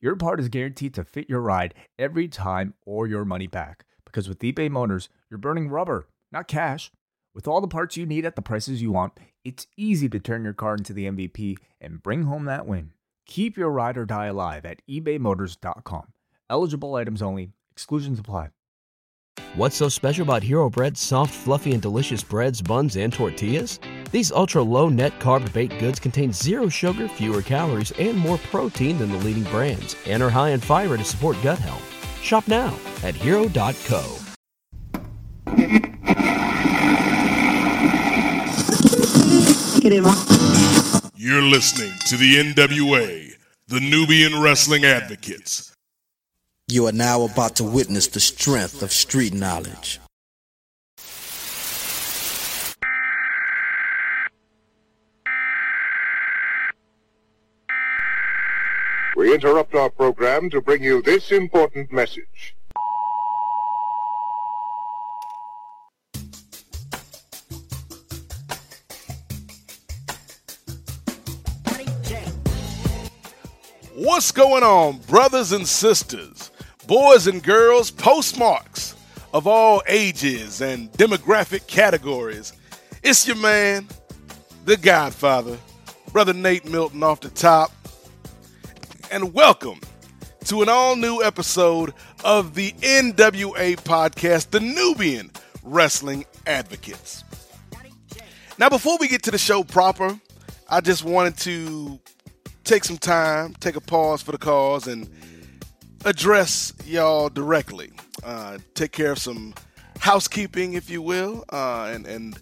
your part is guaranteed to fit your ride every time or your money back. Because with eBay Motors, you're burning rubber, not cash. With all the parts you need at the prices you want, it's easy to turn your car into the MVP and bring home that win. Keep your ride or die alive at ebaymotors.com. Eligible items only, exclusions apply. What's so special about Hero Bread's soft, fluffy, and delicious breads, buns, and tortillas? These ultra low net carb baked goods contain zero sugar, fewer calories, and more protein than the leading brands, and are high in fiber to support gut health. Shop now at hero.co. You're listening to the NWA, the Nubian Wrestling Advocates. You are now about to witness the strength of street knowledge. We interrupt our program to bring you this important message. What's going on, brothers and sisters, boys and girls, postmarks of all ages and demographic categories? It's your man, the Godfather, Brother Nate Milton off the top. And welcome to an all new episode of the NWA podcast, the Nubian Wrestling Advocates. Now, before we get to the show proper, I just wanted to take some time, take a pause for the cause, and address y'all directly. Uh, take care of some housekeeping, if you will, uh, and, and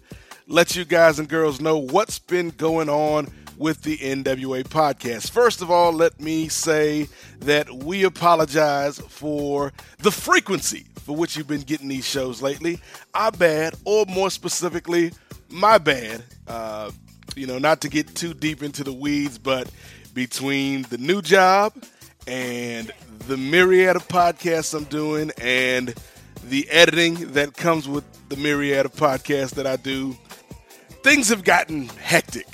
let you guys and girls know what's been going on with the NWA podcast. First of all, let me say that we apologize for the frequency for which you've been getting these shows lately. Our bad, or more specifically, my bad. Uh, you know, not to get too deep into the weeds, but between the new job and the myriad of podcasts I'm doing and the editing that comes with the myriad of podcasts that I do, things have gotten hectic.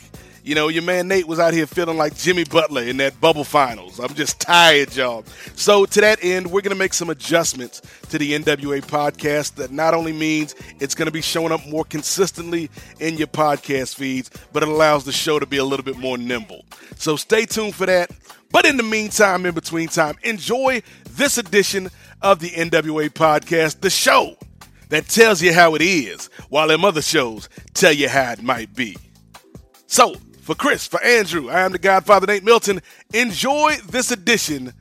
You know, your man Nate was out here feeling like Jimmy Butler in that bubble finals. I'm just tired, y'all. So, to that end, we're going to make some adjustments to the NWA podcast that not only means it's going to be showing up more consistently in your podcast feeds, but it allows the show to be a little bit more nimble. So, stay tuned for that. But in the meantime, in between time, enjoy this edition of the NWA podcast, the show that tells you how it is, while them other shows tell you how it might be. So, for Chris, for Andrew, I am the Godfather Nate Milton. Enjoy this edition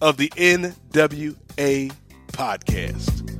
of the NWA podcast.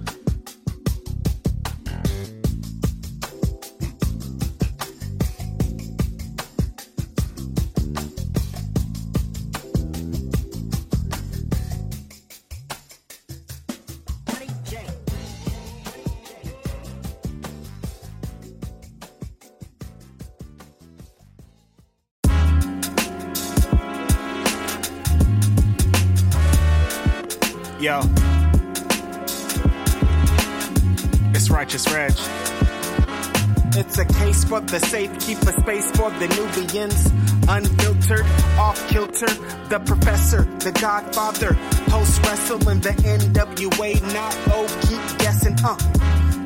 The safe, keep a space for the Nubians. Unfiltered, off kilter, the professor, the godfather, post wrestling, the NWA, not oh, keep guessing, huh?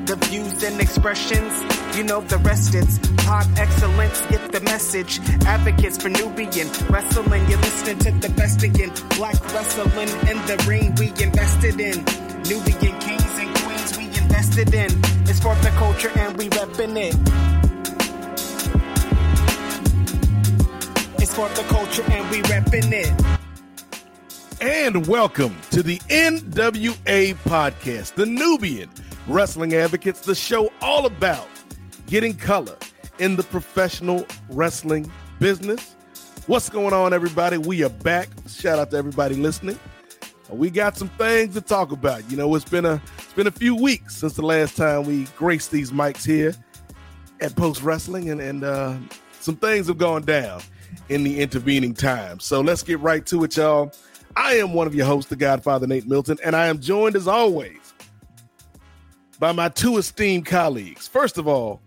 The views and expressions, you know the rest, it's pod excellence, get the message. Advocates for Nubian wrestling, you're listening to the best again. Black wrestling in the ring, we invested in. Nubian kings and queens, we invested in. It's for the culture and we reppin' it. It's for the culture and we reppin' it. And welcome to the NWA podcast, the Nubian Wrestling Advocates, the show all about getting color in the professional wrestling business. What's going on, everybody? We are back. Shout out to everybody listening. we got some things to talk about. You know, it's been a it's been a few weeks since the last time we graced these mics here at Post Wrestling, and and uh, some things have gone down in the intervening time. So let's get right to it, y'all. I am one of your hosts, the Godfather Nate Milton, and I am joined as always by my two esteemed colleagues. First of all,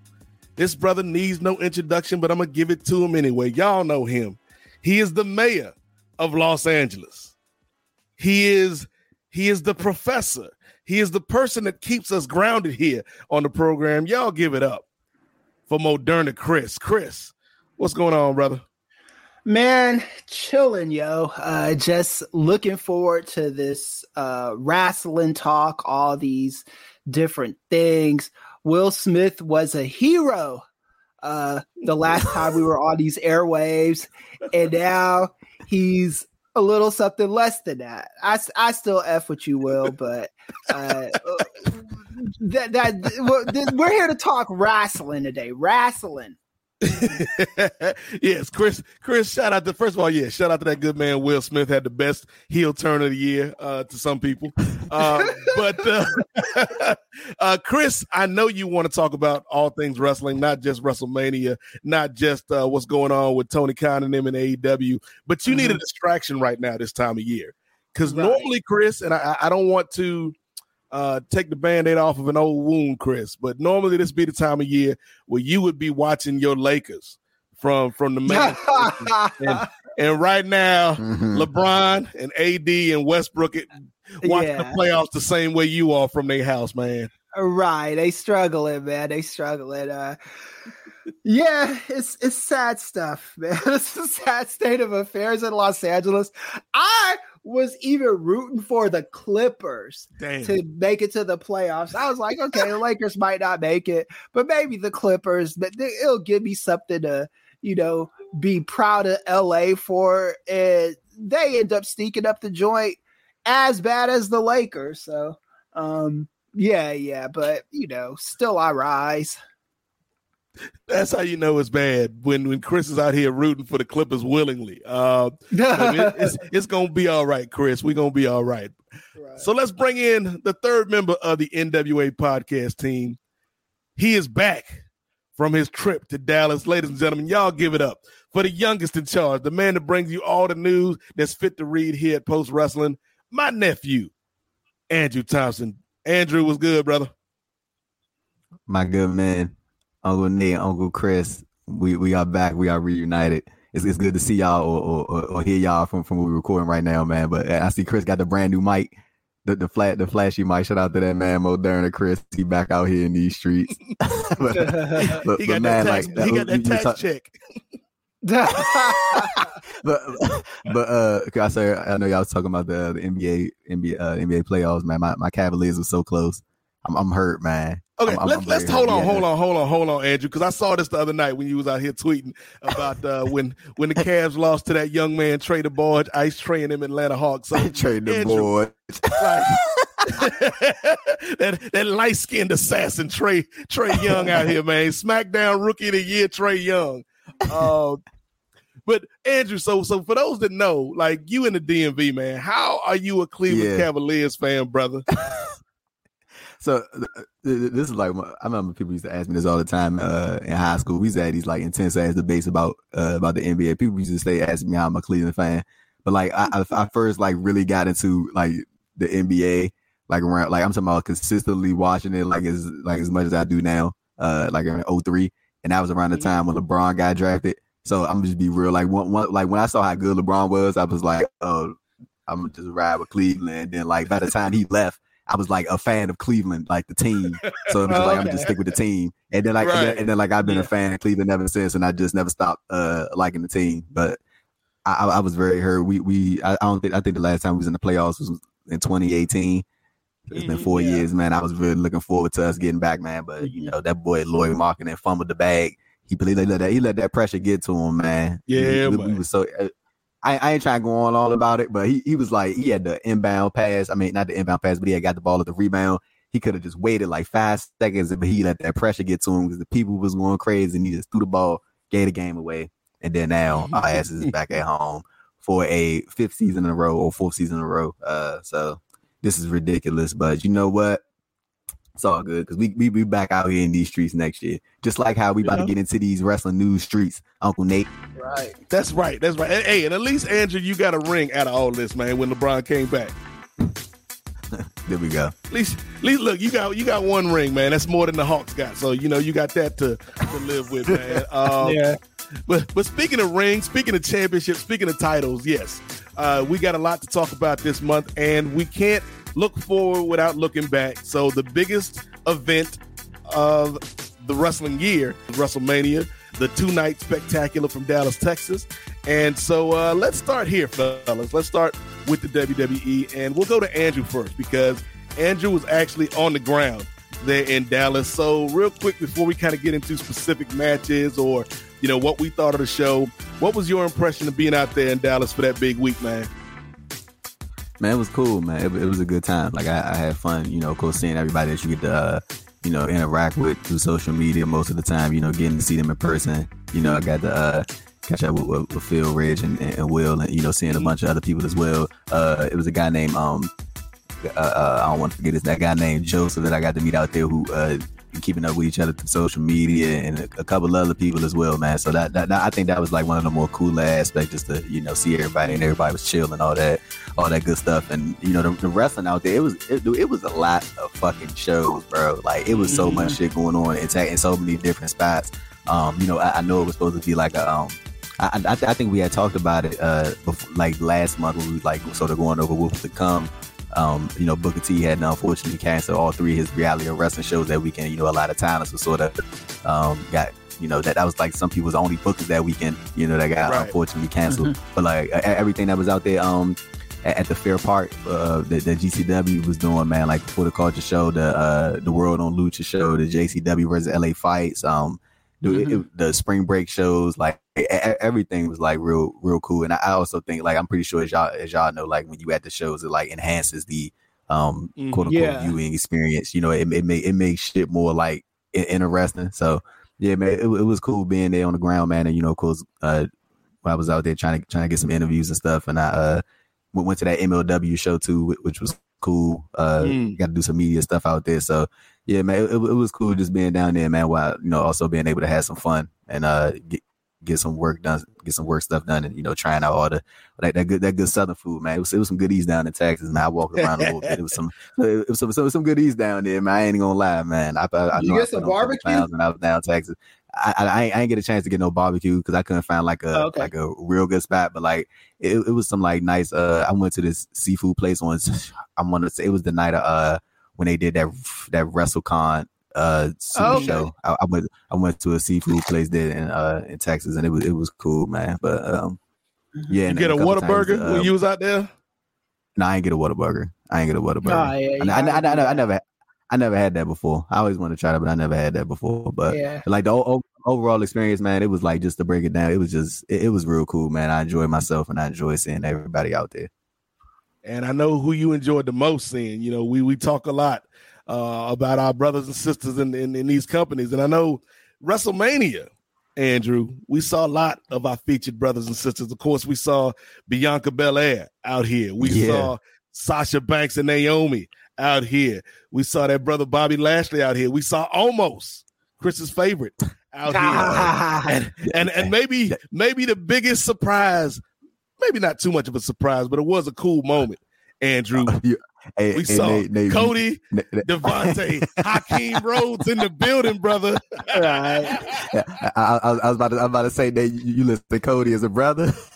this brother needs no introduction, but I'm gonna give it to him anyway. Y'all know him. He is the mayor of Los Angeles. He is he is the professor. He is the person that keeps us grounded here on the program. Y'all give it up for Moderna Chris. Chris, what's going on, brother? Man, chilling, yo. Uh, just looking forward to this uh, wrestling talk, all these different things. Will Smith was a hero uh, the last time we were on these airwaves, and now he's a little something less than that. I, I still f with you, Will, but uh, that that we're here to talk wrestling today. Wrestling. yes, Chris. Chris, shout out to first of all, yeah, shout out to that good man Will Smith had the best heel turn of the year uh, to some people. Uh, but uh, uh, Chris, I know you want to talk about all things wrestling, not just WrestleMania, not just uh, what's going on with Tony Khan and them in AEW, but you mm-hmm. need a mm-hmm. distraction right now this time of year. Because right. normally, Chris, and I, I don't want to uh, take the band-aid off of an old wound, Chris. But normally this be the time of year where you would be watching your Lakers from from the main. and, and, right now, mm-hmm. LeBron and AD and Westbrook it, watching yeah. the playoffs the same way you are from their house, man. Right, they struggling, man. They struggling. Uh, yeah, it's it's sad stuff, man. It's a sad state of affairs in Los Angeles. I was even rooting for the Clippers Damn. to make it to the playoffs. I was like, okay, the Lakers might not make it, but maybe the Clippers, but it'll give me something to, you know, be proud of LA for. And they end up sneaking up the joint as bad as the Lakers. So, um, yeah, yeah, but you know, still I rise. That's how you know it's bad when when Chris is out here rooting for the Clippers willingly. Uh, it, it's it's gonna be all right, Chris. We're gonna be all right. right. So let's bring in the third member of the NWA podcast team. He is back from his trip to Dallas, ladies and gentlemen. Y'all give it up for the youngest in charge, the man that brings you all the news that's fit to read here at Post Wrestling. My nephew, Andrew Thompson. Andrew, was good, brother? My good man. Uncle Nate, Uncle Chris, we, we are back. We are reunited. It's, it's good to see y'all or, or, or hear y'all from, from what we're recording right now, man. But I see Chris got the brand new mic, the the flat the flashy mic. Shout out to that man Moderna Chris. He back out here in these streets. but, but, he got man, that tax, like, he got that tax talk, check. but but uh, I say I know y'all was talking about the, the NBA NBA uh, NBA playoffs, man. My my Cavaliers were so close. I'm I'm hurt, man. Okay, I'm, let's, I'm let's hold on, hold on, hold on, hold on, Andrew, because I saw this the other night when you was out here tweeting about uh, when when the Cavs lost to that young man Trey DeBoer, ice training him Atlanta Hawks. So Trey DeBoer, that that light skinned assassin Trey Trae Young out here, man. SmackDown Rookie of the Year Trae Young. Uh, but Andrew, so so for those that know, like you in the DMV, man, how are you a Cleveland yeah. Cavaliers fan, brother? So this is like I remember people used to ask me this all the time uh, in high school. We used to have these like intense ass debates about uh, about the NBA. People used to say asking me how I'm a Cleveland fan, but like I, I first like really got into like the NBA like around like I'm talking about consistently watching it like as like as much as I do now uh like in 03 and that was around the mm-hmm. time when LeBron got drafted. So I'm just be real like one, one like when I saw how good LeBron was, I was like, oh, I'm just ride with Cleveland. And then like by the time he left, I was like a fan of Cleveland, like the team. So I'm just like, I'm just stick with the team. And then like, right. and, then, and, then, like I've been yeah. a fan of Cleveland ever since, and I just never stopped uh liking the team. But I, I was very hurt. We we I, I, don't think I think the last time we was in the playoffs was in 2018. It's been mm-hmm. four yeah. years, man. I was really looking forward to us getting back, man. But you mm-hmm. know that boy Lauri Markkanen fumbled the bag. He he let that he let that pressure get to him, man. Yeah, we, we was so uh, I, I ain't trying to go on all about it, but he, he was like, he had the inbound pass. I mean, not the inbound pass, but he had got the ball at the rebound. He could have just waited like five seconds, but he let that pressure get to him because the people was going crazy and he just threw the ball, gave the game away. And then now our asses is back at home for a fifth season in a row or fourth season in a row. Uh, so this is ridiculous. But you know what? It's all good because we we be back out here in these streets next year. Just like how we about Yeah. to get into these wrestling news streets, Uncle Nate. Right. That's right. That's right. And, hey, and at least Andrew, you got a ring out of all this, man. When LeBron came back, There we go. at least, at least look, you got you got one ring, man. That's more than the Hawks got. So you know you got that to, to live with, man. Um, Yeah. But but speaking of rings, speaking of championships, speaking of titles, yes, uh, we got a lot to talk about this month, and we can't look forward without looking back. So the biggest event of the wrestling year, WrestleMania, the two night spectacular from Dallas, Texas. And so uh, let's start here, fellas. Let's start with the WWE, and we'll go to Andrew first because Andrew was actually on the ground there in Dallas. So real quick before we kind of get into specific matches or you know what we thought of the show, what was your impression of being out there in Dallas for that big week, man? Man, it was cool, man. It, it was a good time. Like I, I had fun, you know, of course, seeing everybody that you get to, uh, you know, interact with through social media most of the time. You know, getting to see them in person. You know, I got to uh, catch up with, with, with Phil Ridge and, and, Will, and you know, seeing a bunch of other people as well. Uh, it was a guy named um, uh, uh, I don't want to forget this. That guy named Joseph that I got to meet out there who uh, keeping up with each other through social media and a, a couple other people as well, man. So that, that, that- I think that was like one of the more cool aspects, just to you know see everybody and everybody was chill and all that, all that good stuff. And you know the, the wrestling out there, it was it, it was a lot of fucking shows, bro. Like it was so much shit going on in, in so many different spots. Um, you know, I, I know it was supposed to be like a um. I, I, I think we had talked about it uh before, like last month when we like sort of going over what was to come um, you know, Booker T had unfortunately canceled all three of his reality of wrestling shows that weekend. You know, a lot of talents was sort of um, got, you know, that, that was like some people's only bookers that weekend, you know, that got Right. unfortunately canceled. But like everything that was out there, um, at, at the Fair Park, uh, that, that GCW was doing, man, like before the culture show, the uh, the World on Lucha show, the JCW versus LA fights, um, the, it- the spring break shows, like everything was like real, real cool. And I also think, like, I'm pretty sure as y'all, as y'all know, like when you at the shows, it like enhances the um Mhm. quote unquote Yeah. viewing experience. You know, it it make it makes shit more like interesting. So yeah, man, it, it was cool being there on the ground, man. And you know, of course, uh, I was out there trying to trying to get some interviews and stuff, and I uh went, went to that MLW show too, which was cool. Uh, Mm. got to do some media stuff out there. So yeah, man, it, it was cool just being down there, man. While you know, also being able to have some fun and uh get get some work done, get some work stuff done, and you know, trying out all the like that good that good southern food, man. It was, it was some goodies down in Texas, man. I walked around a little bit. It was some it was some, some some goodies down there, man. I ain't gonna lie, man. I, I, I You know get I some barbecue? when I was down in Texas. I, I, I ain't- I ain't get a chance to get no barbecue because I couldn't find like a Oh, okay. like a real good spot. But like it, it was some like nice. Uh, I went to this seafood place on. I want to say it was the night of uh when they did that that WrestleCon uh sushi Oh, okay. show. I, I went I went to a seafood place there in uh in Texas and it was it was cool, man. But um yeah, You get a couple times, uh, when you was out there? no, I ain't get a Whataburger. I ain't get a Whataburger. Oh, yeah, I, yeah, I, I, I, I I, never, I never had that before. I always want to try that, but I never had that before. But yeah. like the o- o- overall experience, man, it was like just to break it down. It was just, it, it was real cool, man. I enjoyed myself and I enjoyed seeing everybody out there. And I know who you enjoyed the most seeing. You know, we we talk a lot uh, about our brothers and sisters in, in, in these companies. And I know WrestleMania, Andrew, we saw a lot of our featured brothers and sisters. Of course, we saw Bianca Belair out here. We Yeah. saw Sasha Banks and Naomi out here. We saw that brother Bobby Lashley out here. We saw almost Chris's favorite out here. and and and maybe maybe the biggest surprise, maybe not too much of a surprise, but it was a cool moment. Andrew, Hey, we hey, saw Nate- Nate, Cody, Nate- Nate- Devante, Hakeem Rhodes in the building, brother. Right. Yeah, I, I, I was- about to, I was about to say that you, you listen to Cody as a brother.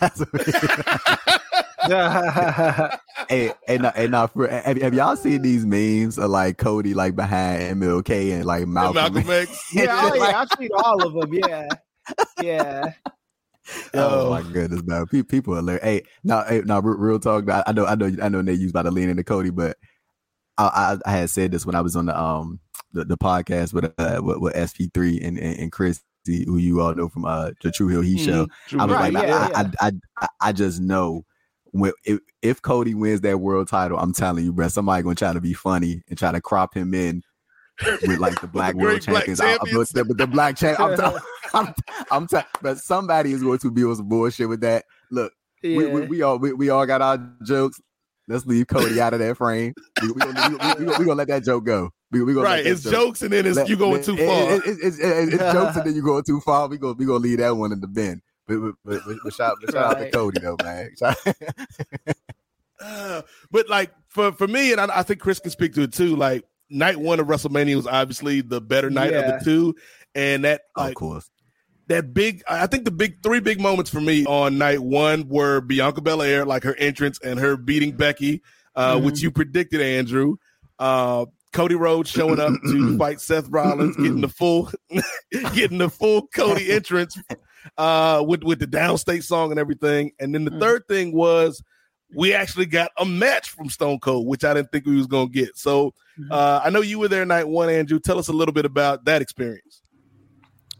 hey, hey, no, hey, no, for, have, have y'all seen these memes of like Cody like behind MLK and like Malcolm? Malcolm X. yeah, oh, yeah, I've seen all of them. Yeah, yeah. Oh my goodness, man! Pe- People are hilarious. Hey, now, hey, now, real, talk. I I know, I know, I know. You was about to lean into Cody, but I, I, I had said this when I was on the um the, the podcast with uh with, with SP3 and, and and Chris, who you all know from uh the True Hill He show. True. I was Right, like, yeah, I, yeah. I, I, I, I just know when if, if Cody wins that world title, I'm telling you, bro, somebody gonna try to be funny and try to crop him in with like the black the world great black champions. I- I- champions. but the, the black champ, I'm, t- I'm, I'm t- but somebody is going to be on some bullshit with that. Look, Yeah. we, we, we all we, we all got our jokes. Let's leave Cody out of that frame. We, we, gonna, we, we, we, gonna, gonna let that joke go. We, we gonna Right. It's joke- jokes and then it's let- you going too it- far. It, it, it's it's, jokes and then you going too far. We go we gonna leave that one in the bin. But, but, but, but, shout, but shout out to Right. Cody though, man. Uh, but like for for me, and I, I think Chris can speak to it too. Like night one of WrestleMania was obviously the better night of the two, and that of like course. that big. I think the big three big moments for me on night one were Bianca Belair, like her entrance and her beating Becky, uh, which you predicted, Andrew. Uh, Cody Rhodes showing up to fight Seth Rollins, getting the full, getting the full Cody entrance, uh, with with the Downstait song and everything. And then the Mm. third thing was we actually got a match from Stone Cold, which I didn't think we was gonna get. So uh, I know you were there night one, Andrew. Tell us a little bit about that experience.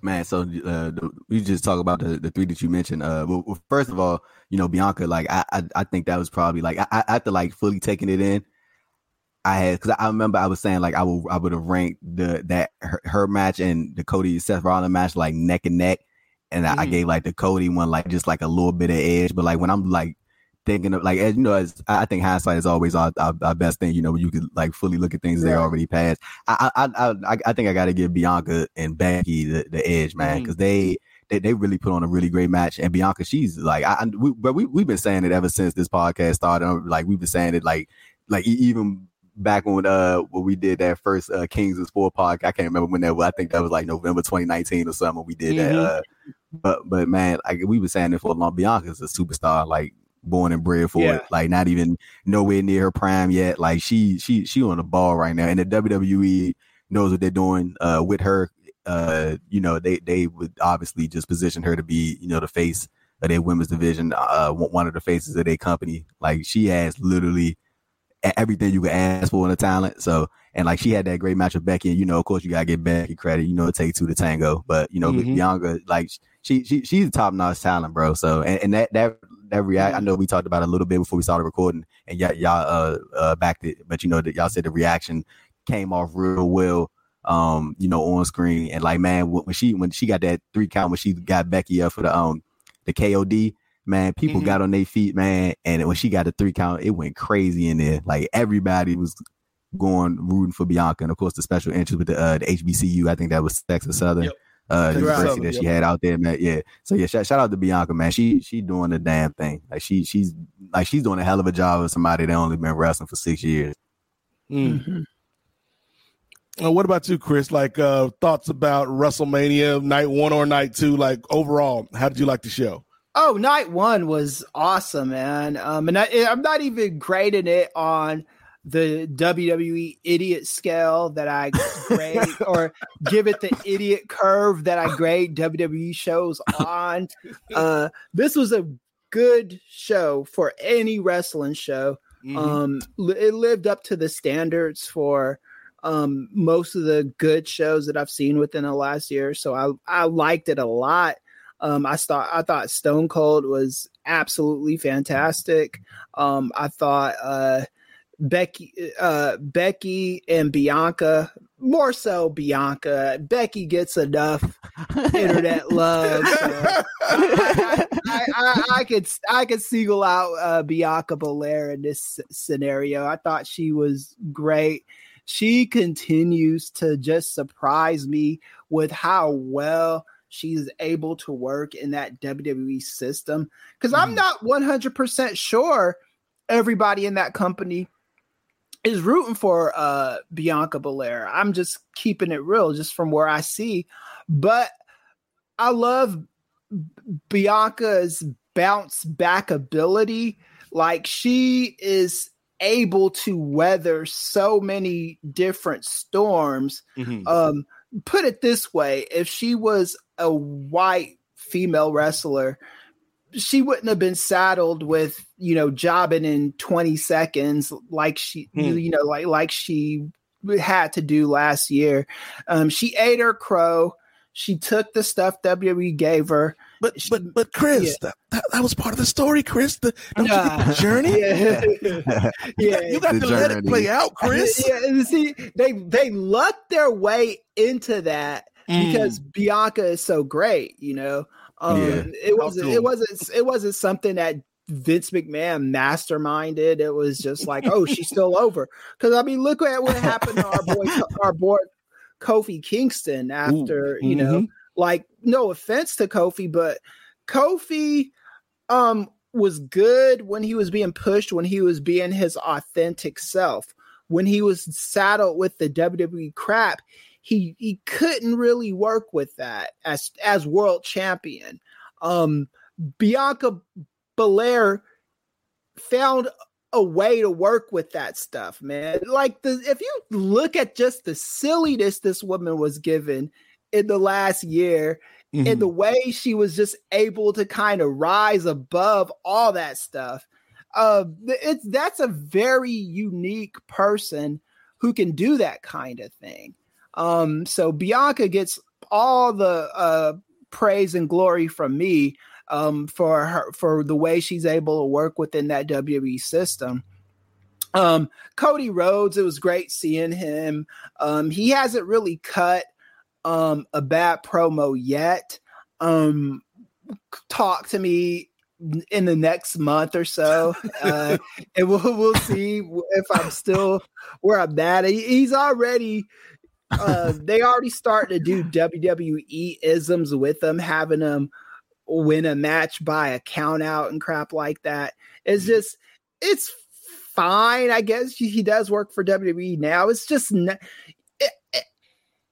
Man, so uh, the, we just talk about the, the three that you mentioned. Uh, well, well, first of all, you know Bianca, like I, I, I think that was probably like I, I after like fully taking it in, I had because I remember I was saying like I would I would have ranked the that her, her match and the Cody Seth Rollins match like neck and neck, and I, I Mhm. gave like the Cody one like just like a little bit of edge, but like when I'm like thinking of like as you know as I think hindsight is always our, our, our best thing. You know, when you could like fully look at things they Right. already passed. I I I I, I think I got to give Bianca and Becky the, the edge, man, because they. They, they really put on a really great match, and Bianca, she's like, I, I we, but we we've been saying it ever since this podcast started. Like we've been saying it, like, like even back when uh when we did that first uh Kings of Sport podcast. I can't remember when that was. I think that was like November 2019 or something. when We did that. Mhm. Uh, but but man, like we've been saying it for a long. Bianca's a superstar, like born and bred for Yeah. it. Like not even nowhere near her prime yet. Like she she she on the ball right now, and the WWE knows what they're doing uh with her. Uh, you know they they would obviously just position her to be you know the face of their women's division. Uh, one of the faces of their company. Like she has literally everything you could ask for in a talent. So, and like she had that great match with Becky, and you know, of course, you gotta get Becky credit. You know, it takes two to tango, but you know, Mhm. Bianca, like she she she's a top notch talent, bro. So, and, and that that that react, I know we talked about it a little bit before we started recording, and y'all y'all uh uh backed it, but you know that y'all said the reaction came off real well. Um, you know, on screen and like, man, when she when she got that three count when she got Becky up for the um the KOD, man, people Mhm. got on their feet, man. And when she got the three count, it went crazy in there. Like everybody was going rooting for Bianca, and of course the special interest with the uh, the HBCU. I think that was Texas Southern. Yep. Uh, Texas university Southern, that she had out there, man. Yeah. So yeah, shout, shout out to Bianca, man. She she doing the damn thing. Like she she's like she's doing a hell of a job with somebody that only been wrestling for six years. Mm. Mhm. Uh, what about you, Chris? Like uh, thoughts about WrestleMania night one or night two? Like overall, how did you like the show? Oh, night one was awesome, man. Um, and I, I'm not even grading it on the WWE idiot scale that I grade or give it the idiot curve that I grade WWE shows on. Uh, this was a good show for any wrestling show. Mhm. Um, it lived up to the standards for um most of the good shows that I've seen within the last year. So I I liked it a lot. Um, I thought I thought Stone Cold was absolutely fantastic. Um, I thought uh, Becky uh, Becky and Bianca more so Bianca. Becky gets enough internet love. So I, I, I, I could I could single out uh, Bianca Belair in this scenario. I thought she was great. She continues to just surprise me with how well she's able to work in that WWE system. Because I'm Mhm. not 100% sure everybody in that company is rooting for uh, Bianca Belair. I'm just keeping it real, just from where I see. But I love Bianca's bounce back ability. Like she is able to weather so many different storms. Mhm. Um, put it this way: if she was a white female wrestler, she wouldn't have been saddled with you know jobbing in 20 seconds like she Hmm. you know like like she had to do last year. Um, she ate her crow. She took the stuff WWE gave her. But She- but but Chris, that, that, that was part of the story, Chris. The, don't you get the journey? Yeah. You got, you got The to let it play out, Chris. Yeah, and see, they they lucked their way into that Mm. because Bianca is so great, you know. Um, Yeah. it wasn't it wasn't it wasn't something that Vince McMahon masterminded. It was just like, oh, she's still over. Because I mean, look at what happened to our boy, our boy Kofi Kingston after Ooh, you know, mhm. like no offense to Kofi, but Kofi um was good when he was being pushed, when he was being his authentic self. When he was saddled with the WWE crap, he he couldn't really work with that as as world champion. Um Bianca Belair found a way to work with that stuff, man. Like the if you look at just the silliness this woman was given in the last year Mhm. and the way she was just able to kind of rise above all that stuff. Uh it's that's a very unique person who can do that kind of thing. Um so Bianca gets all the uh praise and glory from me um for her for the way she's able to work within that WWE system. Um Cody Rhodes, it was great seeing him. Um he hasn't really cut um a bad promo yet. Um talk to me in the next month or so uh and we'll we'll see if I'm still where I'm at. He- He's already uh they already start to do WWE isms with them, having them win a match by a count out and crap like that. It's just it's fine. I guess he does work for WWE now. It's just not, it, it-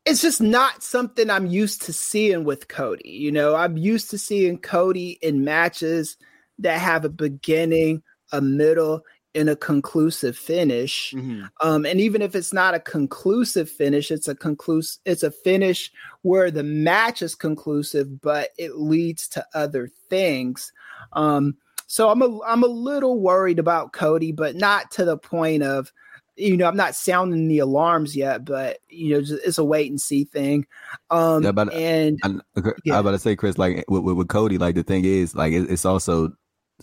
it's just not something I'm used to seeing with Cody. You know, I'm used to seeing Cody in matches that have a beginning, a middle, and a conclusive finish. Mhm. Um, and even if it's not a conclusive finish, it's a conclusive, it's a finish where the match is conclusive, but it leads to other things. Um, so I'm a I'm a little worried about Cody, but not to the point of, you know, I'm not sounding the alarms yet, but you know, it's a wait and see thing. Um, Yeah, but- and I, I Yeah. was about to say, Chris, like with, with, Cody, like the thing is, like it, it's also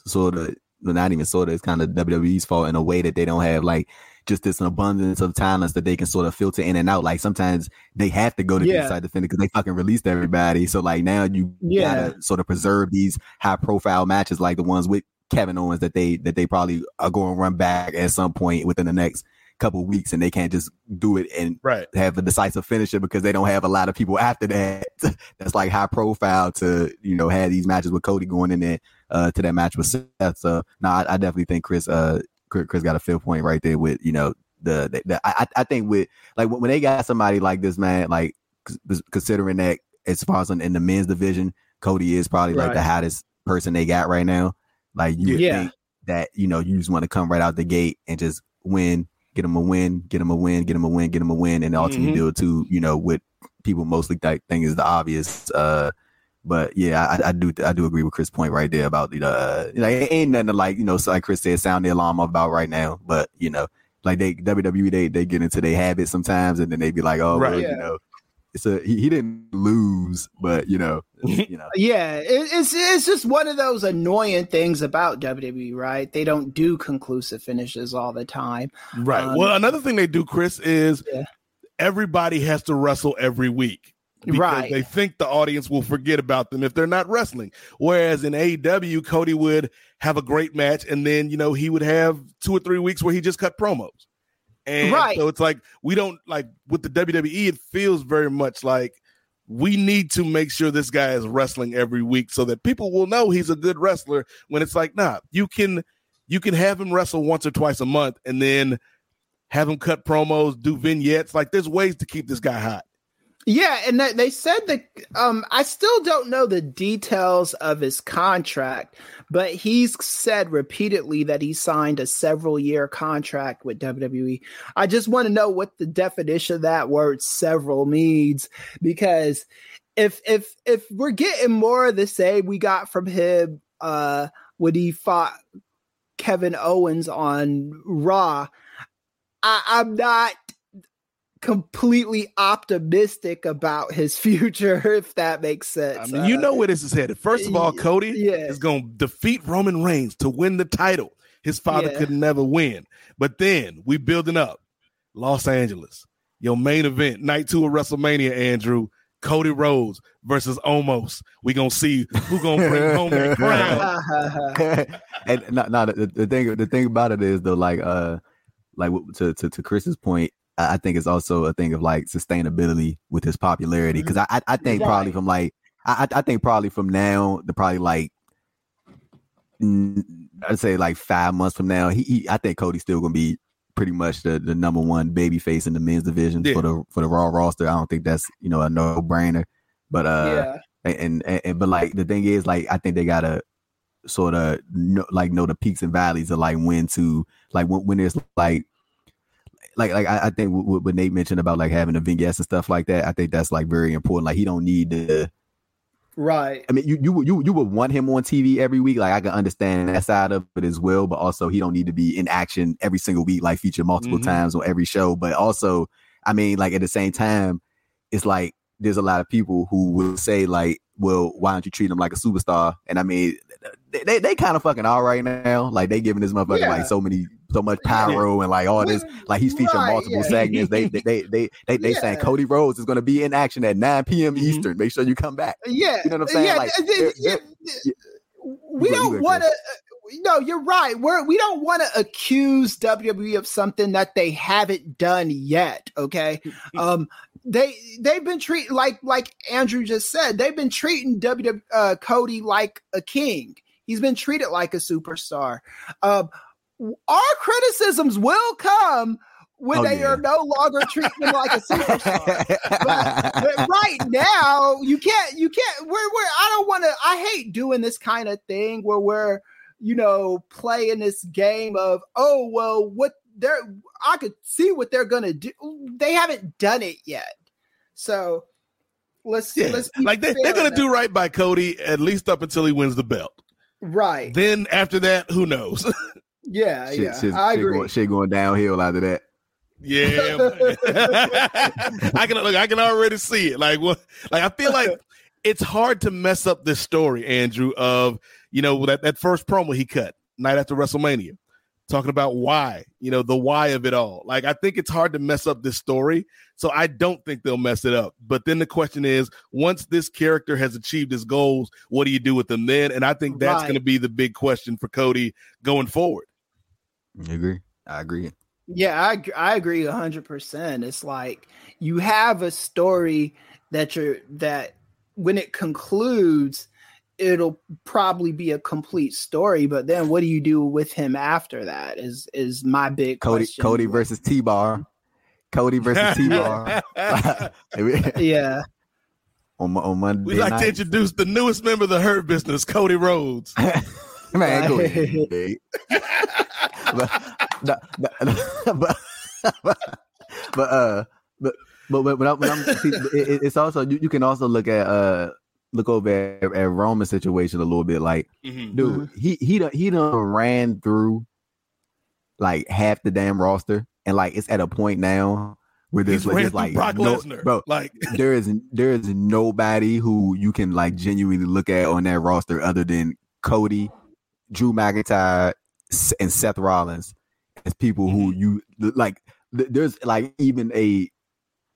sort of, not even sort of, it's kind of WWE's fault in a way that they don't have like just this abundance of talents that they can sort of filter in and out. Like sometimes they have to go to Yeah. the side defender because they fucking released everybody. So like now you Yeah. gotta sort of preserve these high profile matches like the ones with Kevin Owens that they that they probably are going to run back at some point within the next couple weeks, and they can't just do it and Right. have a decisive finisher because they don't have a lot of people after that that's like high profile to you know have these matches with Cody going in there uh, to that match with Seth. So no, I, I definitely think Chris uh Chris Chris got a field point right there with you know the, the, the I I think with like when they got somebody like this man like considering that as far as in, in the men's division, Cody is probably like the hottest person they got right now. Like you Yeah. think that you know you just want to come right out the gate and just win, get them a win, get them a win, get them a win, get them a win, and ultimately Mhm. do it too. You know, what people mostly th- think is the obvious. Uh, but yeah, I, I do I do agree with Chris' point right there about the uh, like it ain't nothing to like you know so like Chris said sound the alarm about right now. But you know, like they WWE they they get into their habits sometimes, and then they be like, oh, well, Right. you know, it's a he, he didn't lose, but you know, you know. Yeah, it, it's it's just one of those annoying things about WWE, right? They don't do conclusive finishes all the time. Right. Um, well, another thing they do, Chris, is Yeah. everybody has to wrestle every week. Because Right. they think the audience will forget about them if they're not wrestling. Whereas in AEW, Cody would have a great match and then, you know, he would have two or three weeks where he just cut promos. And Right. so it's like we don't like with the WWE, it feels very much like we need to make sure this guy is wrestling every week so that people will know he's a good wrestler when it's like, nah, you can you can have him wrestle once or twice a month and then have him cut promos, do vignettes. Like there's ways to keep this guy hot. Yeah, and they- said that um I still don't know the details of his contract, but he's said repeatedly that he signed a several year contract with WWE. I just want to know what the definition of that word several means because if if if we're getting more of the same we got from him uh when he fought Kevin Owens on Raw, I, I'm not completely optimistic about his future, if that makes sense. I mean, you know where this is headed. First of all, Cody yeah. is going to defeat Roman Reigns to win the title. His father Yeah. could never win. But then we building up Los Angeles, your main event, night two of WrestleMania, Andrew. Cody Rhodes versus Omos. We gonna see who gonna bring home that crown. and no, no the, the thing the thing about it is though, like uh, like to to, to Chris's point, I think it's also a thing of like sustainability with his popularity because I, I I think probably from like I I think probably from now to probably like I'd say like five months from now, he, he I think Cody's still gonna be pretty much the, the number one baby face in the men's division Yeah. for the for the Raw roster. I don't think that's you know a no brainer, but uh yeah. and, and, and but like the thing is like I think they gotta sort of know, like know the peaks and valleys of like when to like when when there's like like like I, I think what, what Nate mentioned about like having the vignettes and stuff like that. I think that's like very important. Like he don't need to. Right. I mean, you you would- you you would want him on TV every week. Like I can understand that side of it as well, but also he don't need to be in action every single week, like featured multiple Mhm. times on every show. But also, I mean, like at the same time, it's like there's a lot of people who will say like, well, why don't you treat him like a superstar? And I mean, they they, they kind of fucking are right now. Like they giving this motherfucker Yeah. like so many so much pyro and like all this. Like he's featuring Right, multiple yeah. segments. They they they they they, they saying Cody Rhodes is going to be in action at 9 p.m. Mhm. Eastern. Make sure you come back. Yeah. You know what I'm saying? Yeah. Like, th- th- they're- yeah, yeah. we You go- you don't want to. No, you're right. We're we don't want to accuse WWE of something that they haven't done yet. Okay, um, they they've been treating like like Andrew just said. They've been treating WWE uh, Cody like a king. He's been treated like a superstar. Um, our criticisms will come when Oh, they yeah. are no longer treating like a superstar but right now you can't you can't we're, we're i don't want to i hate doing this kind of thing where we're you know playing this game of oh well what they're i could see what they're gonna do they haven't done it yet so let's Yeah, let's like they, they're gonna on do right by Cody at least up until he wins the belt. right Then after that, who knows? yeah shit, yeah shit, i shit agree Going, shit going downhill after that. Yeah. I can look. I can already see it. Like what? Like I feel like it's hard to mess up this story, Andrew. Of you know that that first promo he cut night after WrestleMania, talking about why you know the why of it all. Like I think it's hard to mess up this story. So I don't think they'll mess it up. But then the question is, once this character has achieved his goals, what do you do with them then? And I think that's Right. going to be the big question for Cody going forward. You agree? I agree. Yeah, I I agree hundred percent. It's like you have a story that you're that when it concludes, it'll probably be a complete story. But then, what do you do with him after that? Is is my big Cody question. Cody versus T Bar. Cody versus T Bar yeah, on Mo- on Monday We'd like to introduce the newest member of the Hurt Business, Cody Rhodes. Man, go ahead, big. But, no, no, but, but, but, uh, but, but, but, when I'm, when I'm see, it, it- it's also you, you can also look at uh look over at, at Roman's situation a little bit. Like, Mhm. dude, he he done he done ran through like half the damn roster, and like it's at a point now where there's He's like, there's like Brock no, Lesnar. bro, Like, there is there is nobody who you can like genuinely look at on that roster other than Cody, Drew McIntyre, S- and Seth Rollins as people who you like. There's like even a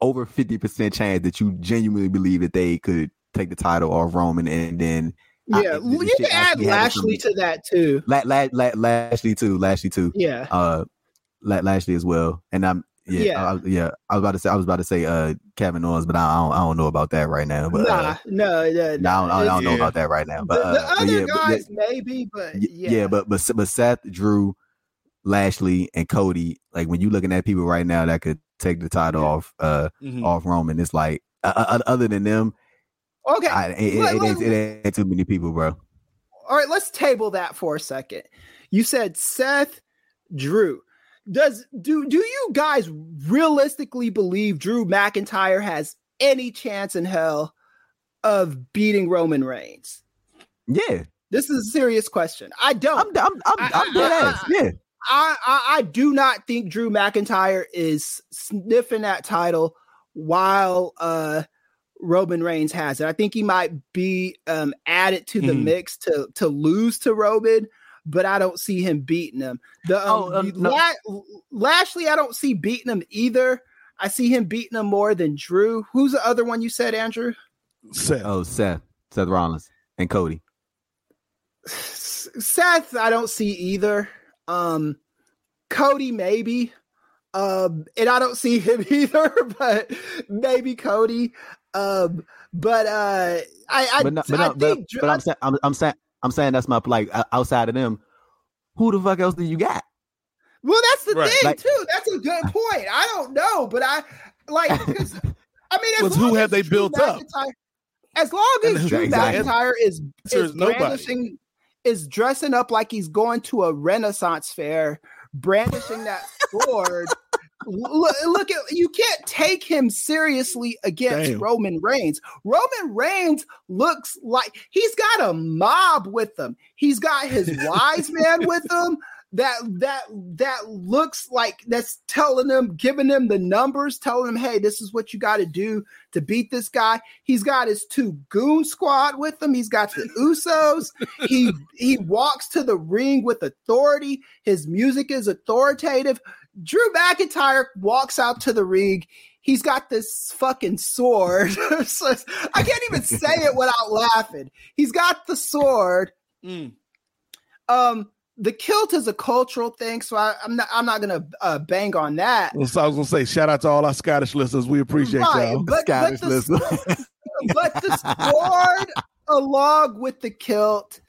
over fifty percent chance that you genuinely believe that they could take the title off Roman, and then yeah. this you can add Lashley to that too. La- La- La- Lashley too, Lashley too, Yeah, uh, La- Lashley as well, and I'm. Yeah, Yeah. I, yeah. I was about to say I was about to say uh Kevin Owens, but I, I don't I don't know about that right now. But uh, nah, no, no, no, I don't, I don't know about that right now. But, uh, the but other yeah, but guys maybe, but yeah, yeah, but but but Seth, Drew, Lashley, and Cody, like when you looking at people right now that could take the title Yeah. off uh mhm. off Roman, it's like uh, uh, other than them, okay. I, it, it, Let- it, ain't, it ain't too many people, bro. all right, let's table that for a second. You said Seth, Drew. Does do do you guys realistically believe Drew McIntyre has any chance in hell of beating Roman Reigns? Yeah, This is a serious question. I don't. I'm I'm I'm, I- I'm dead ass. Yeah, I, I I do not think Drew McIntyre is sniffing that title while uh Roman Reigns has it. I think he might be um added to the Mhm. mix to to lose to Roman, but I don't see him beating him. The um, Oh, um, no. La- Lashley, I don't see beating him either. I see him beating him more than Drew. Who's the other one you said, Andrew? Seth. Oh, Seth, Seth Rollins, and Cody. Seth, I don't see either. Um, Cody, maybe. Um, and I don't see him either, but maybe Cody. Um, but uh, I, I, But, no, but, I no, but, think but I'm saying I'm, I'm saying I'm saying that's my like outside of them. Who the fuck else do you got? Well, that's the Right. thing Like- too. That's a good point. I don't know, but I like because I mean, as long who have as they Drew built up? McIntyre- As long as And Drew Exactly. McIntyre is is brandishing, is dressing up like he's going to a Renaissance fair, brandishing that sword. Look, look at you can't take him seriously against Damn. Roman Reigns. Roman Reigns looks like he's got a mob with him. He's got his wise man with him that that that looks like that's telling them, giving them the numbers, telling them, hey, this is what you got to do to beat this guy. He's got his two goon squad with him. He's got the Usos. he he walks to the ring with authority. His music is authoritative. Drew McIntyre walks out to the ring. He's got this fucking sword. I can't even say it without laughing. He's got the sword. Mm. Um, the kilt is a cultural thing, so I, I'm not. I'm not gonna uh, bang on that. Well, so I was gonna say, shout out to all our Scottish listeners. We appreciate Right, y'all. but, but, Scottish the, listener. but the sword along with the kilt,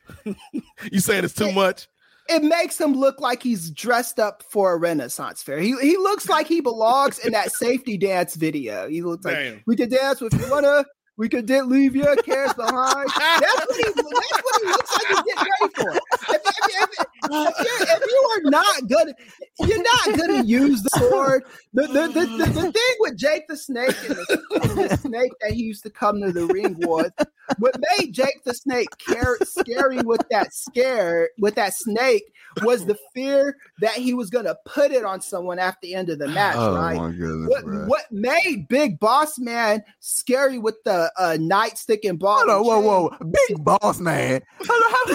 You saying it's too much? It makes him look like he's dressed up for a Renaissance fair. He he looks like he belongs in that safety dance video. He looks like we could dance with you wanna. We could did leave your cares behind. That's what he. That's what he looks like he's getting ready for. If, if, if, if, you're, if you are not gonna, you're not gonna use the sword. The the, the, the, the thing with Jake the Snake and the, the snake that he used to come to the ring with, what made Jake the Snake care, scary with that scare with that snake was the fear that he was gonna put it on someone at the end of the match, oh right? my goodness, What, what made Big Boss Man scary with the uh, nightstick and ball? Hold on, whoa, whoa, big boss man.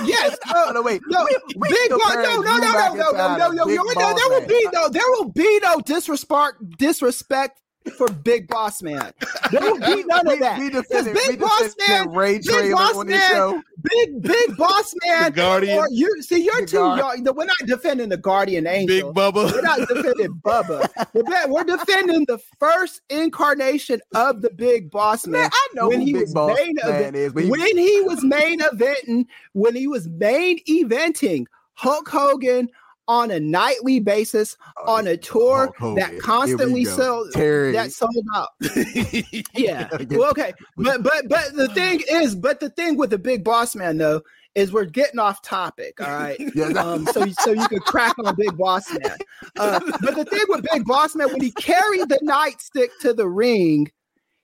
Yes, uh, on, wait. No, we, big boss. No, no, no, no, no, no, no, to no, no, no. Boss There will Man. be no. There will be no disrespect. Disrespect for Big Boss Man. There will be none of that. We 'Cause defended, Big we Boss Man, Ray Big Traylor Boss on Man, show. Big Big Boss Man. The Guardian. Or you see, you're The too Guard- young. We're not defending the Guardian Angel. Big Bubba. We're not defending Bubba. We're, defending the first incarnation of the Big Boss Man. Man, I know when he Big was Boss main event- is, he- when he was main eventing, when he was main eventing Hulk Hogan on a nightly basis Oh, on a tour Hulk Hogan. that constantly sold Terry. that sold out. Yeah. Okay. Well, okay. But but but the thing is, but the thing with the big boss man though is we're getting off topic. All right. Yes. Um, so so you could crack on Big Boss Man. Uh, but the thing with Big Boss Man, when he carried the nightstick to the ring,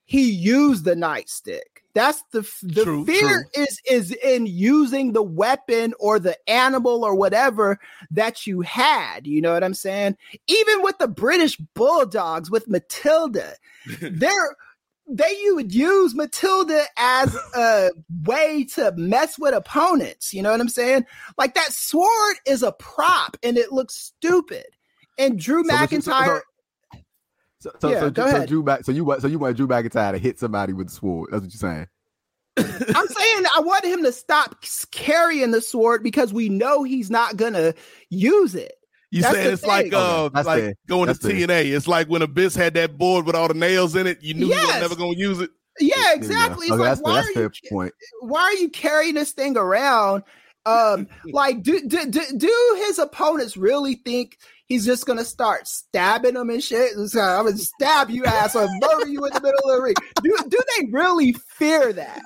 he used the nightstick. That's the the True, fear is is in using the weapon or the animal or whatever that you had. You know what I'm saying? Even with the British Bulldogs with Matilda, they're they you would use Matilda as a way to mess with opponents. You know what I'm saying? Like that sword is a prop and it looks stupid. And Drew So what you- so- McIntyre, So, so, Yeah, so, go so ahead. Drew back. So you want, so you want Drew McIntyre to hit somebody with the sword? That's what you're saying. I'm saying I want him to stop carrying the sword because we know he's not gonna use it. You That's saying the it's like uh Okay, like fair. going That's to fair. TNA. It's like when Abyss had that board with all the nails in it. You knew you Yes. were never gonna use it. Yeah, There you go. exactly. It's Okay, like that's, why that's are fair you point. why are you carrying this thing around? Um, like, do, do do do his opponents really think he's just gonna start stabbing them and shit? I'm gonna stab you ass or murder you in the middle of the ring. Do do they really fear that?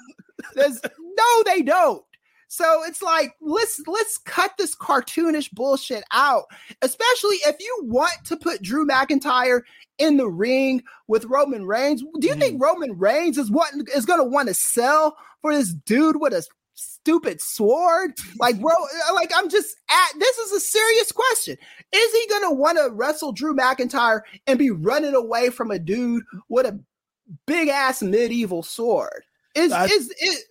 There's, no, they don't. So it's like let's let's cut this cartoonish bullshit out. Especially if you want to put Drew McIntyre in the ring with Roman Reigns. Do you think mm-hmm. Roman Reigns is what is going to want to sell for this dude with a stupid sword? Like, bro, like I'm just at this is a serious question. Is he to want to wrestle Drew McIntyre and be running away from a dude with a big ass medieval sword? Is I- is it?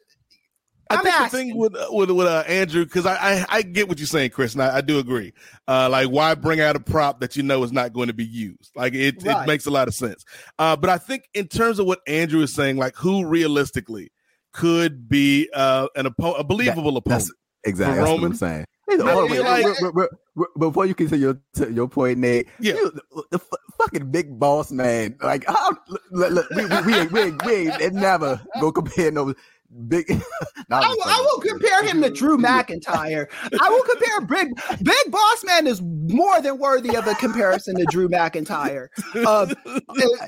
I I'm think the thing with with with uh, Andrew because I, I I get what you're saying, Kris, and I, I do agree. Uh, like, why bring out a prop that you know is not going to be used? Like, it Right. it makes a lot of sense. Uh, but I think in terms of what Andrew is saying, like, who realistically could be uh, an oppo- a believable opponent? That's exactly For that's what Roman, I'm saying. I Hold on, feel wait, like- before you continue your to your point, Nate. Yeah. you- the, the fu- fucking big boss man. Like, how, look, look, we, we, we, ain't, we, ain't, we ain't never go compare no big. No, I'm I just will, I will compare him to Drew McIntyre. I will compare Big Big Boss Man is more than worthy of a comparison to Drew McIntyre. Um,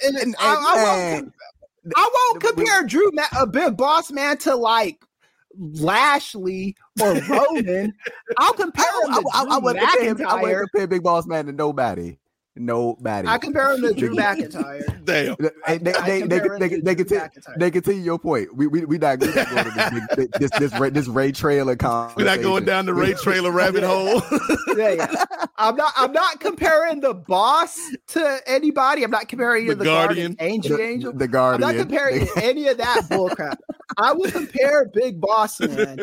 and, and I, I won't, Man, I won't compare Drew Ma- uh, a Big Boss Man to like Lashley or Roman. I'll compare I, him I, I, I, Drew wouldn't compare, I wouldn't compare Big Boss Man to nobody. Nobody. I compare him to Drew McIntyre. Damn. Hey, they, I they, they, compare they, they, they, continue, they continue your point. We we we not going to go this this this Ray, this Ray Traylor con. We're not going down the Ray Traylor rabbit hole. Yeah, yeah. I'm not. I'm not comparing the boss to anybody. I'm not comparing The the, the Guardian. Guardian, Angel, Angel. the I'm Guardian. not comparing any of that bullcrap. I would compare Big Boss Man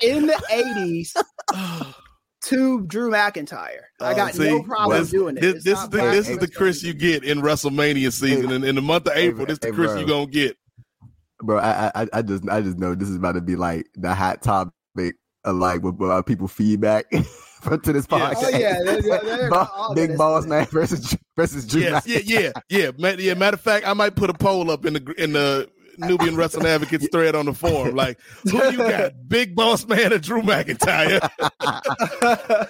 in the 80s to Drew McIntyre. I Oh, got see, no problem this, doing it. This, this, is the, this is the Kris you get in WrestleMania season. In, in the month of Hey, April, this is the Kris bro. you going to get. bro. I, I I just I just know this is about to be like the hot topic of like with, uh, with people feedback to this Yes. Oh, podcast. Oh, yeah, they're- they're- they're Bo- Big gonna boss man versus versus Drew. Yes, yeah, yeah, yeah. Yeah. Matter of fact, I might put a poll up in the in the Nubian Wrestling Advocates thread on the forum. Like, who you got, Big Boss Man or Drew McIntyre?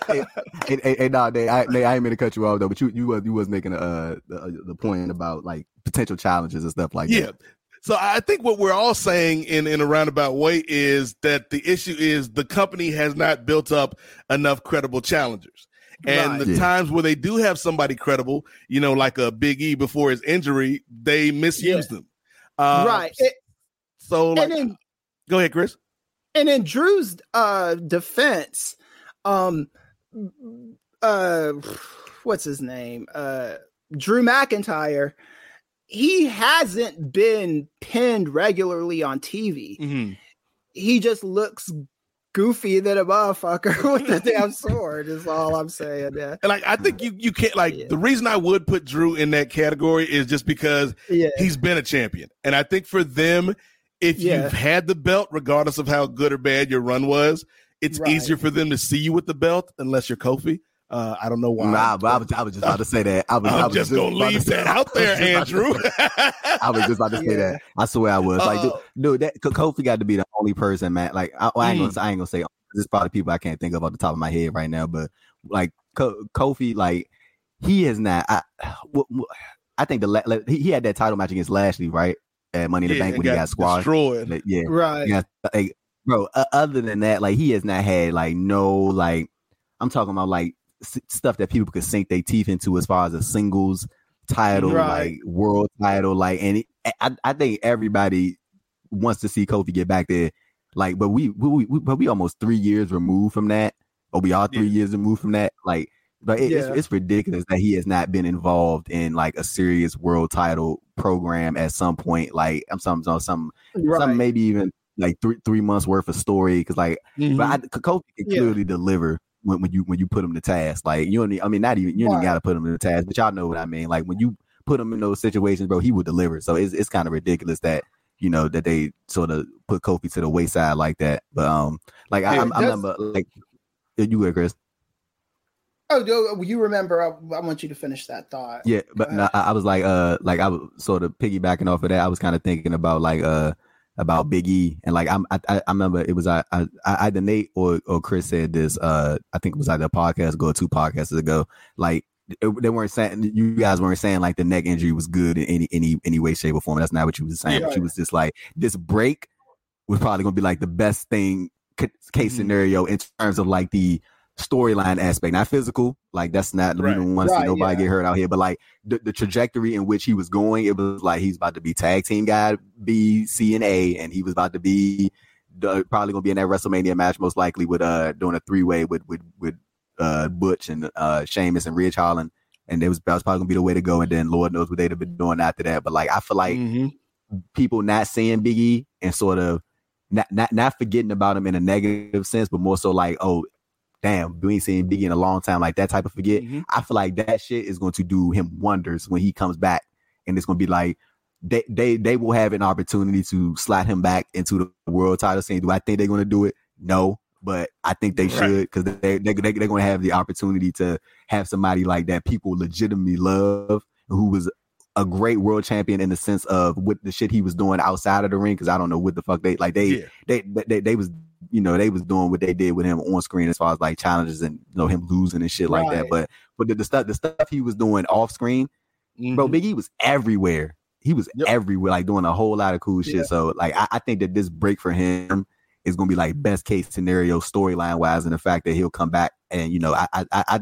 hey, hey, hey, hey, nah, they, I, they, I ain't mean to cut you off though, but you you was you was making uh the, the point about like potential challenges and stuff like Yeah. that. So I think what we're all saying in, in a roundabout way is that the issue is the company has not built up enough credible challengers. And Right. the Yeah. times where they do have somebody credible, you know, like a Big E before his injury, they misuse them. Uh, right. It- So, like, and then go ahead, Kris. and in Drew's uh defense, um uh what's his name? Uh Drew McIntyre, he hasn't been pinned regularly on TV. Mm-hmm. He just looks goofy than a motherfucker with the damn sword, is all I'm saying. Yeah. And like, I think you you can't like Yeah. the reason I would put Drew in that category is just because Yeah. he's been a champion. And I think for them, if Yeah. you've had the belt, regardless of how good or bad your run was, it's Right. easier for them to see you with the belt unless you're Kofi. Uh, I don't know why. Nah, but I was, I was just about to say that. I was, I I'm was just gonna about to leave that out there, I was just about to Andrew. I was just about to say Yeah. that. I swear I was. Like, dude, Uh, dude, that Kofi got to be the only person, man. Like, I, I ain't Mm. gonna, say- I ain't gonna say there's probably people I can't think of off the top of my head right now, but like Ko- Kofi, like he is not. I, wh- wh- I think the la- like, he, he had that title match against Lashley, right? At Money in the Yeah, Bank and when he got squashed. destroyed. Like, Yeah, Right. yeah, like, bro. Uh, other than that, like he has not had like no like. I'm talking about like s- stuff that people could sink their teeth into as far as a singles title, Right. like world title, like. And it, I, I think everybody wants to see Kofi get back there. Like, but we, we, we but we almost three years removed from that, or we are three Yeah. years removed from that. Like, but it, Yeah. it's it's ridiculous that he has not been involved in like a serious world title program at some point. Like, I'm some some some Right. some maybe even like three three months worth of story because like Mhm. but I, Kofi can Yeah. clearly deliver when, when you when you put him to task like you don't need, I mean not even you don't even got to put him to task but y'all know what I mean like when you put him in those situations bro he would deliver so it's it's kind of ridiculous that you know that they sort of put Kofi to the wayside like that but um like I, Yeah, I'm- I remember like you go Kris Oh, you remember? I, I want you to finish that thought. Yeah, but no. I, I was like, uh, like I was sort of piggybacking off of that. I was kind of thinking about like, uh, about Big E, and like I'm, I, I remember it was I, I, I either Nate or or Kris said this. Uh, I think it was either a podcast ago, or two podcasts ago. Like it, they weren't saying you guys weren't saying like the neck injury was good in any any any way, shape, or form. That's not what you was saying. But you was just like this break was probably gonna be like the best thing ca- case Mhm. scenario in terms of like the storyline aspect, not physical. Like that's not we don't want to see nobody yeah. get hurt out here. But like the, the trajectory in which he was going, it was like he's about to be tag team guy B, C, and A, and he was about to be the, probably gonna be in that WrestleMania match most likely with uh doing a three way with with with uh Butch and uh Sheamus and Ridge Holland. And it was that was probably gonna be the way to go. And then Lord knows what they'd have been doing after that. But like I feel like Mhm. people not seeing Biggie and sort of not not not forgetting about him in a negative sense, but more so like, oh, damn, we ain't seen Biggie in a long time, like that type of forget. Mhm. I feel like that shit is going to do him wonders when he comes back, and it's going to be like they they they will have an opportunity to slide him back into the world title scene. Do I think they're going to do it? No, but I think they Right. should because they they they they're going to have the opportunity to have somebody like that people legitimately love who was a great world champion in the sense of what the shit he was doing outside of the ring because I don't know what the fuck they like they Yeah. they, they they was you know they was doing what they did with him on screen as far as like challenges and you know him losing and shit like that. But but the, the stuff the stuff he was doing off screen, bro, Mhm. Big E was everywhere. He was Yep. everywhere, like doing a whole lot of cool shit. Yeah. So like I, I think that this break for him is gonna be like best case scenario storyline wise, and the fact that he'll come back and you know I I I. I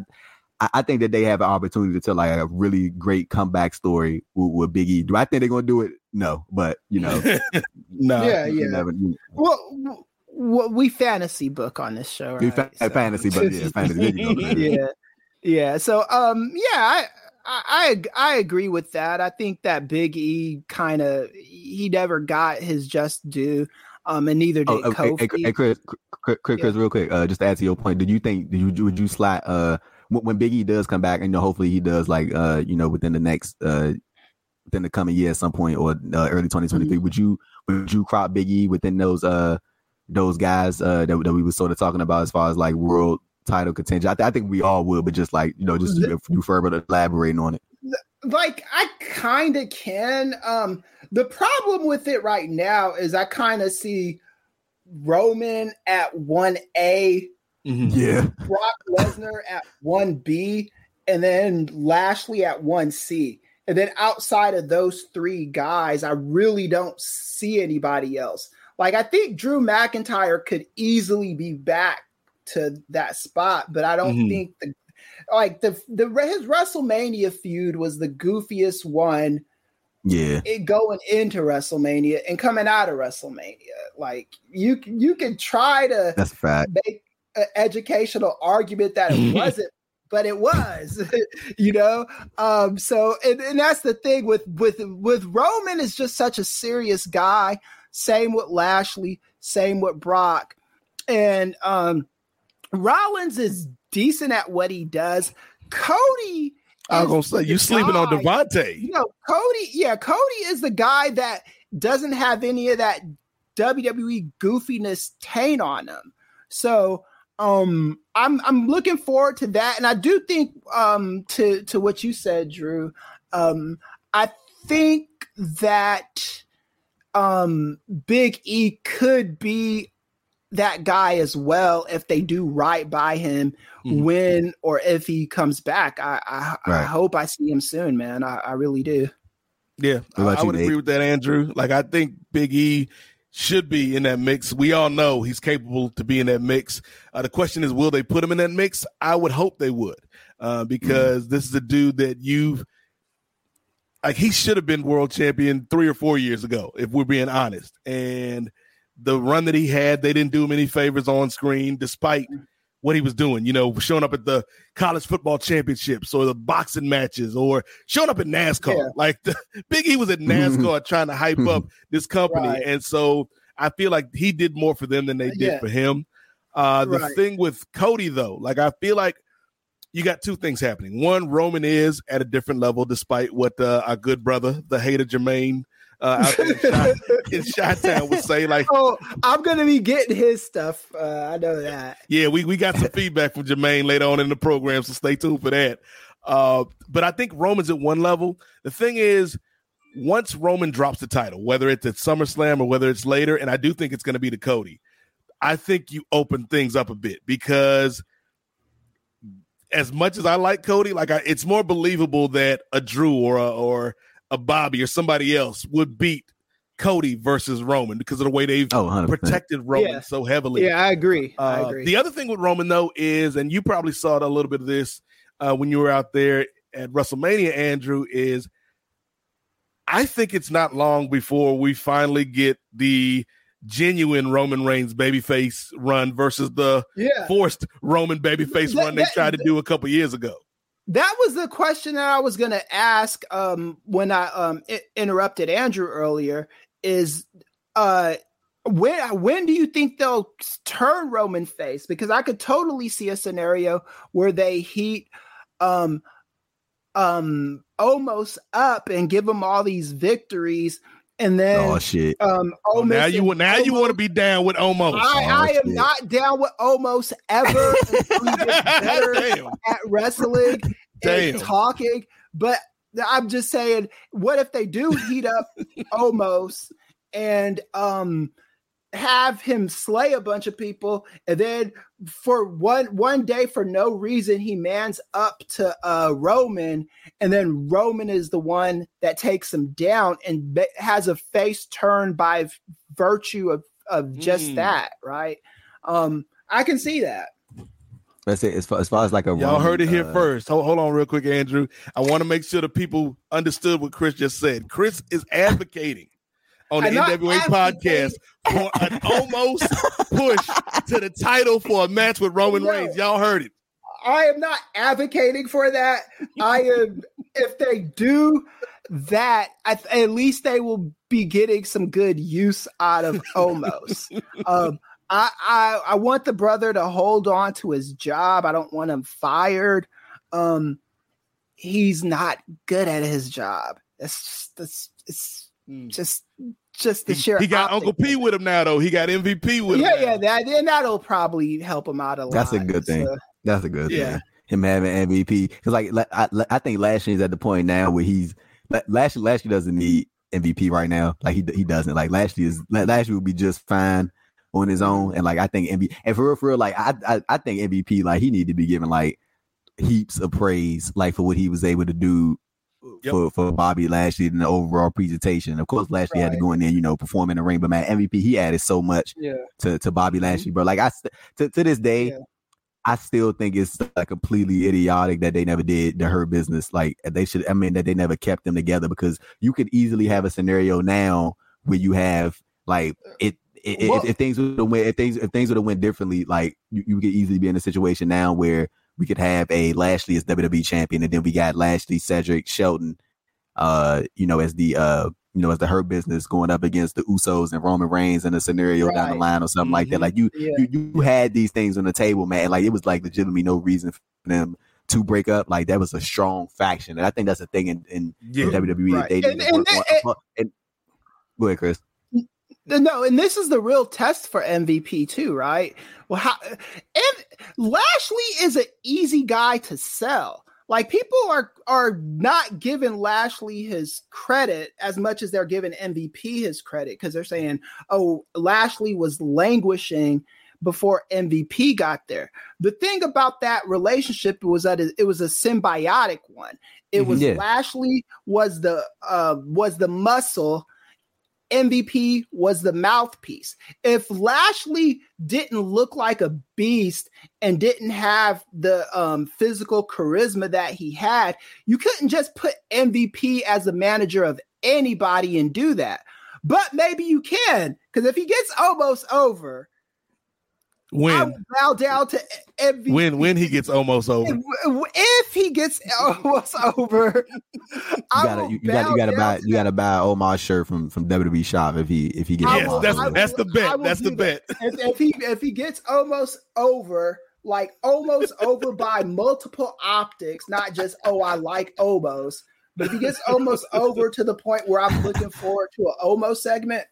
I- I think that they have an opportunity to tell like a really great comeback story with, with Big E. Do I think they're gonna do it? No, but you know, nah. Yeah, you yeah. never- you- Well, w- w- we fantasy book on this show, right? fa- fantasy, but yeah, fantasy. There you go. yeah, yeah. So, um, yeah, I, I, I, I agree with that. I think that Big E kind of he never got his just due, um, and neither did Oh, hey, Kofi. hey, hey, Kris, Kris, Kris, Kris, real quick, uh, just to add to your point, did you think, did you, would you slide, uh, when, when Big E does come back, and you know, hopefully he does, like, uh, you know, within the next, uh, within the coming year at some point or uh, early 2023, Mm-hmm. would you, would you crop Big E within those, uh, those guys, uh, that, that we were sort of talking about as far as like world title contention? I, th- I think we all would, but just like, you know, just if you further elaborating on it. like I kind of can. Um, the problem with it right now is I kind of see Roman at one A, Mhm. Yeah. Brock Lesnar at one B, and then Lashley at one C. And then outside of those three guys, I really don't see anybody else. Like I think Drew McIntyre could easily be back to that spot, but I don't Mhm. think the like the the his WrestleMania feud was the goofiest one Yeah. it going into WrestleMania and coming out of WrestleMania. Like you you can try to That's fact. make an educational argument that it wasn't, but it was, you know. Um, so and, and that's the thing with with with Roman is just such a serious guy. Same with Lashley, same with Brock, and um, Rollins is decent at what he does. Cody, I was gonna say you sleeping on guy- Devante. you know, Cody, yeah, Cody is the guy that doesn't have any of that WWE goofiness taint on him. So um I'm I'm looking forward to that. And I do think um to to what you said, Drew. Um I think that um Big E could be that guy as well if they do right by him Mhm. when or if he comes back. I I, I hope I see him soon, man. I, I really do. Yeah, What I, I you, would Nate? agree with that, Andrew. Like I think Big E should be in that mix. We all know he's capable to be in that mix. Uh, the question is, will they put him in that mix? I would hope they would, uh, because this is a dude that you've like. He should have been world champion three or four years ago, if we're being honest. And the run that he had, they didn't do him any favors on screen, despite what he was doing. You know, showing up at the college football championships or the boxing matches or showing up at NASCAR. Yeah. Like the, Big E was at NASCAR trying to hype up this company, Right. and so I feel like he did more for them than they did Yeah. for him. Uh, the Right. thing with Cody though, like I feel like you got two things happening. One, Roman is at a different level, despite what uh, our good brother, the hater Jermaine, uh, out there in Chi- would say. Like, Oh, I'm gonna be getting his stuff. Uh, I know that. yeah, we, we got some feedback from Jermaine later on in the program, so stay tuned for that. Uh, but I think Roman's at one level. The thing is, once Roman drops the title, whether it's at SummerSlam or whether it's later, and I do think it's going to be to Cody, I think you open things up a bit because as much as I like Cody, like I, it's more believable that a Drew or a, or a Bobby or somebody else would beat Cody versus Roman because of the way they've Oh, protected Roman Yeah. so heavily. Yeah, I agree. I Uh, agree. The other thing with Roman though is, and you probably saw a little bit of this uh, when you were out there at WrestleMania, Andrew, is I think it's not long before we finally get the genuine Roman Reigns babyface run versus the yeah, forced Roman babyface That- run they that- tried to do a couple years ago. that was the question that I was gonna ask um, when I um, i- interrupted Andrew earlier. Is uh, when when do you think they'll turn Roman face? Because I could totally see a scenario where they heat um um Omos up and give them all these victories and then oh shit um Oh, now you and want now you want to be down with Omos. I, Oh, I am shit. not down with Omos ever until he gets better Damn. at wrestling Damn. and talking. But I'm just saying, what if they do heat up Omos and um have him slay a bunch of people and then for one one day for no reason he mans up to uh Roman and then Roman is the one that takes him down and ba- has a face turned by v- virtue of of just Mm. that right um I can see that that's it. as far, as far as like a Y'all Roman, heard it here uh, first. Hold, hold on, real quick, Andrew. I want to make sure the people understood what Kris just said. Kris is advocating on the I'm NWA podcast for an Omos push to the title for a match with Roman No. Reigns. Y'all heard it. I am not advocating for that. I am. if they do that, th- at least they will be getting some good use out of Omos. um, I, I I want the brother to hold on to his job. I don't want him fired. Um, he's not good at his job. That's just, that's it's just just the He, sheer. he got optics Uncle P with him now, though. He got MVP with him. Yeah, yeah, that and that'll probably help him out a lot. That's a good thing. So, That's a good Yeah. thing. Him having MVP because like I, la- I think Lashley's at the point now where he's La- Lashley Lashley doesn't need MVP right now. Like he he doesn't. Like Lashley is La- Lashley will be just fine on his own. And like I think MVP and for real for real like I I, I think MVP like he need to be given like heaps of praise like for what he was able to do. Yep. For, for Bobby Lashley and the overall presentation. Of course, Lashley had to go in there, you know, perform in the ring. But man, MVP, he added so much yeah. to, to Bobby mm-hmm. Lashley, bro. Like I to, to this day, Yeah. I still think it's like completely idiotic that they never did the Hurt Business. Like they should, I mean, that they never kept them together because you could easily have a scenario now where you have like uh, it. i- i- Well- if, if things would have went, if things if things would have went differently, like you, you could easily be in a situation now where we could have a Lashley as WWE champion, and then we got Lashley, Cedric, Shelton, uh, you know, as the uh, you know, as the hurt business going up against the Usos and Roman Reigns in a scenario down the line or something like that. Mhm. Like you, Yeah. you, you had these things on the table, man. Like it was like legitimately no reason for them to break up. Like that was a strong faction, and I think that's a thing in, in, Yeah. in WWE Right. that they And- and on. And, go ahead, Kris. No, and this is the real test for MVP too, right? Well, how and Lashley is an easy guy to sell. Like people are are not giving Lashley his credit as much as they're giving MVP his credit because they're saying, "Oh, Lashley was languishing before MVP got there." The thing about that relationship was that it, was a symbiotic one. It was Yeah. Lashley was the uh, was the muscle MVP was the mouthpiece. If Lashley didn't look like a beast and didn't have the um, physical charisma that he had, you couldn't just put MVP as the manager of anybody and do that. But maybe you can, because if he gets Omos over, When would bow down to MVP. when when he gets Omos over. If, if he gets Omos over, You I gotta, will you, you gotta, you gotta buy, you gotta buy Omos shirt from from WWE shop if he if he gets. I Yes, will- that's over. that's the bet. That's the do bet. if, if he if he gets Omos over, like Omos over by multiple optics, not just oh I like Omos, but if he gets Omos over to the point where I'm looking forward to an Omos segment,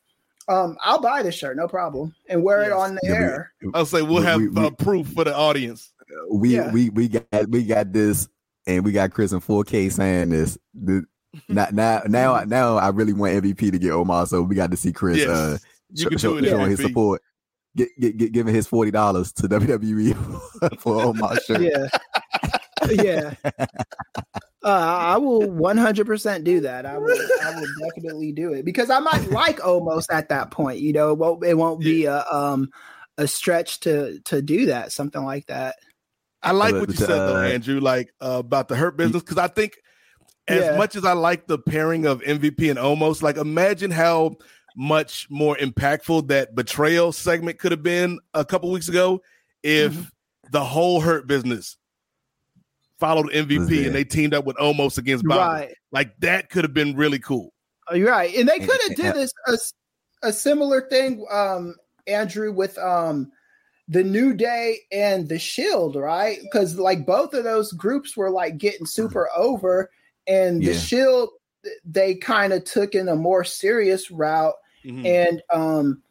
um, I'll buy this shirt, no problem, and wear it on the Yeah, we- air. I'll say we'll We- have we- we- uh, proof for the audience. we Yeah. we we got we got this and we got Kris in 4K saying this. The, now now now now I really want MVP to get Omos, so we got to see Kris Yes. uh You show- can show- do it. showing his support. Get, get, get giving his forty dollars to WWE for Omar shirt. Yeah, yeah. Uh, I will 100% do that. I will, I will definitely do it because I might like Omos at that point. You know, it won't, it won't be a um a stretch to to do that. Something like that. I like what you said though, uh, Andrew, like uh, about the hurt business, because I think as Yeah. much as I like the pairing of MVP and Omos, like imagine how much more impactful that betrayal segment could have been a couple weeks ago if Mm-hmm. the whole hurt business followed MVP and they teamed up with Omos against Bobby. Right. Like that could have been really cool. Oh, You're right. And they could have did this a similar thing, um, Andrew, with um the New Day and the Shield, right? Because like both of those groups were like getting super over, and the Yeah. Shield they kind of took in a more serious route, Mhm. and um,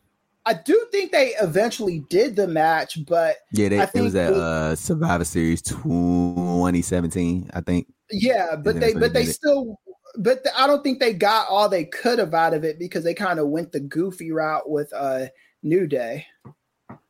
I do think they eventually did the match, but Yeah, they, I it was think at uh, Survivor Series 2017, I think. yeah, but they but they they it. still. But th- I don't think they got all they could have out of it because they kind of went the goofy route with uh New Day.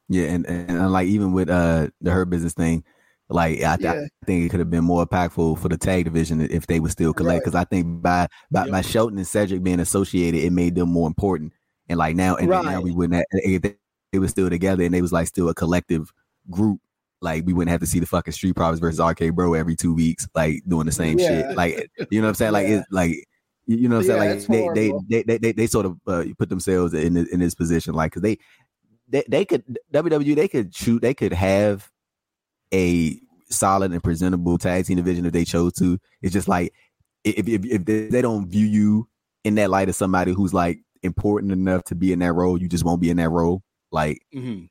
Yeah, and, and, and like even with uh the Hurt Business thing, like I, th- Yeah. I think it could have been more impactful for the tag division if they would still collect. Right. Because I think by by, Yep. by Shelton and Cedric being associated, it made them more important. And like now, and then now we wouldn't. Have, if they, they were still together and they was like still a collective group. Like we wouldn't have to see the fucking Street Profits versus RK Bro every two weeks, like doing the same Yeah. shit. Like you know what I'm saying? Like Yeah. it's like you know what I'm saying? Like they, they, they they they they sort of uh, put themselves in this, in this position, like because they they they could WWE they could shoot they could have a solid and presentable tag team division if they chose to. It's just like if if, if they, they don't view you in that light as somebody who's like important enough to be in that role, you just won't be in that role. Like Mhm.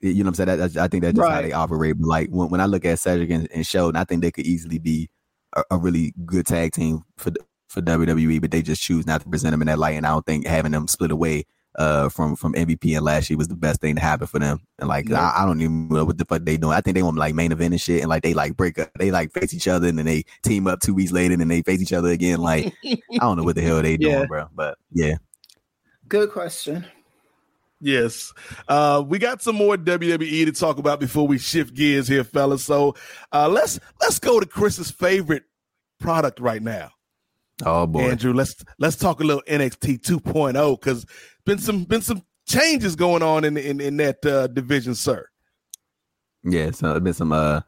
you know what I'm saying? That, I think that's just how they operate. But like when, when I look at Cedric and, and Shelton, I think they could easily be a, a really good tag team for for WWE, but they just choose not to present them in that light. And I don't think having them split away uh from from MVP and Lashley was the best thing to happen for them. And like I, I don't even know what the fuck they doing. I think they want like main event and shit, and like they like break up, they like face each other, and then they team up two weeks later, and then they face each other again. Like I don't know what the hell they doing, Yeah. bro. But yeah, Good question. Yes. Uh, we got some more WWE to talk about before we shift gears here, fellas. So uh, let's let's go to Kris's favorite product right now. oh boy, Andrew, let's let's talk a little NXT 2.0 because been some been some changes going on in in, in that uh, division, sir. Yeah, so there's been some uh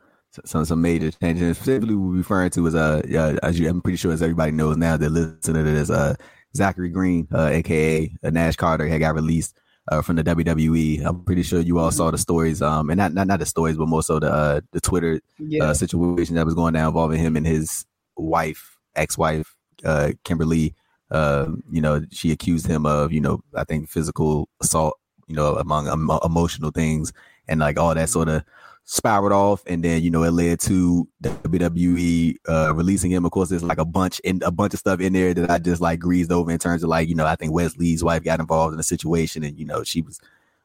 some some major changes. Specifically, we're referring to is uh, yeah, as you, I'm pretty sure as everybody knows now that listening to this, uh, Zachary Green, uh, aka uh, Nash Carter, had got released uh, from the WWE. I'm pretty sure you all saw the stories, um, and not not not the stories, but more so the uh, the Twitter Yeah. uh, situation that was going down involving him and his wife, ex-wife, uh, Kimberly. Uh, you know, she accused him of, you know, I think physical assault, you know, among emo- emotional things and like all that sort of spiraled off. And then, you know, it led to WWE, uh, releasing him. Of course, there's like a bunch in a bunch of stuff in there that I just like greased over in terms of like, you know, I think Wes Lee's wife got involved in the situation and, you know, she was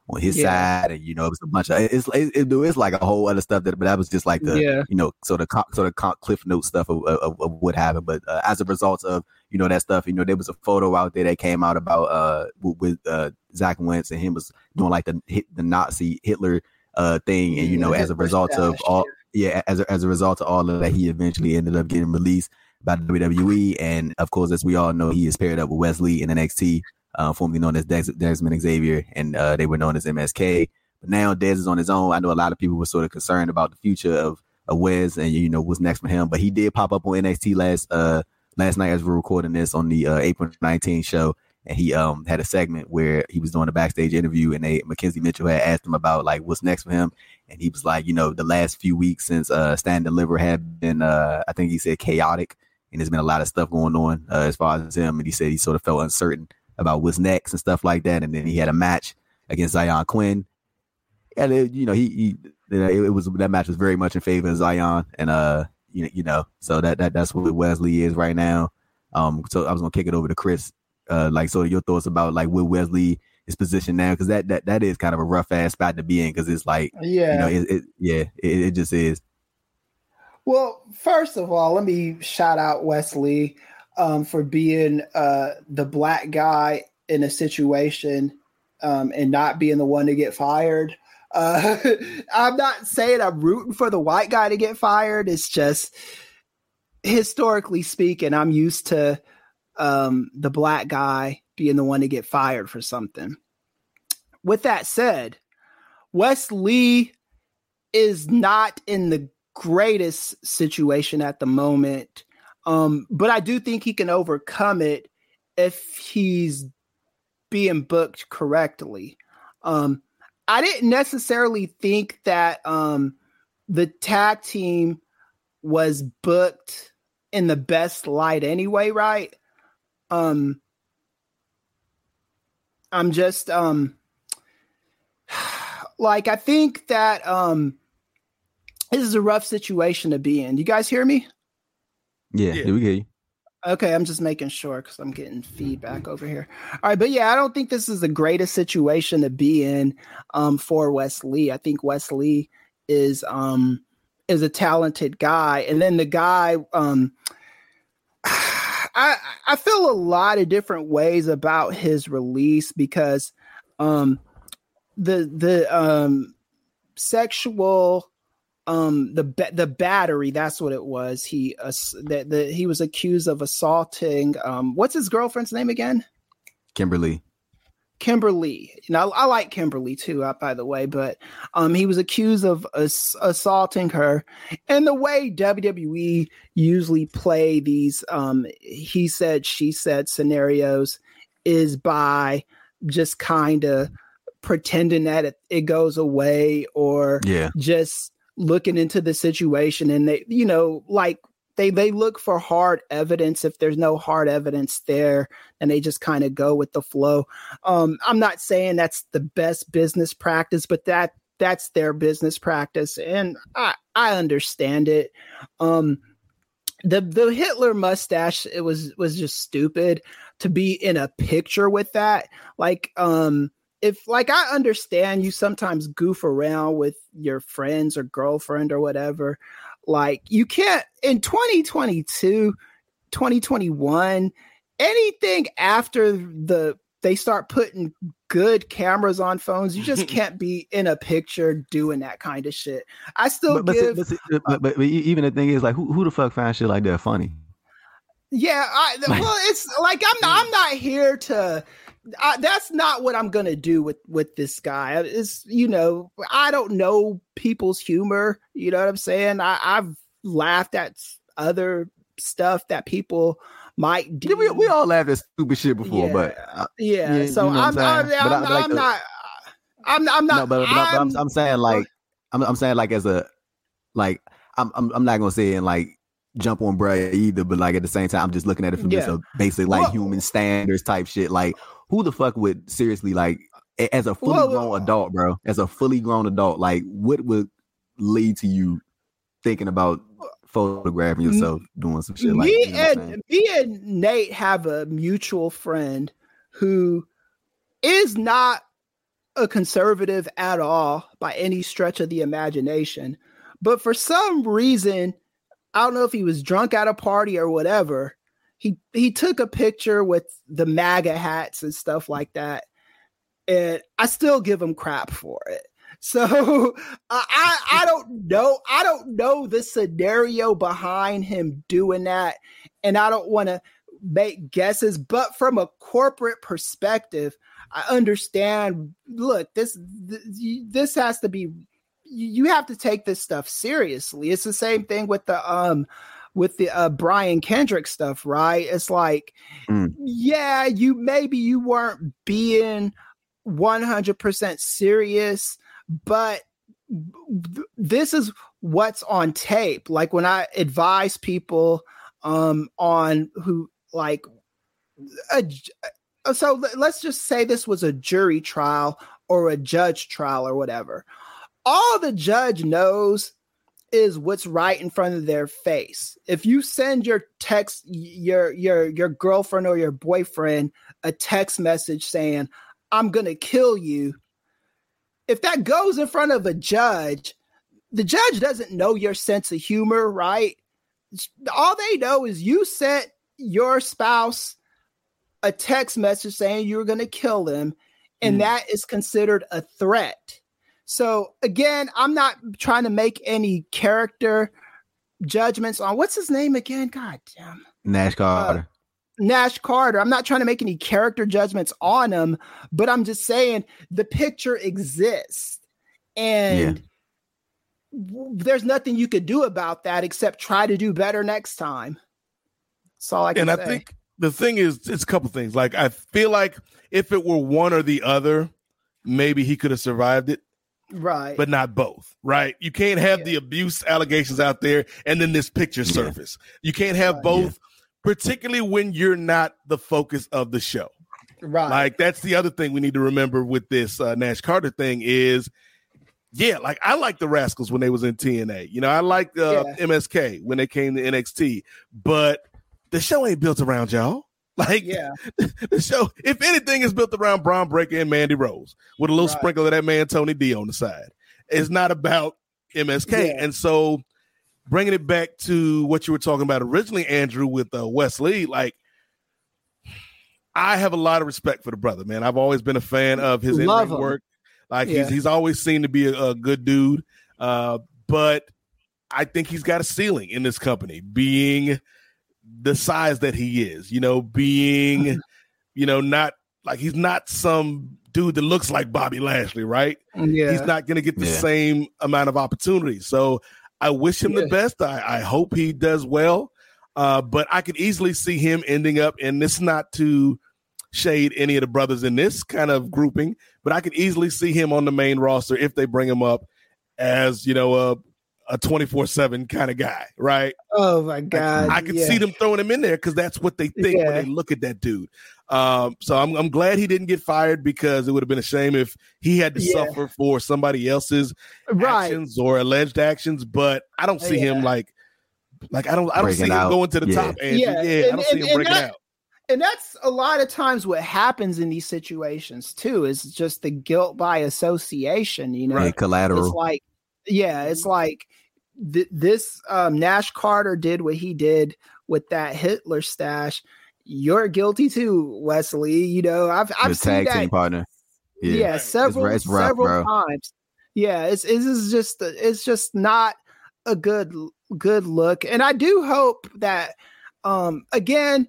on his Yeah. side and, you know, it was a bunch of, it's, it, it, it's like a whole other stuff that, but that was just like the, Yeah. you know, sort of sort of cliff note stuff of, of, of what happened. But uh, as a result of you know that stuff, you know, there was a photo out there that came out about uh with, with uh Zach Wentz and him was doing like the hit the Nazi Hitler uh thing, and you know, as a result of all yeah, as a, as a result of all of that, he eventually ended up getting released by WWE, and of course, as we all know, he is paired up with Wes Lee in NXT, uh, formerly known as Des- Dezmond Xavier, and uh, they were known as MSK. But now Des is on his own. I know a lot of people were sort of concerned about the future of, of Wes and you know what's next for him, but he did pop up on NXT last uh last night as we're recording this on the uh, April 19th show. And he um had a segment where he was doing a backstage interview, and they McKenzie Mitchell had asked him about like what's next for him, and he was like, you know, the last few weeks since uh Stand Deliver had been uh I think he said chaotic, and there's been a lot of stuff going on uh, as far as him, and he said he sort of felt uncertain about what's next and stuff like that, and then he had a match against Xyon Quinn, and it, you know he, he you know, it, it was that match was very much in favor of Xyon, and uh you you know so that that that's what Wes Lee is right now. Um, so I was gonna kick it over to Kris. Uh, like so your thoughts about like where Wes Lee is positioned now because that that that is kind of a rough ass spot to be in because it's like Yeah. you know it, it yeah it, it just is Well, first of all, let me shout out Wes Lee um, for being uh, the black guy in a situation um, and not being the one to get fired. Uh, I'm not saying I'm rooting for the white guy to get fired. It's just historically speaking, I'm used to um, the black guy being the one to get fired for something. With that said, Wes Lee is not in the greatest situation at the moment. Um, but I do think he can overcome it if he's being booked correctly. Um, I didn't necessarily think that um, the tag team was booked in the best light anyway, right? Um, I'm just um like I think that um this is a rough situation to be in. You guys hear me? Yeah, Yeah. we get you. Okay, I'm just making sure because I'm getting feedback over here. All right, but yeah, I don't think this is the greatest situation to be in um, for Wes Lee. I think Wes Lee is um, is a talented guy, and then the guy, um, I I feel a lot of different ways about his release because um, the the um, sexual um the the battery that's what it was he uh, that the he was accused of assaulting um what's his girlfriend's name again Kimberly. Kimberly you know i, I like kimberly too uh, by the way but um he was accused of ass- assaulting her and the way wwe usually play these um he said she said scenarios is by just kind of pretending that it, it goes away or Yeah. just looking into the situation and they you know like they they look for hard evidence if there's no hard evidence there and they just kind of go with the flow. Um i'm not saying that's the best business practice but that that's their business practice and i i understand it. Um the the hitler mustache it was was just stupid to be in a picture with that. Like um if like I understand you sometimes goof around with your friends or girlfriend or whatever, like you can't in 2022, 2021, anything after the they start putting good cameras on phones, you just can't be in a picture doing that kind of shit. I still But, but, give but, see- uh, but, but, but e- even the thing is, like, who, who the fuck finds shit like that funny? Yeah, I, well, it's like I'm not, I'm not here to. I, that's not what I'm gonna do with with this guy. Is you know I don't know people's humor. You know what I'm saying? I, I've laughed at other stuff that people might do. Yeah, we, we all laughed at stupid shit before, Yeah. but uh, yeah. you- so you know I'm, I'm I'm? I'm, I- but like I'm not. I'm, I'm not. no, but, but, I'm, I'm, saying like I'm, I'm saying like as a like I'm, I'm I'm not gonna say it and like jump on Brad either, but like at the same time I'm just looking at it from just a basic like Well- human standards type shit. Like who the fuck would seriously like as a fully Well, grown adult, bro? As a fully grown adult, like what would lead to you thinking about photographing yourself doing some shit like me you know what I'm saying? and me and Nate have a mutual friend who is not a conservative at all by any stretch of the imagination. But for some reason, I don't know if he was drunk at a party or whatever. He he took a picture with the MAGA hats and stuff like that. And I still give him crap for it. So I I don't know. I don't know the scenario behind him doing that, and I don't want to make guesses. But from a corporate perspective, I understand. Look, this this has to be. You have to take this stuff seriously. It's the same thing with the um with the uh Brian Kendrick stuff, right? It's like, Mm. yeah, you maybe you weren't being 100% serious, but th- this is what's on tape. Like when I advise people um on who like a, uh, so let's just say this was a jury trial or a judge trial or whatever. All the judge knows is what's right in front of their face. If you send your text your your your girlfriend or your boyfriend a text message saying I'm going to kill you, if that goes in front of a judge, the judge doesn't know your sense of humor, right? All they know is you sent your spouse a text message saying you were going to kill them, and Mm. that is considered a threat. So again, I'm not trying to make any character judgments on what's his name again. God damn. Nash uh, Carter. Nash Carter. I'm not trying to make any character judgments on him, but I'm just saying the picture exists. And w- there's nothing you could do about that except try to do better next time. That's all I can say. and say. I think the thing is, it's a couple things. Like I feel like if it were one or the other, maybe he could have survived it, right. but not both. Right? You can't have Yeah. the abuse allegations out there and then this picture Yeah. surface. You can't have Right. both, particularly when you're not the focus of the show. Right. Like that's the other thing we need to remember with this uh, Nash Carter thing is, yeah, like I like the Rascals when they was in TNA. You know, I like uh, Yeah. MSK when they came to NXT, but the show ain't built around y'all. Like yeah. the show, if anything, is built around Bron Breakker and Mandy Rose with a little Right. sprinkle of that man Tony D on the side. It's not about MSK, Yeah. and so bringing it back to what you were talking about originally, Andrew, with uh, Wes Lee, like. I have a lot of respect for the brother, man. I've always been a fan of his in Love him. work. Like Yeah. he's he's always seemed to be a, a good dude. Uh, but I think he's got a ceiling in this company, being the size that he is, you know, being, you know, not like he's not some dude that looks like Bobby Lashley, right? Yeah. He's not going to get the Yeah. same amount of opportunities. So I wish him Yeah. the best. I, I hope he does well. Uh, but I could easily see him ending up, and this is not to shade any of the brothers in this kind of grouping, but I could easily see him on the main roster if they bring him up as, you know, a, a 24 7 kind of guy, right? oh my Like, god. I could yeah. see them throwing him in there because that's what they think when they look at that dude. Um, so I'm, I'm glad he didn't get fired because it would have been a shame if he had to Yeah. suffer for somebody else's right. actions or alleged actions. But I don't see him like, like I don't, I don't see Breaking him going to the Yeah. top. Andrew. Yeah, Yeah, and- I don't see and- him and breaking that- out. and that's a lot of times what happens in these situations too is just the guilt by association you know Yeah, collateral. it's like yeah it's like th- this um nash carter did what he did with that hitler stash you're guilty too Wes Lee you know i've i've seen tag that team partner. yeah, Right. several it's rough, several bro. times yeah it's it's just it's just not a good good look and i do hope that um again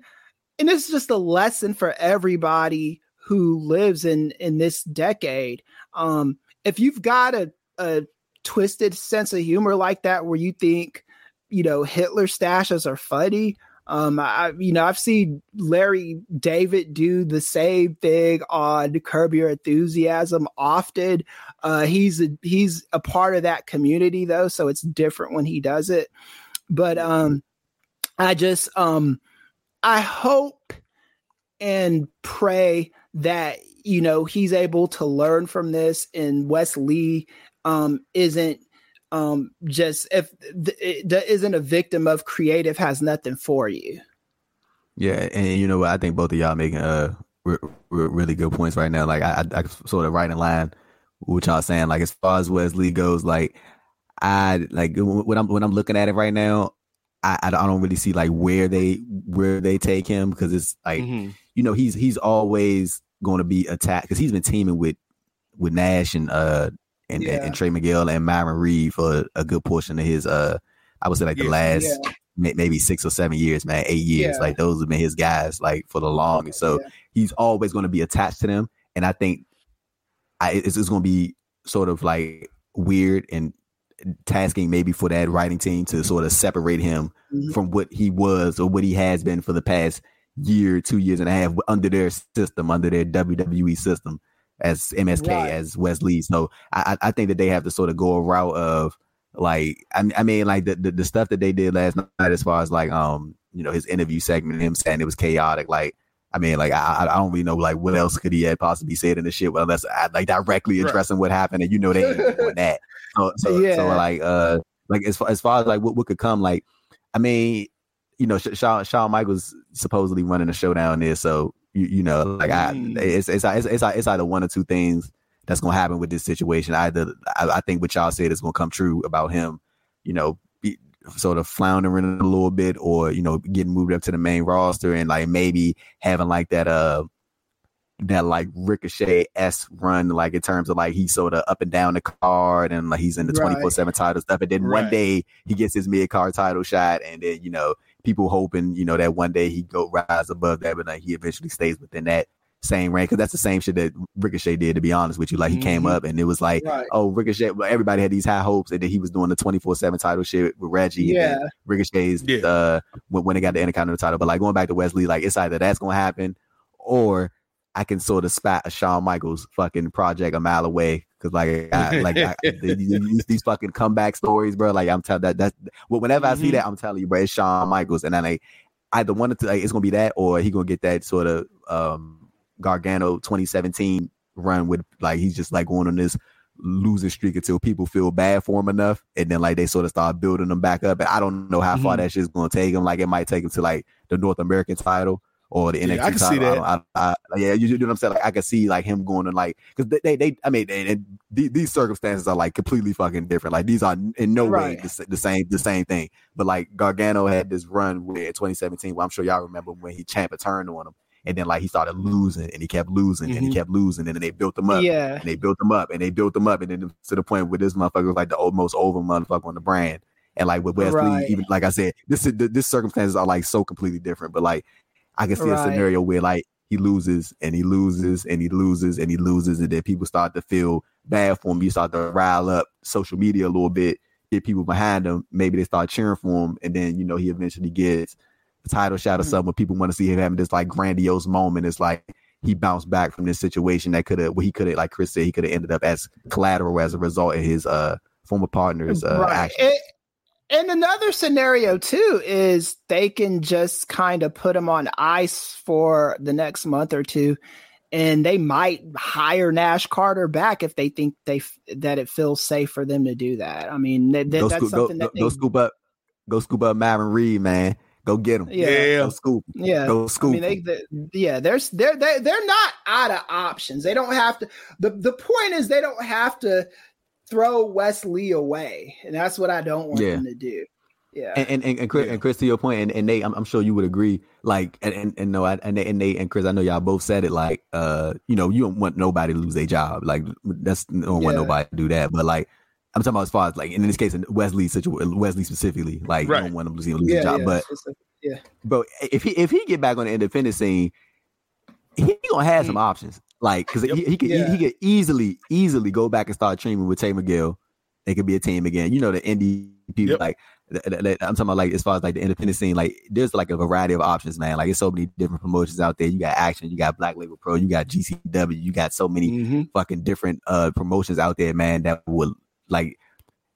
and this is just a lesson for everybody who lives in in this decade um if you've got a a twisted sense of humor like that where you think you know hitler stashes are funny. Um i you know i've seen larry david do the same thing on curb your enthusiasm often. Uh he's a he's a part of that community though so it's different when he does it. But um i just um i hope and pray that you know he's able to learn from this and Wes Lee um isn't um just if th- it th- isn't a victim of creative has nothing for you Yeah, and you know what? I think both of y'all making uh re- re- really good points right now. Like I, I, I sort of right in line with what y'all saying. Like as far as Wes Lee goes, like I like when I'm when I'm looking at it right now, I I don't really see like where they where they take him because it's like Mhm. you know he's he's always going to be attacked because he's been teaming with with Nash and uh and, Yeah. and, Trey Miguel and Myron Reed for a good portion of his uh I would say like the last Yeah. maybe six or seven years, man, eight years. Yeah. Like those have been his guys, like for the longest. So he's always going to be attached to them, and I think I, it's, it's going to be sort of like weird and tasking maybe for that writing team to sort of separate him Mhm. from what he was or what he has been for the past year, two years and a half under their system, under their WWE system as MSK, Right. as Wes Lee. So I, I think that they have to sort of go a route of like I, I mean like the, the the stuff that they did last night as far as like um you know his interview segment, him saying it was chaotic, like. I mean, like I, I- don't really know, like what else could he have possibly said in the shit, unless I, like directly Right. addressing what happened, and you know they ain't doing that. So, so, so like, uh, like as far as far as like what, what could come, like, I mean, you know, Sh- Shawn, Shawn Michaels supposedly running a showdown there, so you, you know, like I, Mm. it's, it's it's it's it's either one or two things that's gonna happen with this situation. Either I, I think what y'all said is gonna come true about him, you know, be, sort of floundering a little bit, or you know, getting moved up to the main roster, and like maybe having like that uh that like ricochet s run, like in terms of like he's sort of up and down the card, and like he's in the Right. twenty four seven title stuff, and then one day he gets his mid card title shot, and then you know people hoping you know that one day he go rise above that, but like he eventually stays within that same rank because that's the same shit that Ricochet did. To be honest with you, like he came Mhm. up and it was like, Right. oh Ricochet, well, everybody had these high hopes and then he was doing the twenty four seven title shit with Reggie. and then yeah Ricochet's Yeah. uh when, when they got the Intercontinental title. But like going back to Wes Lee, like it's either that's gonna happen or I can sort of spot a Shawn Michaels fucking project a mile away. Cause like, I, like I, these, these fucking comeback stories, bro. Like I'm telling that that's well, whenever I see Mhm. that, I'm telling you, bro, it's Shawn Michaels, and then like either one of like, it's gonna be that or he gonna get that sort of um Gargano 2017 run with like he's just like going on this losing streak until people feel bad for him enough, and then like they sort of start building him back up. And I don't know how mm-hmm. far that shit's going to take him. Like it might take him to like the North American title or the NXT yeah, I can title. See that. I, I, I, yeah, you, you know what I'm saying? Like I can see like him going to like because they, they, they I mean they, they, these circumstances are like completely fucking different. Like these are in no right. way the, the, same the same thing. But like Gargano had this run with 2017. Well, I'm sure y'all remember when he Ciampa turn on him. And then like he started losing and he kept losing mm-hmm. and he mm-hmm. kept losing and then they built him up. Yeah. And they built him up and they built him up and then to the point where this motherfucker was like the most over motherfucker on the brand. And like with Wes Lee, right. even like I said, this is this circumstances are like so completely different. But like I can see right. a scenario where like he loses and he loses and he loses and he loses, and then people start to feel bad for him. You start to rile up social media a little bit, get people behind him. Maybe they start cheering for him, and then you know he eventually gets a title shot or mm-hmm. something. People want to see him having this like grandiose moment. It's like he bounced back from this situation that could have, well, he could have, like Kris said, he could have ended up as collateral as a result of his uh former partner's uh, right. action. It, and another scenario too is they can just kind of put him on ice for the next month or two, and they might hire Nash Carter back if they think they that it feels safe for them to do that. I mean, that, that's scoop, something go, that they, go scoop up, go scoop up Marvin Reed, man. Go get him. Yeah, yeah. Go scoop. Yeah, go scoop. I mean, they, they, yeah, there's they're they're, they're not out of options. They don't have to. the The point is, they don't have to throw Wes Lee away, and that's what I don't want yeah. them to do. Yeah, and and and Kris, yeah. and Kris to your point, and, and Nate, I'm, I'm, sure you would agree. Like, and and, and no, I, and Nate, and Nate and Kris, I know y'all both said it. Like, uh, you know, you don't want nobody to lose their job. Like, that's you don't want nobody to do that. But like, I'm talking about as far as like in this case, in Wes Lee situation, Wes Lee specifically, like, right. you don't want him to lose, lose yeah, job. But yeah, but if he if he get back on the independent scene, he gonna have mm. some options. Like, because yep. he, he could yeah. he, he, could easily easily go back and start training with Trey Miguel. It could be a team again. You know, the indie people yep. like I'm talking about like as far as like the independent scene, like there's like a variety of options, man. Like it's so many different promotions out there. You got Action, you got Black Label Pro, you got GCW, you got so many mm-hmm. fucking different uh promotions out there, man. That would like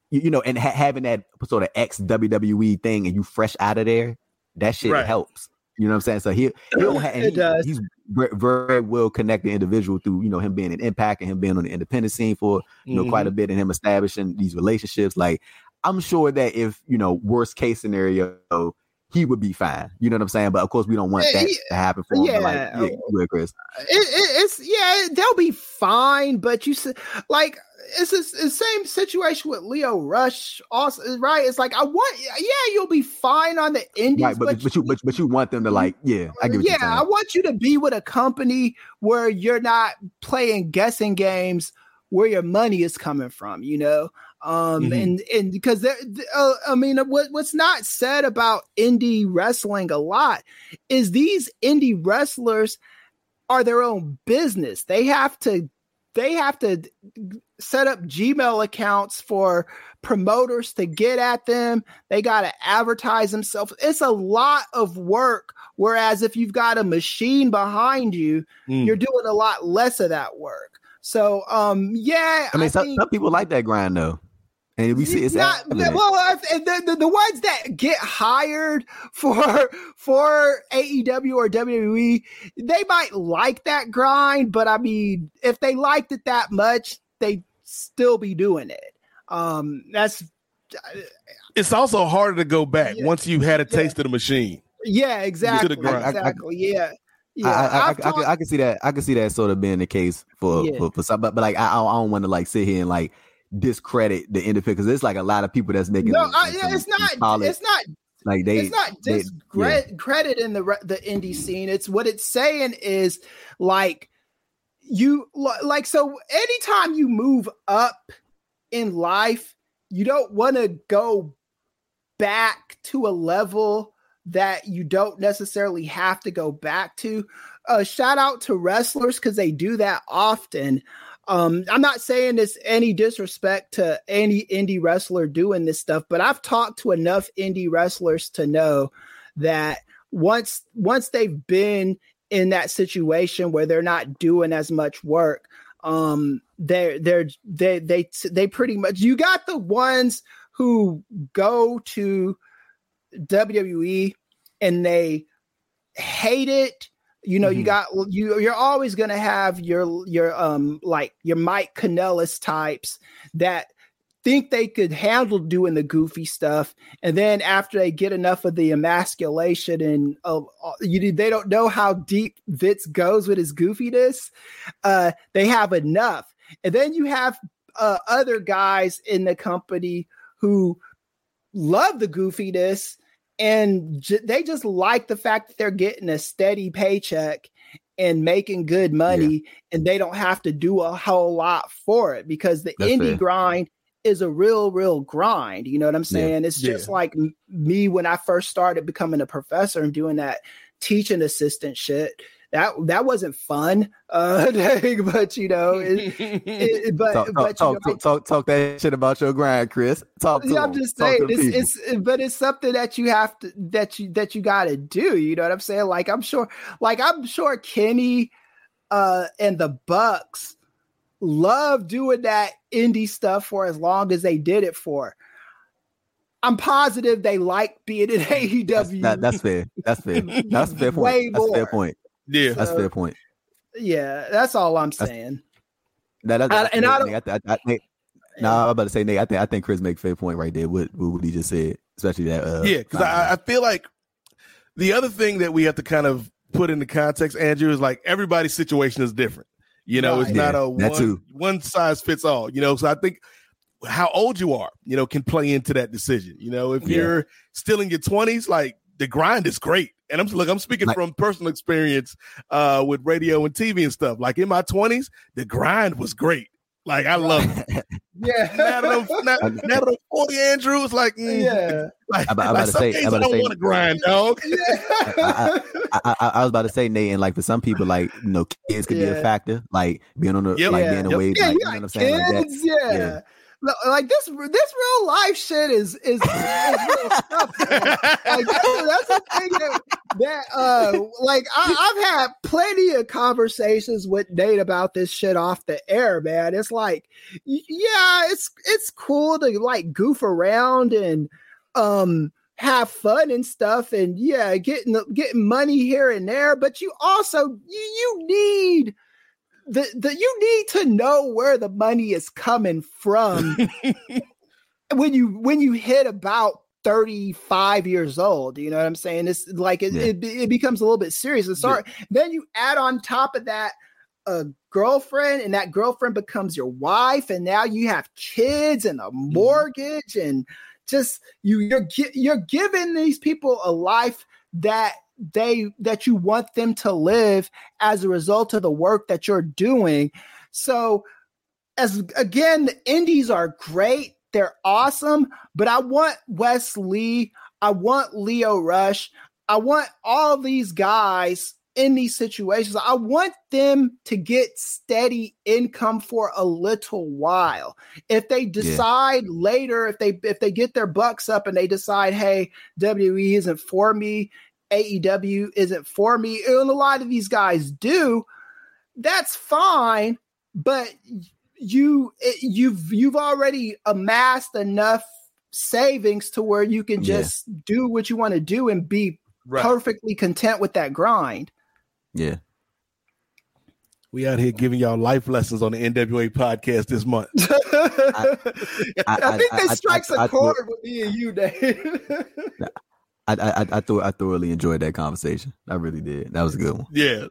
you, you know, and ha- having that sort of ex WWE thing, and you fresh out of there, that shit right. helps. You know what I'm saying? So he, he have, he, does. he's very, very, well connected individual through you know him being an impact and him being on the independent scene for you know mm-hmm. quite a mm-hmm. bit and him establishing these relationships. Like I'm sure that if you know worst case scenario, he would be fine. You know what I'm saying? But of course, we don't want that to happen for him. Yeah, like, yeah, Kris. It, it, it's yeah, they'll be fine. But you said like it's the same situation with Leo Rush. Also, right? It's like I want, yeah, you'll be fine on the indies, right, but, but, but you but, but you want them to like, yeah, I get yeah, I want you to be with a company where you're not playing guessing games where your money is coming from. You know, um mm-hmm. and and because there uh, i mean what what's not said about indie wrestling a lot is these indie wrestlers are their own business. They have to they have to set up gmail accounts for promoters to get at them. They got to advertise themselves. It's a lot of work whereas if you've got a machine behind you mm. you're doing a lot less of that work. So um yeah i mean I some, think, some people like that grind though and we see it's not well the, the, the ones that get hired for for AEW or WWE they might like that grind but I mean if they liked it that much they still be doing it um that's it's also harder to go back yeah. once you've had a taste yeah. of the machine yeah exactly exactly yeah yeah, I, I, I, talked, I, can see that. I can see that sort of being the case for yeah. for, for some, but, but like I, I don't want to like sit here and like discredit the independent because it's like a lot of people that's making. No, I, it's not. Solid, it's not. Like they, it's not discredit yeah. in the the indie scene. It's what it's saying is like you like so. Anytime you move up in life, you don't want to go back to a level that you don't necessarily have to go back to. Uh, shout out to wrestlers because they do that often. Um, I'm not saying this any disrespect to any indie wrestler doing this stuff, but I've talked to enough indie wrestlers to know that once once they've been in that situation where they're not doing as much work, um, they're they're they they they pretty much you got the ones who go to WWE and they hate it You know, mm-hmm. you got you you're always gonna have your your um like your Mike Kanellis types that think they could handle doing the goofy stuff and then after they get enough of the emasculation and uh, you they don't know how deep Vince goes with his goofiness uh they have enough and then you have uh, other guys in the company who love the goofiness and j- they just like the fact that they're getting a steady paycheck and making good money yeah. and they don't have to do a whole lot for it because the That's indie fair. grind is a real real grind you know what i'm saying yeah. it's just yeah. like m- me when i first started becoming a professor and doing that teaching assistant shit that that wasn't fun uh but you know it, it, but talk, but talk, know, talk, talk, talk that shit about your grind kris talk yeah, i'm just saying it's, it's but it's something that you have to that you that you got to do you know what i'm saying like i'm sure like i'm sure kenny uh and the bucks love doing that indie stuff for as long as they did it for. I'm positive they like being in AEW. That's, that, that's fair. That's fair. That's fair point. Way that's more. fair point. Yeah, that's fair point. Yeah, that's all I'm saying. That, that, I, and I, don't. I, I, I, no, I'm about to say, Nate. I think I think Kris make fair point right there. What what he just said, especially that. Uh, yeah, because I, I feel like the other thing that we have to kind of put into context, Andrew, is like everybody's situation is different. You know, right. it's not yeah, a one, one size fits all. You know, so I think how old you are, you know, can play into that decision. You know, if yeah. you're still in your twenties, like the grind is great. And I'm look, I'm speaking like, from personal experience uh, with radio and TV and stuff. Like in my 20s, the grind was great. Like I love it. yeah. Now that I'm, now, now that I'm 40, Andrew, it's like, mm, yeah. Like, I'm, I'm about to say, I'm about to say, want to grind, dog. Yeah. I, I, I, I, was about to say, Nate, and like for some people, like you know, kids could yeah. be a factor, like being on the, yep. like being away, yeah, like, you know what I'm saying, kids, like yeah. yeah like this this real life shit is is, is real stuff. like that's, that's the thing that, that uh like I, have had plenty of conversations with Nate about this shit off the air, man. It's like yeah, it's it's cool to like goof around and um have fun and stuff and yeah, getting getting money here and there, but you also you, you need the, the you need to know where the money is coming from when you when you hit about 35 years old you know what i'm saying it's like it, yeah. it, it, becomes a little bit serious and sorry yeah. then you add on top of that a girlfriend and that girlfriend becomes your wife and now you have kids and a mm-hmm. mortgage and just you you're you're giving these people a life that they that you want them to live as a result of the work that you're doing. So as again, the indies are great. They're awesome, but I want Wes Lee, I want Leo Rush, I want all these guys in these situations. I want them to get steady income for a little while. If they decide yeah. later, if they if they get their bucks up and they decide, hey, WWE isn't for me, AEW isn't for me, and a lot of these guys do, that's fine. But you you've you've already amassed enough savings to where you can just yeah. do what you want to do and be right. perfectly content with that grind. Yeah. We out here giving y'all life lessons on the NWA podcast this month. I, I, I, think that strikes a chord with me and you, Dave. I, I I th- I thoroughly enjoyed that conversation. I really did. That was a good one. Yeah.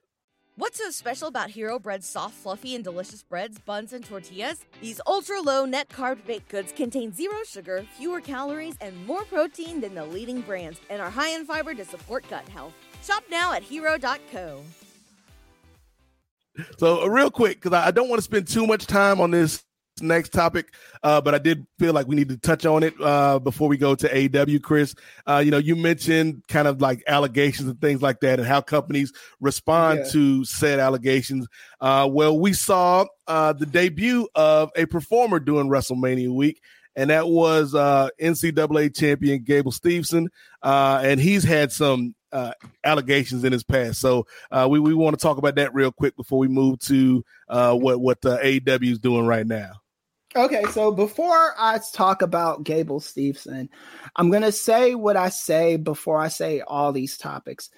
What's so special about Hero Bread's soft, fluffy, and delicious breads, buns, and tortillas? These ultra low net carb baked goods contain zero sugar, fewer calories, and more protein than the leading brands, and are high in fiber to support gut health. Shop now at hero.co. So, uh, real quick, because I don't want to spend too much time on this next topic, uh, but I did feel like we need to touch on it uh, before we go to AEW, Kris, uh, you know, you mentioned kind of like allegations and things like that, and how companies respond yeah. to said allegations. Uh, well, we saw uh, the debut of a performer during WrestleMania week. And that was uh, NCAA champion Gable Steveson, and he's had some uh, allegations in his past. So uh, we we want to talk about that real quick before we move to uh, what what the AEW is doing right now. Okay, so before I talk about Gable Steveson, I'm going to say what I say before I say all these topics.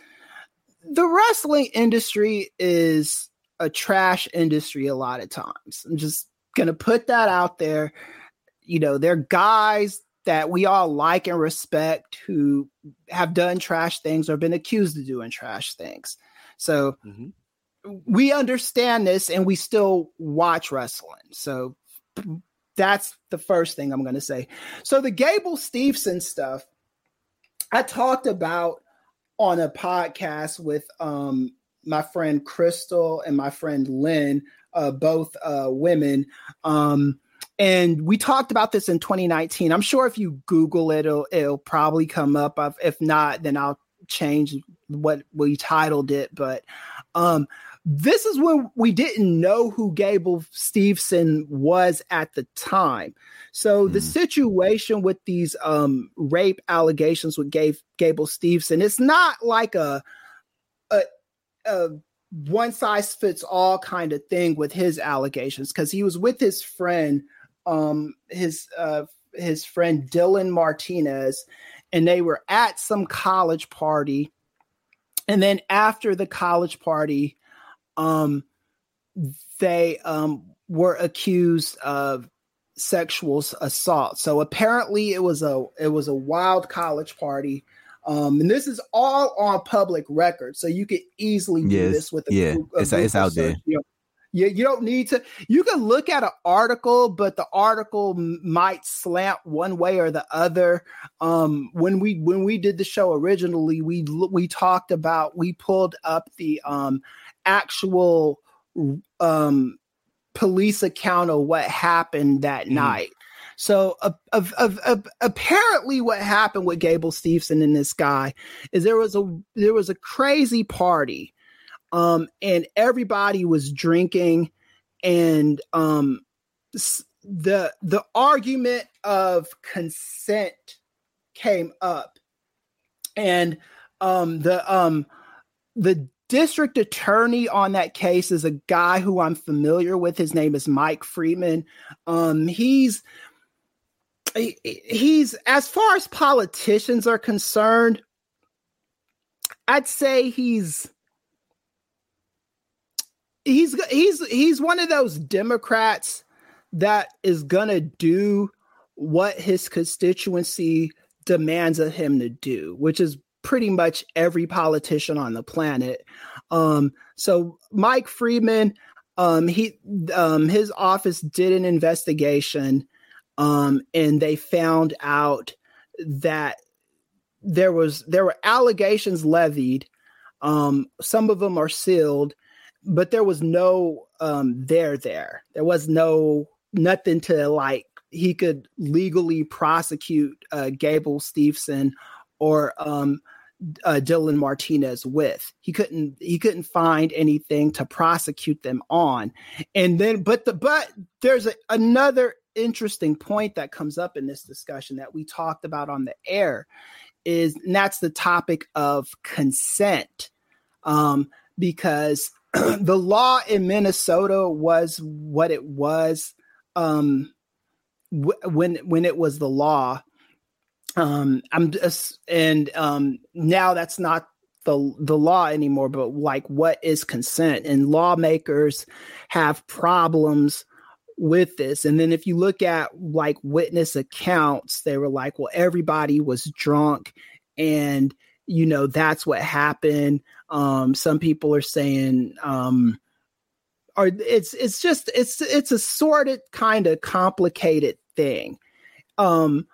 the wrestling industry is a trash industry a lot of times. I'm just gonna put that out there. You know, they're guys that we all like and respect who have done trash things or been accused of doing trash things. So mm-hmm. we understand this and we still watch wrestling. So that's the first thing I'm going to say. So the Gable Steveson stuff, I talked about on a podcast with um, my friend Crystal and my friend Lynn, uh, both uh, women. Um, and we talked about this in 2019. I'm sure if you Google it, it'll, it'll probably come up. If not, then I'll change what we titled it. But um, this is when we didn't know who Gable Steveson was at the time. So mm. the hmm. situation with these um, rape allegations with Gable Steveson, it's not like a, a, a one size fits all kind of thing with his allegations because he was with his friend, um, his uh, his friend Dylan Martinez, and they were at some college party. And then after the college party, um, they um, were accused of sexual assault. So apparently, it was a it was a wild college party. Um, and this is all on public record, so you could easily do yes. this with a yeah, a it's, it's out there. You know, you, you don't need to. You can look at an article, but the article might slant one way or the other. Um, when we when we did the show originally, we we talked about we pulled up the um actual um police account of what happened that mm. night. So, uh, of, of, of, apparently, what happened with Gable Steveson and this guy is there was a there was a crazy party, um, and everybody was drinking, and um, the the argument of consent came up, and um, the um, the district attorney on that case is a guy who I'm familiar with. His name is Mike Freeman. Um, he's he, he's as far as politicians are concerned, I'd say he's he's he's he's one of those Democrats that is gonna do what his constituency demands of him to do, which is pretty much every politician on the planet. Um, so Mike Freeman, um, he um, his office did an investigation, um, and they found out that there was there were allegations levied. Um, some of them are sealed, but there was no um, there there. There was no nothing to like he could legally prosecute uh, Gable Steveson or um, uh, Dylan Martinez with. He couldn't he couldn't find anything to prosecute them on. And then but the but there's a, another interesting point that comes up in this discussion that we talked about on the air is and that's the topic of consent. Um, because the law in Minnesota was what it was um, w- when when it was the law um i'm just and um now that's not the the law anymore but like what is consent? And lawmakers have problems with this. And then if you look at like witness accounts they were like well everybody was drunk and you know that's what happened. Um some people are saying um or it's it's just it's it's a sorted kind of complicated thing. Um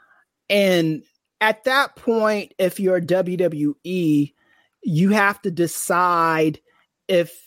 and at that point, if you're WWE, you have to decide if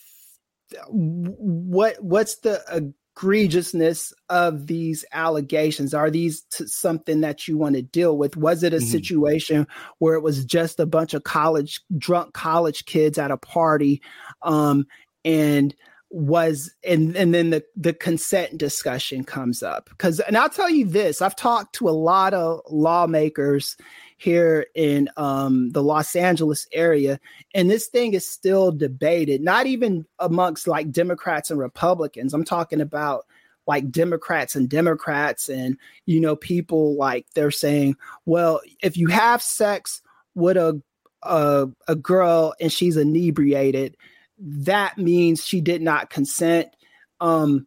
what what's the egregiousness of these allegations are these t- something that you want to deal with was it a mm-hmm. situation where it was just a bunch of college drunk college kids at a party um, and was and and then the the consent discussion comes up. Because and I'll tell you this I've talked to a lot of lawmakers here in um, the Los Angeles area and this thing is still debated not even amongst like Democrats and Republicans. I'm talking about like Democrats and Democrats and you know people like they're saying well if you have sex with a a, a girl and she's inebriated, that means she did not consent. Um,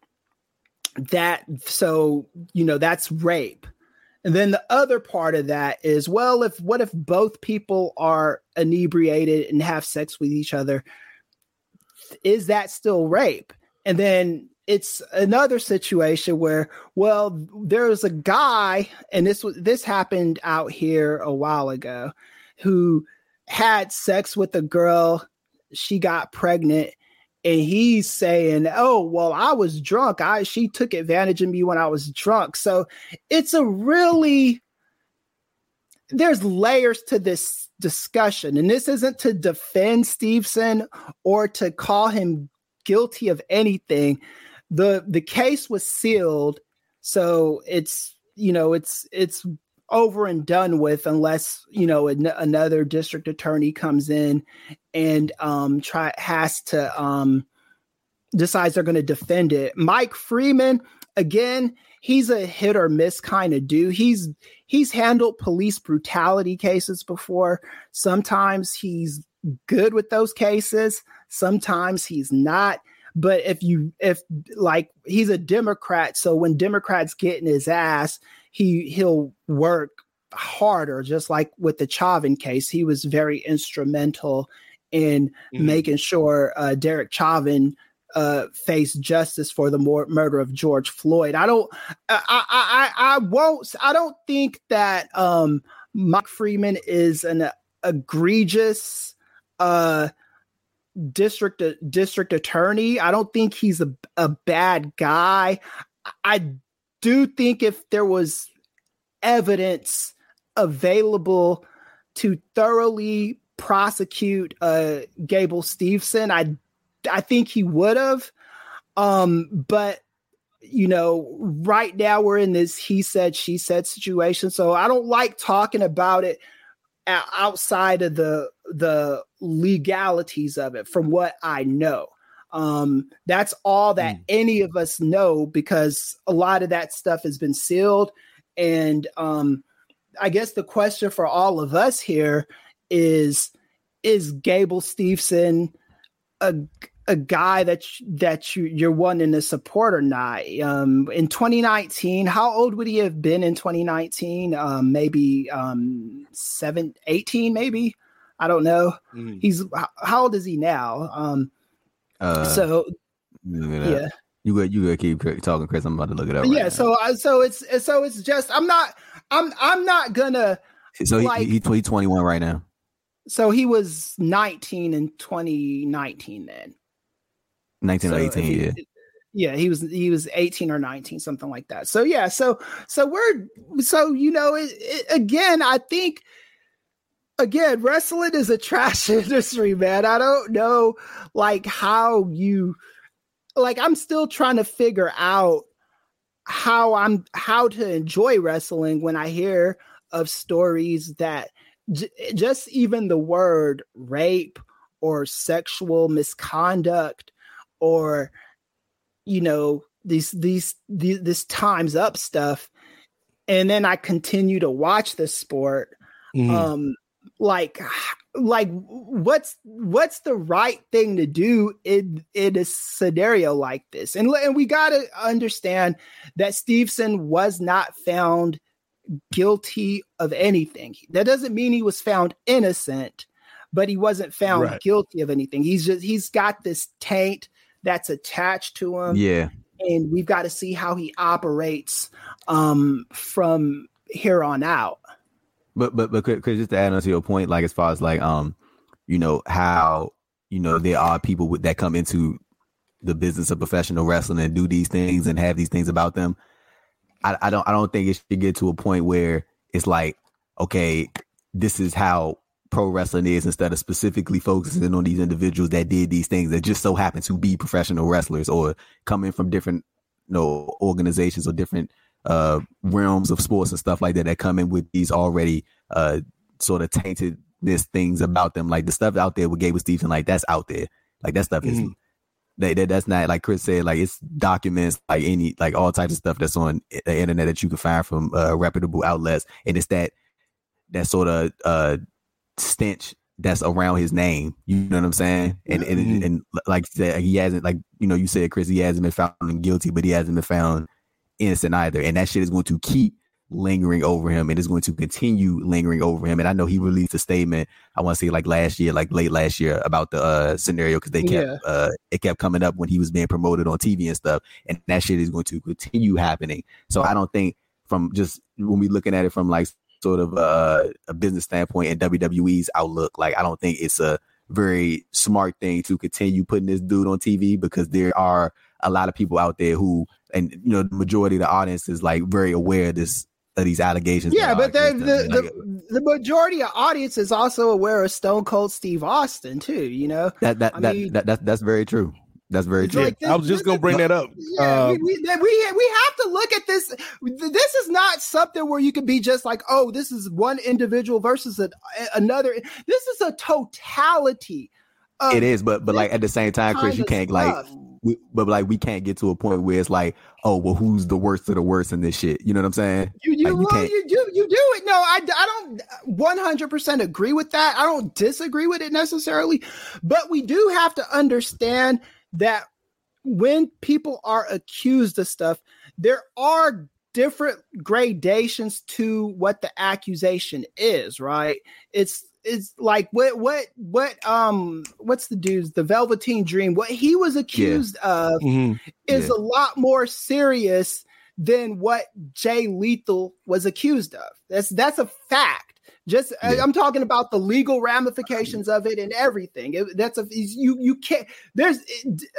that so you know that's rape. And then the other part of that is well, if what if both people are inebriated and have sex with each other? Is that still rape? And then it's another situation where well there's a guy and this was this happened out here a while ago who had sex with a girl she got pregnant and he's saying oh well i was drunk. I she took advantage of me when i was drunk. So it's a really there's layers to this discussion and this isn't to defend steveson or to call him guilty of anything. The the case was sealed so it's you know it's it's over and done with unless you know an, another district attorney comes in and um try has to um decides they're going to defend it. Mike freeman again he's a hit or miss kind of dude. He's he's handled police brutality cases before. Sometimes he's good with those cases. Sometimes he's not. But if you if like he's a Democrat, so when Democrats get in his ass, he he'll work harder. Just like with the Chauvin case, he was very instrumental in mm-hmm. making sure uh, Derek Chauvin uh, face justice for the mor- murder of George Floyd. I don't, I, I, I, won't, I don't think that um, Mike Freeman is an egregious uh, district district attorney. I don't think he's a, a bad guy. I do think if there was evidence available to thoroughly prosecute uh, Gable Steveson, I I think he would have. Um, but you know, right now we're in this he said she said situation, so I don't like talking about it outside of the the legalities of it from what I know. Um, that's all that mm. any of us know because a lot of that stuff has been sealed. And um, I guess the question for all of us here is is Gable Steveson a a guy that that you you're wanting to support or not. Um, in 2019, how old would he have been in 2019? Um, maybe um, seven, 18, maybe. I don't know. Mm. He's how old is he now? Um, uh, so yeah. You got you gotta keep talking, Chris. I'm about to look it up. Right yeah, now. so uh, so it's so it's just I'm not I'm I'm not gonna. So he, like, he, he 21 right now. So he was 19 in 2019 then. 19 so or 18, he, yeah. Yeah, he was he was 18 or 19, something like that. So yeah, so so we're so you know it, it, again, I think again, wrestling is a trash industry, man. I don't know like how you like I'm still trying to figure out how I'm how to enjoy wrestling when I hear of stories that j- just even the word rape or sexual misconduct or you know these these, these this times up stuff and then i continue to watch the sport mm. um like like what's what's the right thing to do in in a scenario like this and and we got to understand that steveson was not found guilty of anything that doesn't mean he was found innocent but he wasn't found right. guilty of anything he's just he's got this taint that's attached to him. Yeah. And we've got to see how he operates um, from here on out. But but but Kris, just to add on to your point, like as far as like um, you know how you know there are people with, that come into the business of professional wrestling and do these things and have these things about them. I, I don't I don't think it should get to a point where it's like okay, this is how pro wrestling is instead of specifically focusing on these individuals that did these things that just so happen to be professional wrestlers or coming from different you know organizations or different uh realms of sports and stuff like that that come in with these already uh sort of taintedness things about them like the stuff out there with Gable Steveson like that's out there like that stuff is mm-hmm. that, that that's not like Kris said like it's documents like any like all types of stuff that's on the internet that you can find from uh reputable outlets and it's that that sort of uh stench that's around his name. You know what I'm saying? And and, Mm-hmm. and, and like said, he hasn't like you know you said Chris, he hasn't been found guilty, but he hasn't been found innocent either. And that shit is going to keep lingering over him and it's going to continue lingering over him. And I know he released a statement, I want to say like last year, like late last year, about the uh scenario because they kept Yeah. uh it kept coming up when he was being promoted on TV and stuff. And that shit is going to continue happening. So I don't think from just when we looking at it from like sort of uh, a business standpoint and WWE's outlook, like I don't think it's a very smart thing to continue putting this dude on TV because there are a lot of people out there who, and you know, the majority of the audience is like very aware of this of these allegations. Yeah, but the against the, like, the the majority of audience is also aware of Stone Cold Steve Austin too. You know, that that I that, mean- that, that that's very true. That's very true. like I was just gonna bring that up. Yeah, Uh, we, we, we we have to look at this. This is not something where you can be just like, oh, this is one individual versus a, another. This is a totality. Of it is, but but like at the same time, Kris, you can't like, stuff. We, but like we can't get to a point where it's like, oh, well, who's the worst of the worst in this shit? You know what I'm saying? You you, Like, you you do you do it. No, I, I don't 100 percent agree with that. I don't disagree with it necessarily, but we do have to understand that when people are accused of stuff, there are different gradations to what the accusation is. Right? It's it's like what what what um what's the dude's the Velveteen Dream? What he was accused of mhm. is Yeah. a lot more serious than what Jay Lethal was accused of. That's that's a fact. Just Yeah. I'm talking about the legal ramifications of it and everything. It- that's a you you can't. There's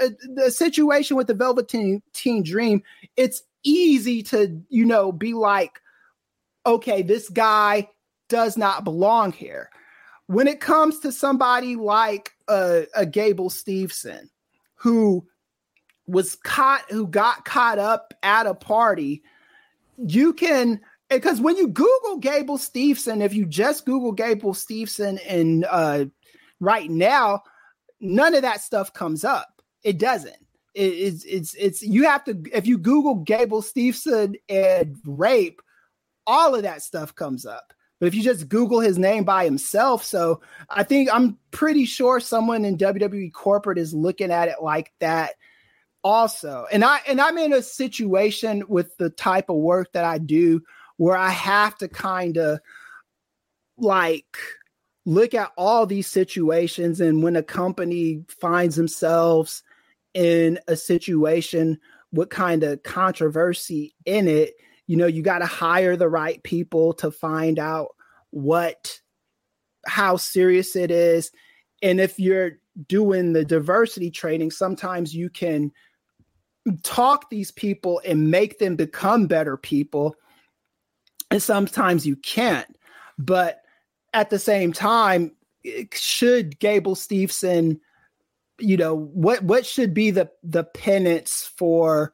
uh, the situation with the Velveteen Teen Dream. It's easy to you know be like, okay, this guy does not belong here. When it comes to somebody like uh, a Gable Steveson, who was caught who got caught up at a party you can because when you google gable steveson if you just google gable steveson and uh right now none of that stuff comes up. It doesn't. It, it's it's it's you have to if you google gable steveson and rape all of that stuff comes up but if you just google his name by himself so i think i'm pretty sure someone in wwe corporate is looking at it like that also. And i and i'm in a situation with the type of work that i do where i have to kind of like look at all these situations. And when a company finds themselves in a situation with kind of controversy in it you know you got to hire the right people to find out what how serious it is. And if you're doing the diversity training sometimes you can talk these people and make them become better people and sometimes you can't. But at the same time should gable steveson you know what what should be the the penance for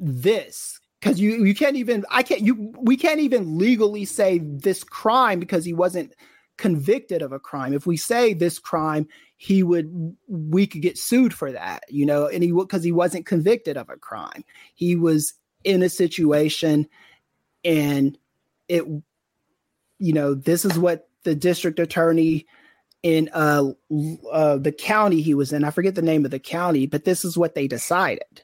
this because you you can't even i can't you we can't even legally say this crime because he wasn't convicted of a crime. If we say this crime he would we could get sued for that you know and he because he wasn't convicted of a crime. He was in a situation and it you know this is what the district attorney in uh, uh the county he was in i forget the name of the county but this is what they decided.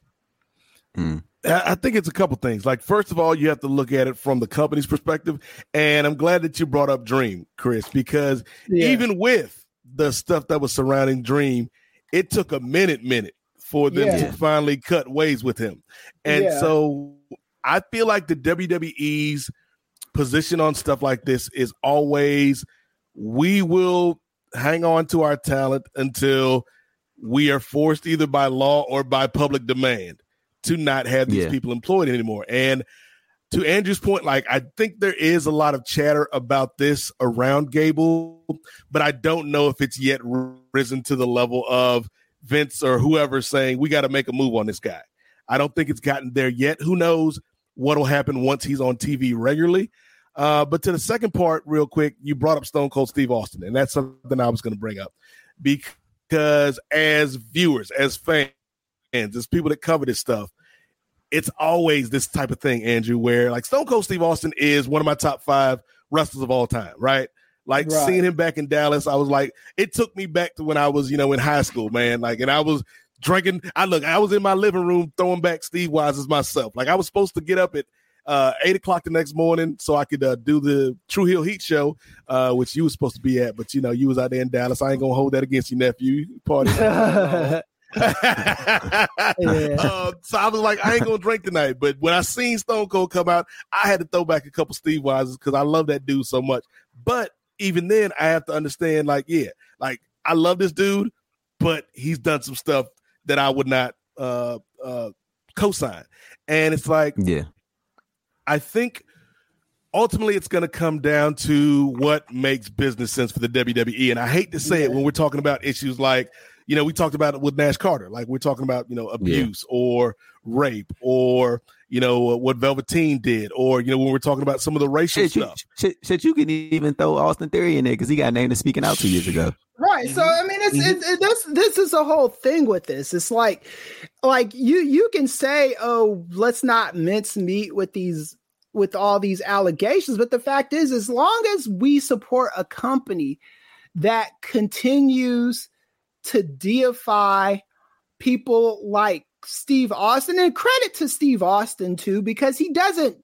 I I think it's a couple things. Like, first of all, you have to look at it from the company's perspective. And I'm glad that you brought up Dream, Kris, because Yeah. even with the stuff that was surrounding Dream, it took a minute, minute for them Yeah. to finally cut ways with him. And Yeah. so I feel like the WWE's position on stuff like this is always we will hang on to our talent until we are forced either by law or by public demand to not have these Yeah. people employed anymore. And to Andrew's point, like I think there is a lot of chatter about this around Gable, but I don't know if it's yet risen to the level of Vince or whoever saying we got to make a move on this guy. I don't think it's gotten there yet. Who knows what will happen once he's on TV regularly? Uh, but to the second part, real quick, you brought up Stone Cold Steve Austin, and that's something I was going to bring up because as viewers, as fans, as people that cover this stuff, it's always this type of thing, Andrew, where like Stone Cold Steve Austin is one of my top five wrestlers of all time, right? Like Right. seeing him back in Dallas, I was like, it took me back to when I was, you know, in high school, man. Like, and I was drinking. I look, I was in my living room throwing back Steve Wise's myself. Like, I was supposed to get up at uh, eight o'clock the next morning so I could uh, do the True Hill Heat show, uh, which you was supposed to be at, but you know, you was out there in Dallas. I ain't gonna hold that against you, nephew. Party. Uh, so I was like, I ain't gonna drink tonight. But when I seen Stone Cold come out, I had to throw back a couple Steve Wises because I love that dude so much. But even then, I have to understand, like, yeah, like I love this dude, but he's done some stuff that I would not uh uh co-sign. And it's like, Yeah. I think ultimately it's going to come down to what makes business sense for the WWE. And I hate to say it when we're talking about issues like, you know, we talked about it with Nash Carter, like we're talking about, you know, abuse or rape or, you know, uh, what Velveteen did, or, you know, when we're talking about some of the racial Shit, you, stuff. shit, shit, you can even throw Austin Theory in there because he got named as speaking out two years ago. Right. So I mean, it's, it's it, this this is a whole thing with this. It's like, like you you can say, oh, let's not mince meat with these with all these allegations, but the fact is, as long as we support a company that continues to deify people like Steve Austin, and credit to Steve Austin too, because he doesn't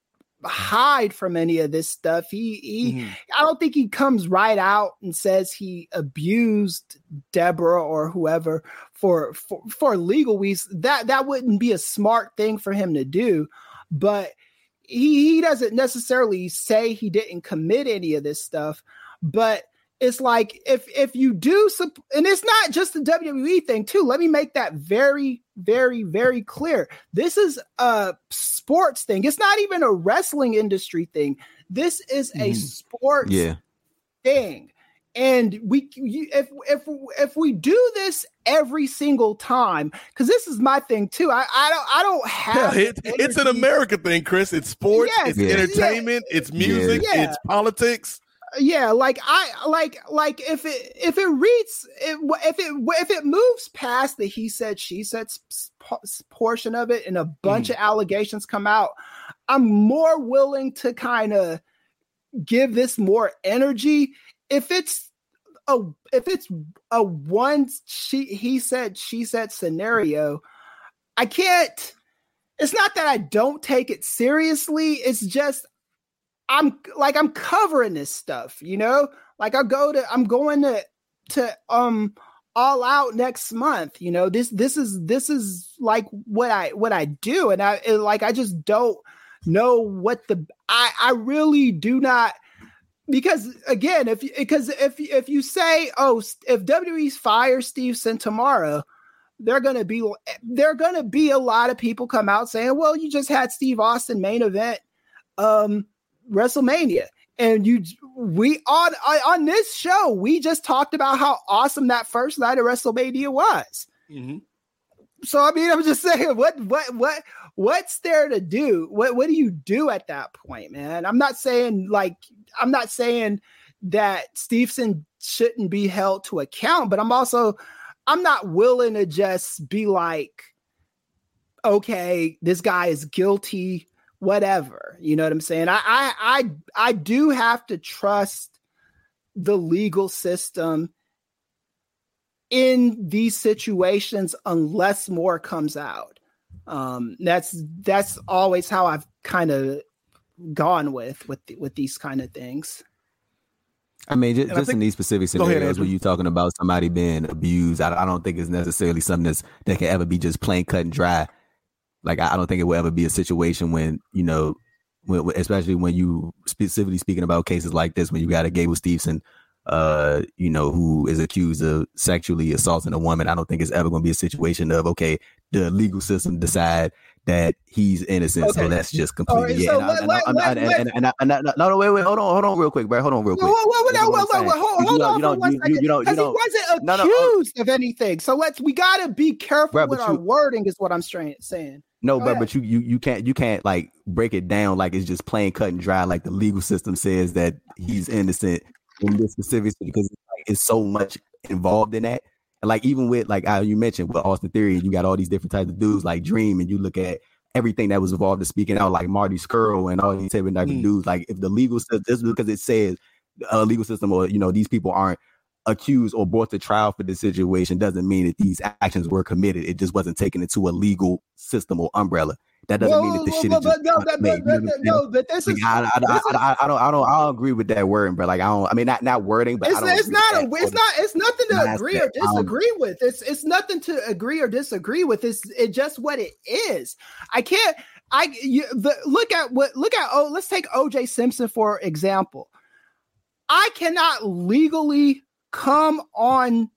hide from any of this stuff. He he mm-hmm. I don't think he comes right out and says he abused Deborah or whoever for for, for legal reasons. That that wouldn't be a smart thing for him to do, but he, he doesn't necessarily say he didn't commit any of this stuff, but it's like if if you do sup- and it's not just the WWE thing too. Let me make that very very very clear. This is a sports thing. It's not even a wrestling industry thing. This is a Mhm. sports Yeah. thing. And we if if if we do this every single time cuz this is my thing too. I I don't I don't have Yeah, it, it's an America thing, Kris. It's sports, Yes, it's yeah. entertainment, it's music, Yeah. it's politics. Yeah like i like like if it if it reads it, if it if it moves past the he said she said portion of it and a bunch mm. of allegations come out i'm more willing to kind of give this more energy. If it's a if it's a one she he said she said scenario i can't it's not that i don't take it seriously it's just I'm like I'm covering this stuff, you know? Like I go to I'm going to to um all out next month, you know. This this is this is like what I what I do and I it, like I just don't know what the I I really do not because again, if because if if you say, "Oh, if WWE's fire Stevenson tomorrow," they're gonna be they're gonna be a lot of people come out saying, "Well, you just had Steve Austin main event." Um, WrestleMania. And you we on on this show, we just talked about how awesome that first night of WrestleMania was. Mm-hmm. So I mean, I'm just saying, what what what what's there to do? What what do you do at that point, man? I'm not saying like I'm not saying that Stevenson shouldn't be held to account, but I'm also I'm not willing to just be like, okay, this guy is guilty whatever you know what i'm saying? I, I i i do have to trust the legal system in these situations unless more comes out. Um that's that's always how i've kind of gone with with with these kind of things. I mean, just, I just in these specific Go ahead, scenarios where you're talking about somebody being abused, I, I don't think it's necessarily something that's that can ever be just plain cut and dry. Like I, I don't think it will ever be a situation when you know, when, especially when you specifically speaking about cases like this, when you got a Gable Stevenson, uh, you know, who is accused of sexually assaulting a woman. I don't think it's ever going to be a situation of okay, the legal system decide that he's innocent, so that's just completely right, yeah. so and I- and I- let- and I- let- and- and I- and I- no, no, wait, wait, hold on, hold on, real quick, bro. Hold on, real quick. Whoa, whoa, whoa, whoa, whoa, hold, You on you for don't- one you- second. you don't- you he wasn't No, no, uh, accused of anything. So let's we gotta be careful Right, with our you- wording, is what I'm saying. No, Go but ahead. but you you you can't you can't like break it down like it's just plain cut and dry like the legal system says that he's innocent in this specific because it's, like, it's so much involved in that. And like even with like how you mentioned with Austin Theory, you got all these different types of dudes like Dream, and you look at everything that was involved in speaking out, like Marty Scurll and all these type of, type of Mm. dudes. Like if the legal system, just because it says a legal system or you know these people aren't accused or brought to trial for this situation doesn't mean that these actions were committed. It just wasn't taken into a legal system or umbrella. That doesn't mean that the shit is just no, but, made, but, you I'm no, but this Like, is, I, I, this I, I, I don't I don't I don't agree with that wording, but like I don't I mean not not wording, but I it's, don't it's not a it's not it's nothing to Last agree or disagree with. It's it's nothing to agree or disagree with. It's it's just what it is. I can't i you the, look at what look at oh let's take oj simpson for example. I cannot legally come on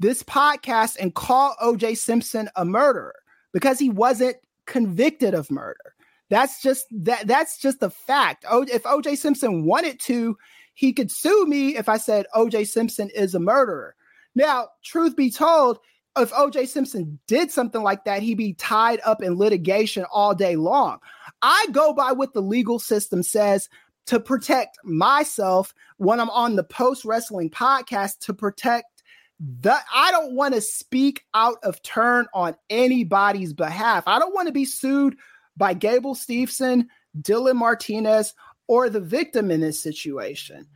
this podcast and call oj simpson a murderer because he wasn't convicted of murder that's just that that's just a fact oh if oj simpson wanted to he could sue me if I said OJ Simpson is a murderer. Now, truth be told, if OJ Simpson did something like that, he'd be tied up in litigation all day long. I go by what the legal system says to protect myself when I'm on the post wrestling podcast to protect the I don't want to speak out of turn on anybody's behalf. I don't want to be sued by Gable Steveson, Dylan Martinez, or the victim in this situation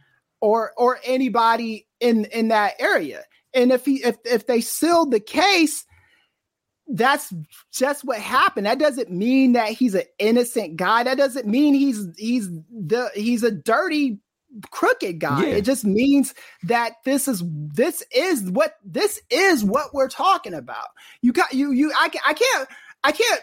or or anybody in in that area and if he if if they sealed the case that's just what happened. That doesn't mean that he's an innocent guy. That doesn't mean he's he's the he's a dirty crooked guy. Yeah. it just means that this is this is what this is what we're talking about. You got you you i, I can't i can't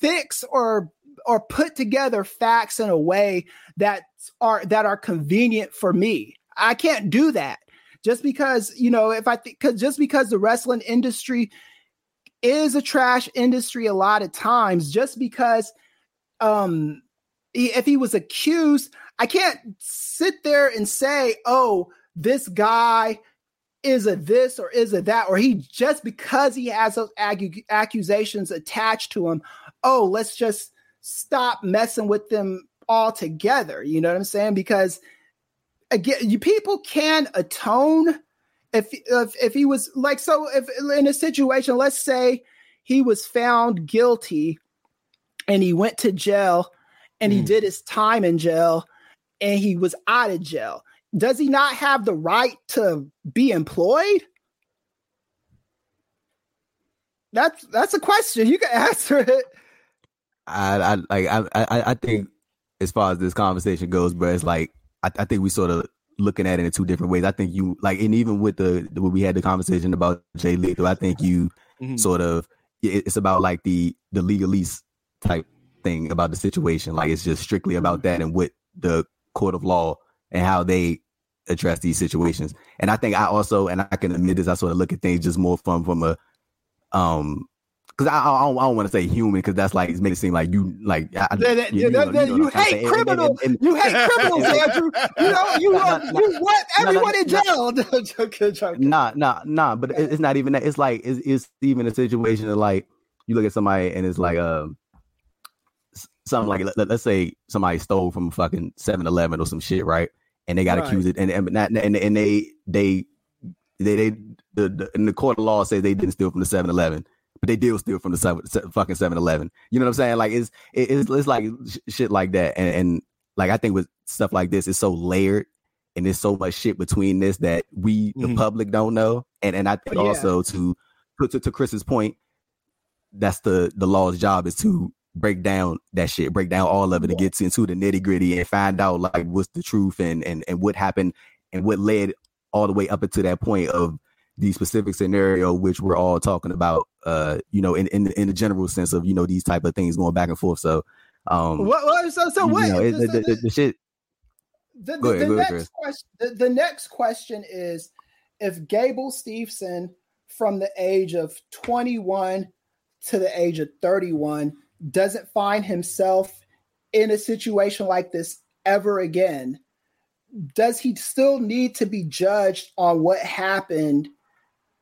fix or or put together facts in a way that are that are convenient for me. I can't do that. Just because you know if I think because just because the wrestling industry is a trash industry a lot of times, just because um if he was accused, I can't sit there and say, oh, this guy is a this or is a that, or he just because he has those accu- accusations attached to him, oh, let's just stop messing with them altogether. You know what I'm saying? Because again, you people can atone if if if he was like so if in a situation, let's say he was found guilty and he went to jail and he mm. did his time in jail and he was out of jail. Does he not have the right to be employed? That's that's a question. You can answer it. I I like I I I think as far as this conversation goes, bro, it's like I, I think we sort of looking at it in two different ways. I think you like, and even with the when we had the conversation about Jay Lethal, I think you Mhm. sort of it's about like the the legalese type thing about the situation. Like it's just strictly about that and what the court of law and how they address these situations. And I think I also, and I can admit this, I sort of look at things just more from from a um. Cause I, I don't, I don't want to say human because that's like it's made it seem like you like I, Then- then- you- you then- know- then you know you hate. And- criminals. and- You hate criminals, Andrew. You know, you no, you want no, no, everyone in jail. joking, joking. Nah, nah, nah. But it- it's not even that. It's like it's, it's even a situation of like you look at somebody and it's like um something like let, us say somebody stole from fucking 7-Eleven or some shit, right? And they got Right. accused and and not and, and they they they they the, the in the court of law says they didn't steal from the 7-Eleven. But they did steal from the seven, se- fucking 7-Eleven. You know what I'm saying? Like it's it, it's, it's like sh- shit like that. And, and like I think with stuff like this, it's so layered and there's so much shit between this that we the Mhm. public don't know. And and I think Yeah. also to put to, to Kris's point, that's the the law's job is to break down that shit, break down all of it, and get into the nitty gritty and find out like what's the truth and and and what happened and what led all the way up into that point of the specific scenario which we're all talking about uh you know in in, in the general sense of you know these type of things going back and forth so um What, what, so so you what? know, it- the, the, the, the shit the- the- ahead, go ahead, next question. The, the next question is: If Gable Steveson, from the age of 21 to the age of 31, doesn't find himself in a situation like this ever again, does he still need to be judged on what happened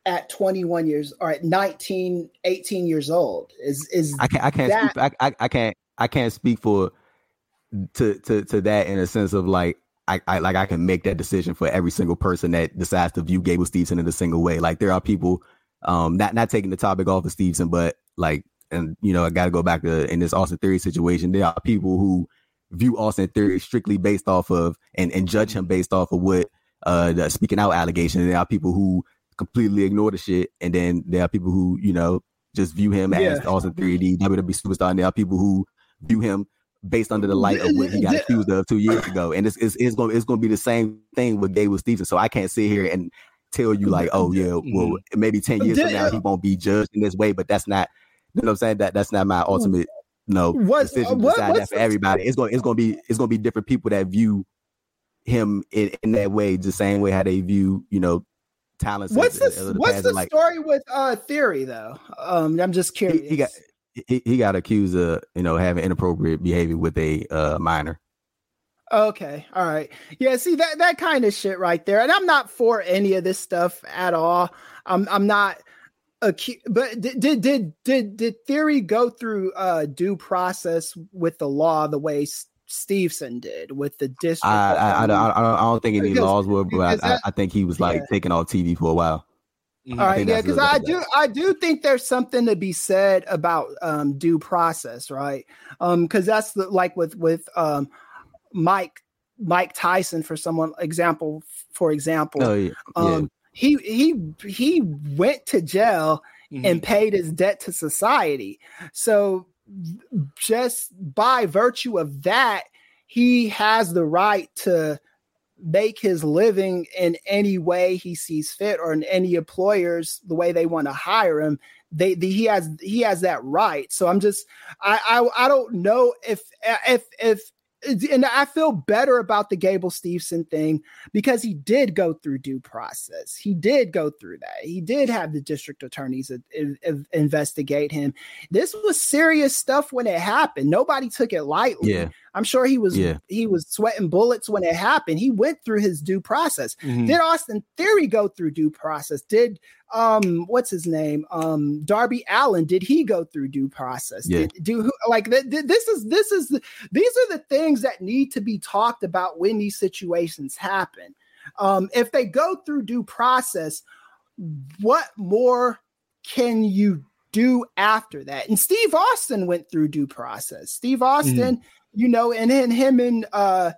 at 21 years or at 19, 18 years old? Is is I can't I can't that- speak, I, I I can't I can't speak for to to to that in a sense of like I, I like I can make that decision for every single person that decides to view Gable Stevenson in a single way. Like there are people um not not taking the topic off of Stevenson, but like and you know I gotta go back to in this Austin Theory situation, there are people who view Austin Theory strictly based off of and, and judge him based off of what uh the speaking out allegation. There are people who completely ignore the shit, and then there are people who you know just view him Yeah. as Austin Theory, the WWE superstar. And there are people who view him based under the light of what he got accused of two years ago. And it's it's, it's going it's going to be the same thing with Gable Stevenson. So I can't sit here and tell you like, oh yeah, well mm-hmm. maybe ten years from now he uh, won't be judged in this way, but that's not. You know what I'm saying? That that's not my ultimate no What- uh, decision to what- decide that for everybody. It's going it's going to be it's going to be different people that view him in, in that way, the same way how they view you know talents. What's the what's the like story with uh Theory though? Um, I'm just curious. he, he got he, he got accused of you know having inappropriate behavior with a uh, minor. Okay, all right. Yeah, see that that kind of shit right there. And I'm not for any of this stuff at all. I'm I'm not acu- but did did did did, did theory go through uh due process with the law the way Stevenson did with the district? I I, I, don't, I don't- I don't think any Because- laws were, but I, that- I think he was like yeah. taken off TV for a while. All right, yeah, because I do, I do think there's something to be said about um, due process, right? Um, because that's the, like with with um, Mike Mike Tyson for someone example, for example, Oh, yeah. um, he he he went to jail and paid his debt to society. So just by virtue of that, he has the right to make his living in any way he sees fit or in any employers the way they want to hire him. They, the, he has he has that right. So i'm just I, I i don't know if if if and I feel better about the Gable Stevenson thing because he did go through due process. He did go through that. He did have the district attorneys in- in- in- investigate him. This was serious stuff when it happened. Nobody took it lightly. Yeah. I'm sure he was Yeah. he was sweating bullets when it happened. He went through his due process. Mhm. Did Austin Theory go through due process? Did um what's his name? Um Darby Allin did he go through due process? Yeah. Did, do who like th- th- this is this is the, these are the things that need to be talked about when these situations happen. Um if they go through due process, what more can you do after that? And Steve Austin went through due process. Steve Austin, you know, and then him and uh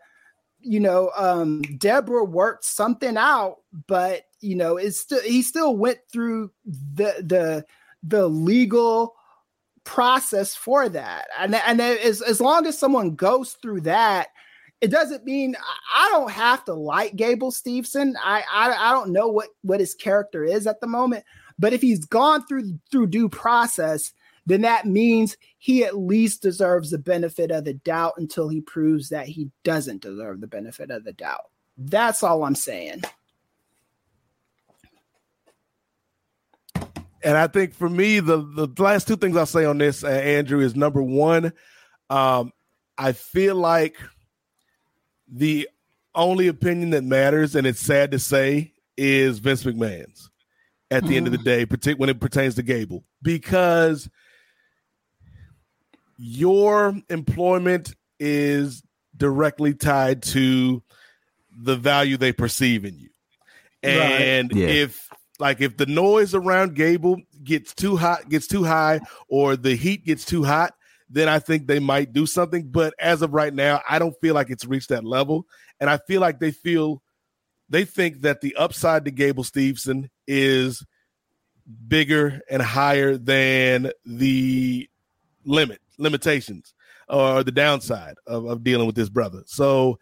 you know, um Deborah worked something out, but you know, it's still he still went through the the the legal process for that. And and as as long as someone goes through that, it doesn't mean I- don't have to like Gable Stevenson. I, I I don't know what what his character is at the moment, but if he's gone through through due process, then that means he at least deserves the benefit of the doubt until he proves that he doesn't deserve the benefit of the doubt. That's all I'm saying. And I think for me, the the last two things I'll say on this, uh, Andrew, is number one, um, I feel like the only opinion that matters, and it's sad to say, is Vince McMahon's. At the end of the day, partic- when it pertains to Gable, because your employment is directly tied to the value they perceive in you. Right. And Yeah. if like if the noise around Gable gets too hot, gets too high, or the heat gets too hot, then I think they might do something. But as of right now, I don't feel like it's reached that level. And I feel like they feel they think that the upside to Gable Stevenson is bigger and higher than the limit limitations or the downside of, of dealing with this brother. So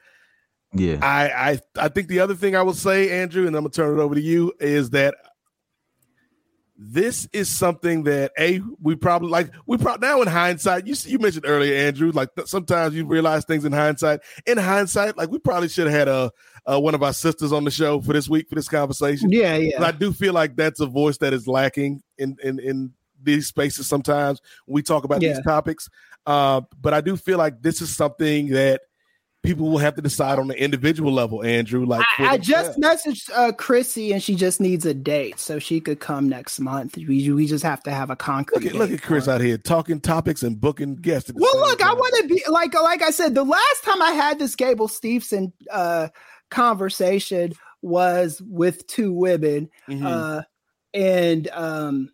yeah, I, I I think the other thing I would say, Andrew, and I'm gonna turn it over to you, is that this is something that a we probably like we probably now in hindsight. You you mentioned earlier, Andrew, like th- sometimes you realize things in hindsight. In hindsight, like we probably should have had a, uh one of our sisters on the show for this week for this conversation. Yeah, yeah. 'Cause I do feel like that's a voice that is lacking in in in these spaces sometimes we talk about Yeah. these topics. Uh, but I do feel like this is something that people will have to decide on the individual level, Andrew. Like I, I just messaged uh, Chrissy and she just needs a date so she could come next month. We, we just have to have a concrete. Look at, look at Kris out here talking topics and booking guests. Well, look, I want to be like like I said. The last time I had this Gable Stevenson uh, conversation was with two women, Mhm. uh, and um,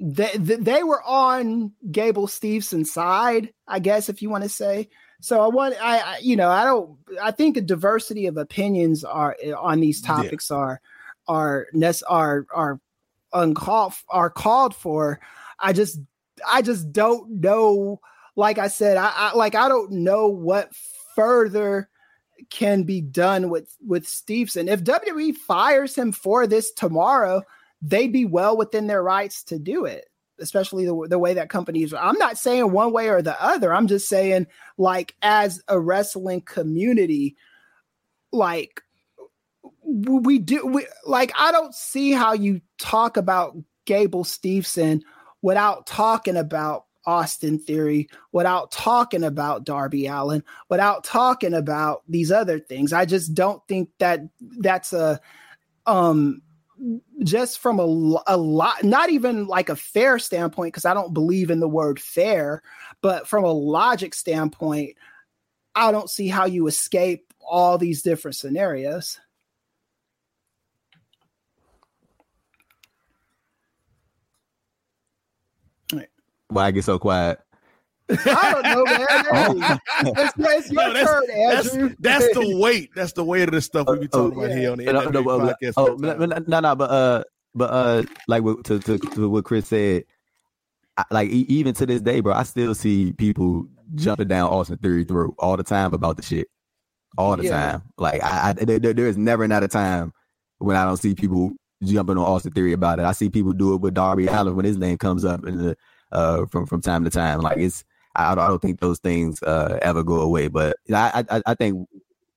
they they were on Gable Stevenson's side, I guess, if you want to say. So I want I, I you know I don't I think a diversity of opinions are on these topics yeah. are are are are uncalled are called for. I just I just don't know. Like I said, I, I like I don't know what further can be done with with Stevenson. If WWE fires him for this tomorrow, they'd be well within their rights to do it especially the, the way that companies i'm not saying one way or the other. I'm just saying like as a wrestling community like we do we like i don't see how you talk about gable steveson without talking about austin theory without talking about darby Allin, without talking about these other things. I just don't think that that's a um just from a, a lot, not even like a fair standpoint, because I don't believe in the word fair, but from a logic standpoint, I don't see how you escape all these different scenarios. Why I get so quiet? I don't know, man. it's, it's your no, that's, turn, Andrew. That's, that's, the weight. That's the weight of the stuff we be oh, talking oh, about yeah. here on the no, no, podcast. Oh, no, no, but uh, but uh, like to, to, to what Kris said, I, like even to this day, bro, I still see people jumping down Austin Theory through all the time about the shit, all the yeah. time. Like I, I there, there is never not a time when I don't see people jumping on Austin Theory about it. I see people do it with Darby Allin when his name comes up in the uh from from time to time. Like it's I, I don't think those things uh, ever go away. But I I, I think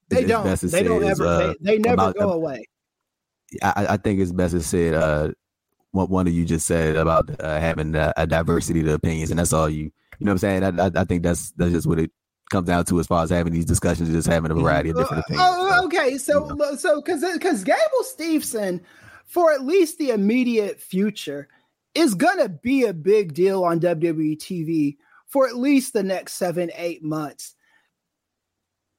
they don't. They don't ever. Uh, they, they, never go away. I, I think it's best to say uh, what one of you just said about uh, having a diversity of opinions, and that's all you. You know what I'm saying? I, I, I think that's that's just what it comes down to as far as having these discussions, just having a variety of different opinions. Oh, okay, so you know. so because because Gable Steveson, for at least the immediate future, is gonna be a big deal on WWE TV for at least the next seven, eight months.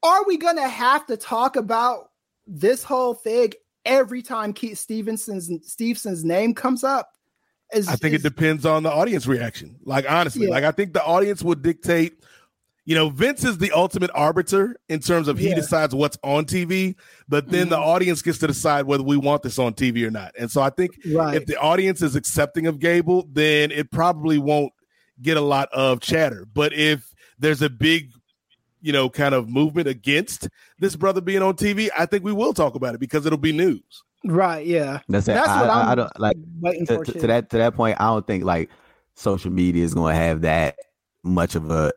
Are we going to have to talk about this whole thing every time Keith Stevenson's Stevenson's name comes up? Is, I think is, it depends on the audience reaction. Like honestly, yeah. like I think the audience would dictate. You know, Vince is the ultimate arbiter in terms of he yeah. decides what's on TV, but then mm-hmm. the audience gets to decide whether we want this on TV or not. And so I think right. if the audience is accepting of Gable, then it probably won't get a lot of chatter. But if there's a big, you know, kind of movement against this brother being on TV, I think we will talk about it because it'll be news. Right. Yeah. That's, That's I, what I, I'm I don't like to, to, to, that to that point. I don't think like social media is going to have that much of a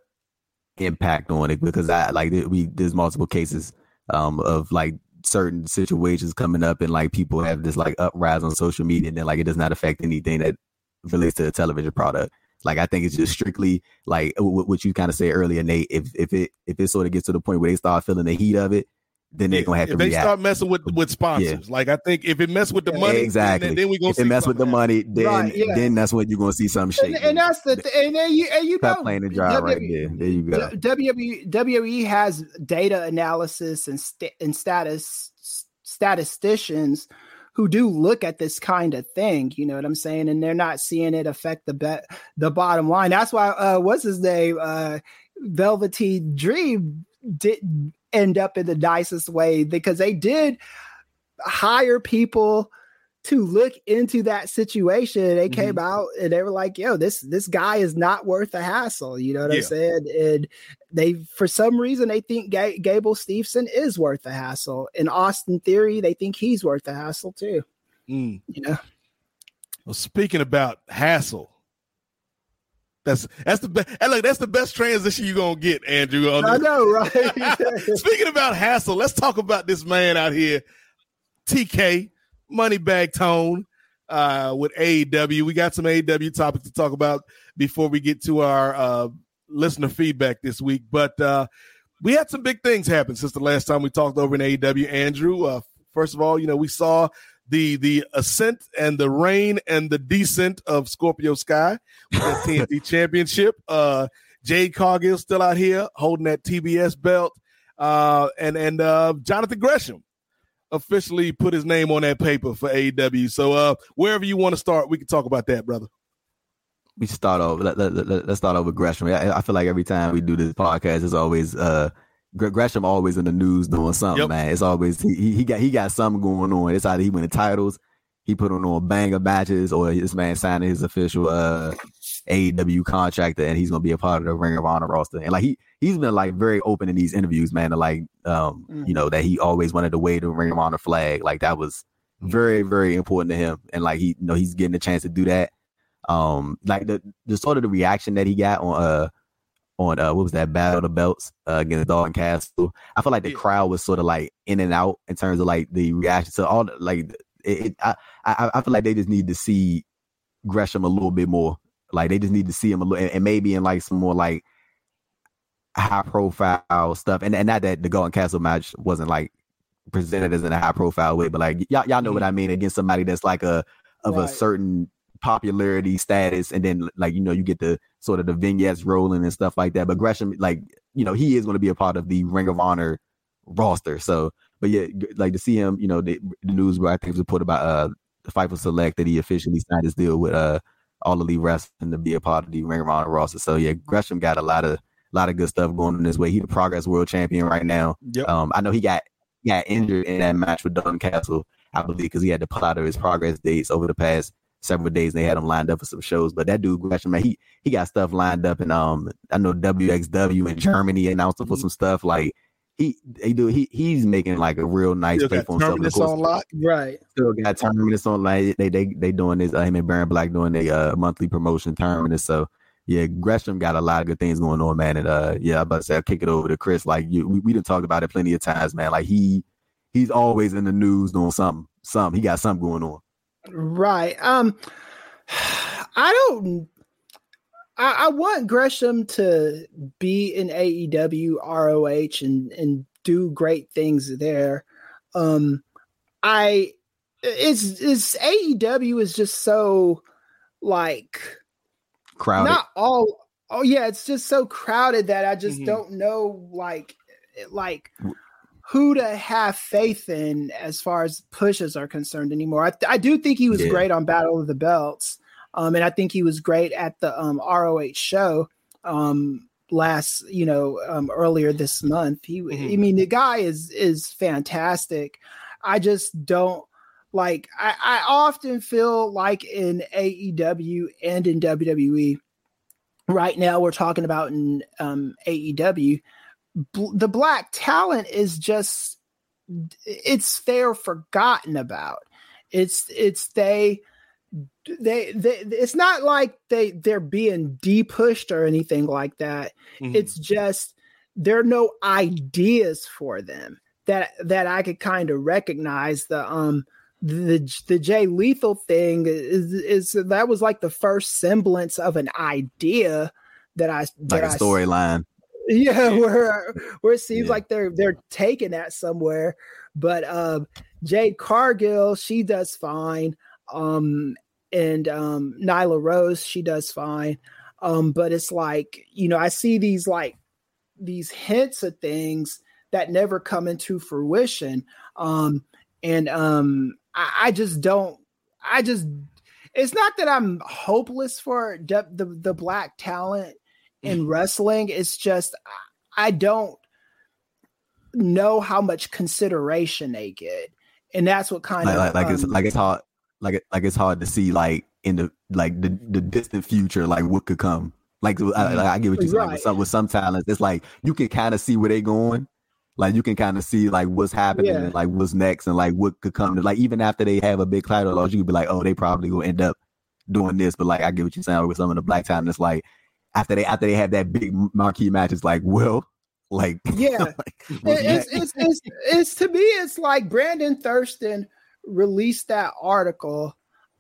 impact on it because I like we there's multiple cases um of like certain situations coming up and like people have this like uprise on social media and then like it does not affect anything that relates to a television product. Like I think it's just strictly like what you kind of said earlier, Nate. If if it if it sort of gets to the point where they start feeling the heat of it, then they're gonna have if to. They react. start messing with with sponsors. Yeah. Like I think if it mess with the money, exactly. Then, then we gonna if it mess with the money, then right, yeah. then that's when you're gonna see some shit. And, and, that's the th- and then you and you Stop know playing the dry w- right there. There you go. WWE WWE has data analysis and st- and status statisticians who do look at this kind of thing, you know what I'm saying? And they're not seeing it affect the bet the bottom line. That's why uh what's his name? Uh Velveteen Dream didn't end up in the nicest way because they did hire people to look into that situation. They mm-hmm. came out and they were like, "Yo, this this guy is not worth the hassle." You know what yeah. I'm saying? And they, for some reason, they think G- Gable Steveson is worth the hassle. In Austin Theory, they think he's worth the hassle too. Mm. You know. Well, speaking about hassle, that's that's the best. Look, that's the best transition you're gonna get, Andrew. I know, right? Speaking about hassle, let's talk about this man out here, TK Moneybag Tone uh, with AEW. We got some AEW topics to talk about before we get to our uh, listener feedback this week. But uh, we had some big things happen since the last time we talked over in AEW. Andrew, uh, first of all, you know we saw the the ascent and the reign and the descent of Scorpio Sky with the TNT Championship. Uh, Jade Cargill still out here holding that TBS belt, uh, and and uh, Jonathan Gresham officially put his name on that paper for AEW. So uh, wherever you want to start, we can talk about that, brother. we start off. Let, let, let, us start off with Gresham. I, I, feel like every time we do this podcast, it's always uh Gresham always in the news doing something, yep. man. It's always he, he got he got something going on. It's either he winning titles, he put on a bang of matches, or this man signing his official uh AEW contractor, and he's gonna be a part of the Ring of Honor roster. And like he he's been like very open in these interviews, man. To like um mm. you know that he always wanted to wave the Ring of Honor flag. Like that was very very important to him, and like he you know he's getting a chance to do that. Um, like the the sort of the reaction that he got on uh on uh what was that battle of the belts uh, against Dalton Castle. I feel like the crowd was sort of like in and out in terms of like the reaction to all the, like it, it I, I, I feel like they just need to see Gresham a little bit more. Like they just need to see him a little and, and maybe in like some more like high profile stuff. And and not that the Dalton Castle match wasn't like presented as in a high profile way, but like y'all y'all know mm-hmm. what I mean against somebody that's like a of right. a certain popularity status and then like you know you get the sort of the vignettes rolling and stuff like that but gresham like you know he is going to be a part of the ring of honor roster so but yeah like to see him you know the, the news where i think was put about uh the Fightful Select that he officially signed his deal with uh all elite wrestling to be a part of the ring of honor roster so yeah gresham got a lot of a lot of good stuff going in this way He's the progress world champion right now yep. um i know he got got injured in that match with Castle I believe, because he had to pull out of his progress dates over the past several days. They had him lined up for some shows. But that dude Gresham, man, he he got stuff lined up, and um, I know WXW in Germany announced him for some stuff. Like he he do he he's making like a real nice still play for himself. on lock. Right. Still got terminus on like they they they doing this. Uh, him and Baron Black doing a uh, monthly promotion terminus. So. Yeah, Gresham got a lot of good things going on, man. And uh, yeah, I'm about to say I'll kick it over to Kris. Like you, we, we done talked about it plenty of times, man. Like he he's always in the news doing something. Something. He got something going on. Right. Um, I don't. I, I want Gresham to be in AEW, ROH, and and do great things there. Um, I it's it's AEW is just so like crowded. Not all. Oh yeah, it's just so crowded that I just mm-hmm. don't know like like who to have faith in as far as pushes are concerned anymore. I, I do think he was yeah. great on Battle of the Belts, um, and I think he was great at the um, ROH show um, last, you know, um, earlier this month. He, mm-hmm. I mean, the guy is is fantastic. I just don't like. I, I often feel like in AEW and in WWE. Right now, we're talking about in um, AEW bl- the black talent is just it's they're forgotten about. It's it's they they, they it's not like they they're being depushed or anything like that. Mm-hmm. It's just there are no ideas for them that that I could kind of recognize the um the the Jay Lethal thing is is that was like the first semblance of an idea that I that like a storyline yeah, where where it seems yeah. like they're they're taking that somewhere. But um, Jade Cargill, she does fine. Um, and um, Nyla Rose, she does fine. Um, but it's like you know, I see these like these hints of things that never come into fruition. Um, and um, I, I just don't. I just. It's not that I'm hopeless for the, the, the black talent in wrestling. It's just I don't know how much consideration they get, and that's what kind like, of like, like um, it's like it's hard like like it's hard to see like in the like the, the distant future like what could come. Like I, I get what you're saying with some with some talents, it's like you can kind of see where they're going. Like you can kind of see like what's happening yeah. and like what's next and like what could come. To, like even after they have a big title loss, you could be like, oh, they probably will end up doing this. But like I get what you're saying with some of the black talent. It's like after they after they have that big marquee match, it's like, well, like yeah, like, it's, it's, it's it's to me, it's like Brandon Thurston released that article.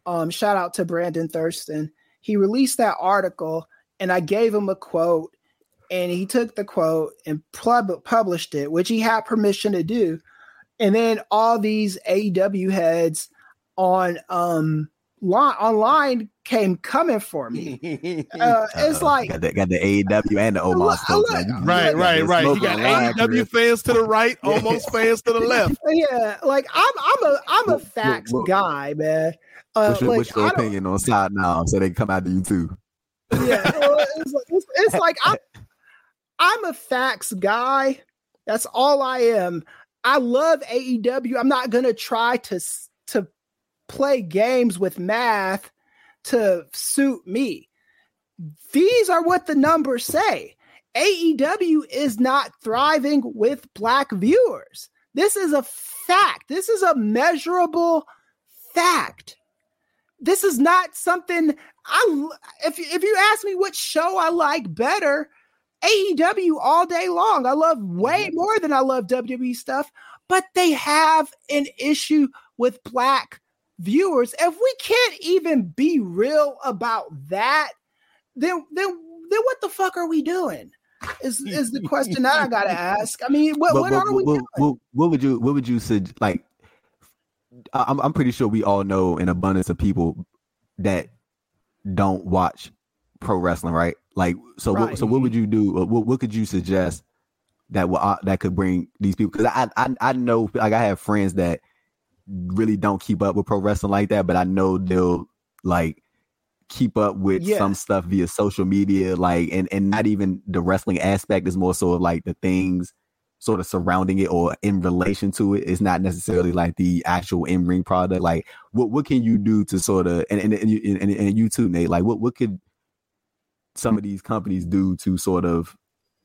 Um, shout out to Brandon Thurston. He released that article, and I gave him a quote, and he took the quote and pub- published it, which he had permission to do. And then all these AEW heads on um line, online came coming for me. Uh, it's like got the, got the AEW and the Omos folks. right, right, right. You got AEW fans to the right, Omos fans to the left. Yeah, like I'm, I'm a, I'm a facts guy, man. Uh, what's your, like, what's your opinion on side now? So they come out to you too. yeah, it's, it's, it's like I'm, I'm a facts guy. That's all I am. I love AEW. I'm not gonna try to to play games with math to suit me. These are what the numbers say. AEW is not thriving with black viewers. This is a fact. This is a measurable fact. This is not something I if if you ask me what show I like better, AEW all day long. I love way mm-hmm. more than I love WWE stuff, but they have an issue with black viewers. If we can't even be real about that, then then then what the fuck are we doing? Is is the question that I gotta ask? I mean, what but, what but, are we what, doing? What, would you what would you say? Like, I'm I'm pretty sure we all know an abundance of people that don't watch pro wrestling, right? Like, so right. what, so what would you do? What what could you suggest that will uh, that could bring these people? Because I, I I know like I have friends that really don't keep up with pro wrestling like that, but I know they'll like keep up with yeah. some stuff via social media, like and and not even the wrestling aspect is more so of like the things sort of surrounding it or in relation to it. It's not necessarily like the actual in ring product. Like what what can you do to sort of and and and, and, and you too, Nate? Like what what could some of these companies do to sort of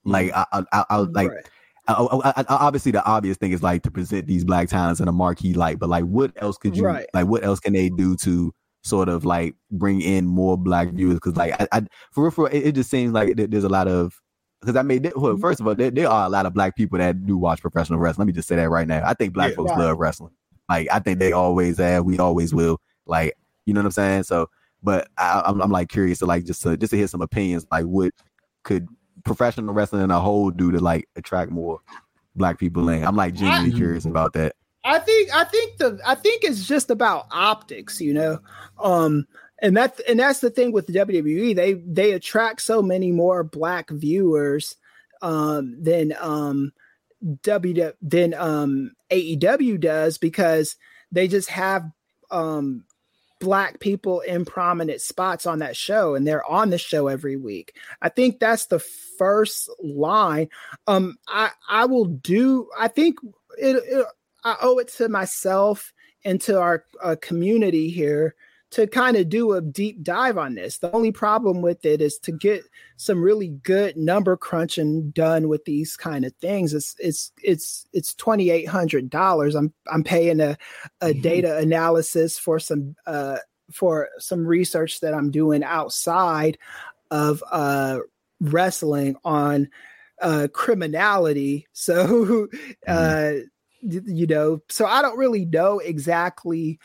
like mm. I I, I like. Right. I, I, obviously, the obvious thing is like to present these black talents in a marquee light, but like, what else could you right. like? What else can they do to sort of like bring in more black viewers because like I, I for for it, it, just seems like there's a lot of because I mean, well, mm-hmm. first of all, there, there, are a lot of black people that do watch professional wrestling. Let me just say that right now. I think black yeah, folks right. love wrestling. Like I think they always have, we always will. Like you know what I'm saying. So, but I, I'm, I'm like curious to like just to just to hear some opinions. Like what could professional wrestling in a whole do to like attract more black people in? I'm like genuinely I, curious about that. I think I think the I think it's just about optics, you know. Um and that's and that's the thing with the WWE. They they attract so many more black viewers um than um W than um AEW does because they just have um black people in prominent spots on that show and they're on the show every week. I think that's the first line. Um I I will do I think it, it I owe it to myself and to our uh, community here to kind of do a deep dive on this. The only problem with it is to get some really good number crunching done with these kind of things. It's it's it's it's twenty eight hundred dollars. I'm I'm paying a a mm-hmm. data analysis for some uh for some research that I'm doing outside of uh wrestling on uh criminality. So uh mm-hmm you know so i don't really know exactly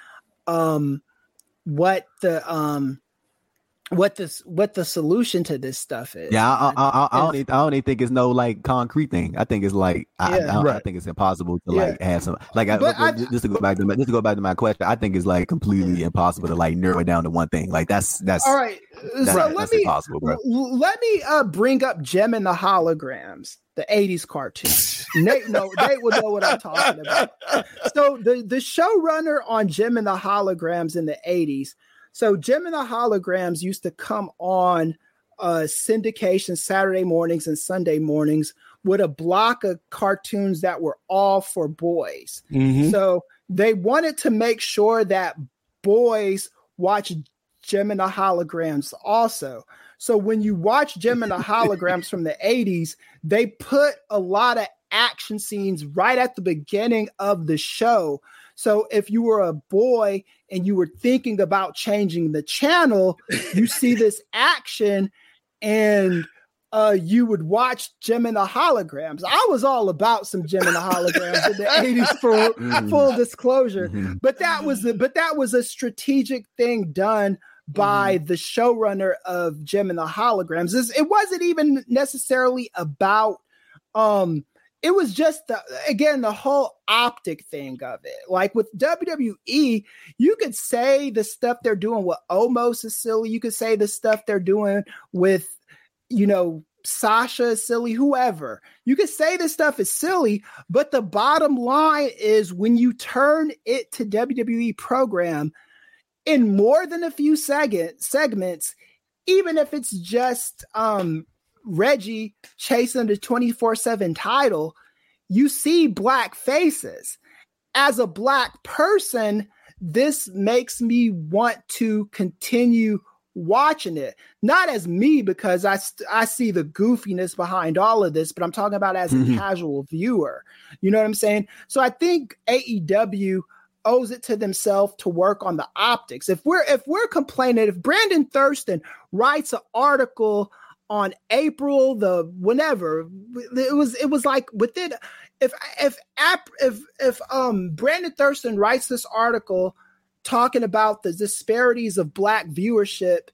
um what the um what this what the solution to this stuff is. Yeah, I, I, I, I don't, even, I don't even think it's no like concrete thing. I think it's like I, yeah, I, right. I, think it's impossible to like yeah. have some like I, just to go back to my, just to go back to my question. I think it's like completely impossible to like narrow it down to one thing. Like that's that's all right. That, so let me let me uh bring up Jem and the holograms, the '80s cartoon. Nate, no, Nate will know what I'm talking about. So the the showrunner on Jem and the holograms in the '80s so the Holograms used to come on uh, syndication Saturday mornings and Sunday mornings with a block of cartoons that were all for boys. Mm-hmm. So they wanted to make sure that boys watch the Holograms also. So when you watch the Holograms from the 80s, they put a lot of action scenes right at the beginning of the show so if you were a boy and you were thinking about changing the channel, you see this action and uh, you would watch Jem and the Holograms. I was all about some Jem and the Holograms in the 80s for mm. full disclosure. Mm-hmm. But that was a, but that was a strategic thing done by mm. the showrunner of Jem and the Holograms. It wasn't even necessarily about um it was just the, again the whole optic thing of it. Like with WWE, you could say the stuff they're doing with Omos is silly. You could say the stuff they're doing with, you know, Sasha is silly, whoever. You could say this stuff is silly, but the bottom line is when you turn it to WWE program in more than a few segment, segments, even if it's just um Reggie chasing the 24/7 title, you see black faces. As a black person, this makes me want to continue watching it. Not as me because I I see the goofiness behind all of this, but I'm talking about as a Mhm. casual viewer. You know what I'm saying? So I think AEW owes it to themselves to work on the optics. If we're if we're complaining, if Brandon Thurston writes an article on April the whenever it was it was like within if if if if um Brandon Thurston writes this article talking about the disparities of black viewership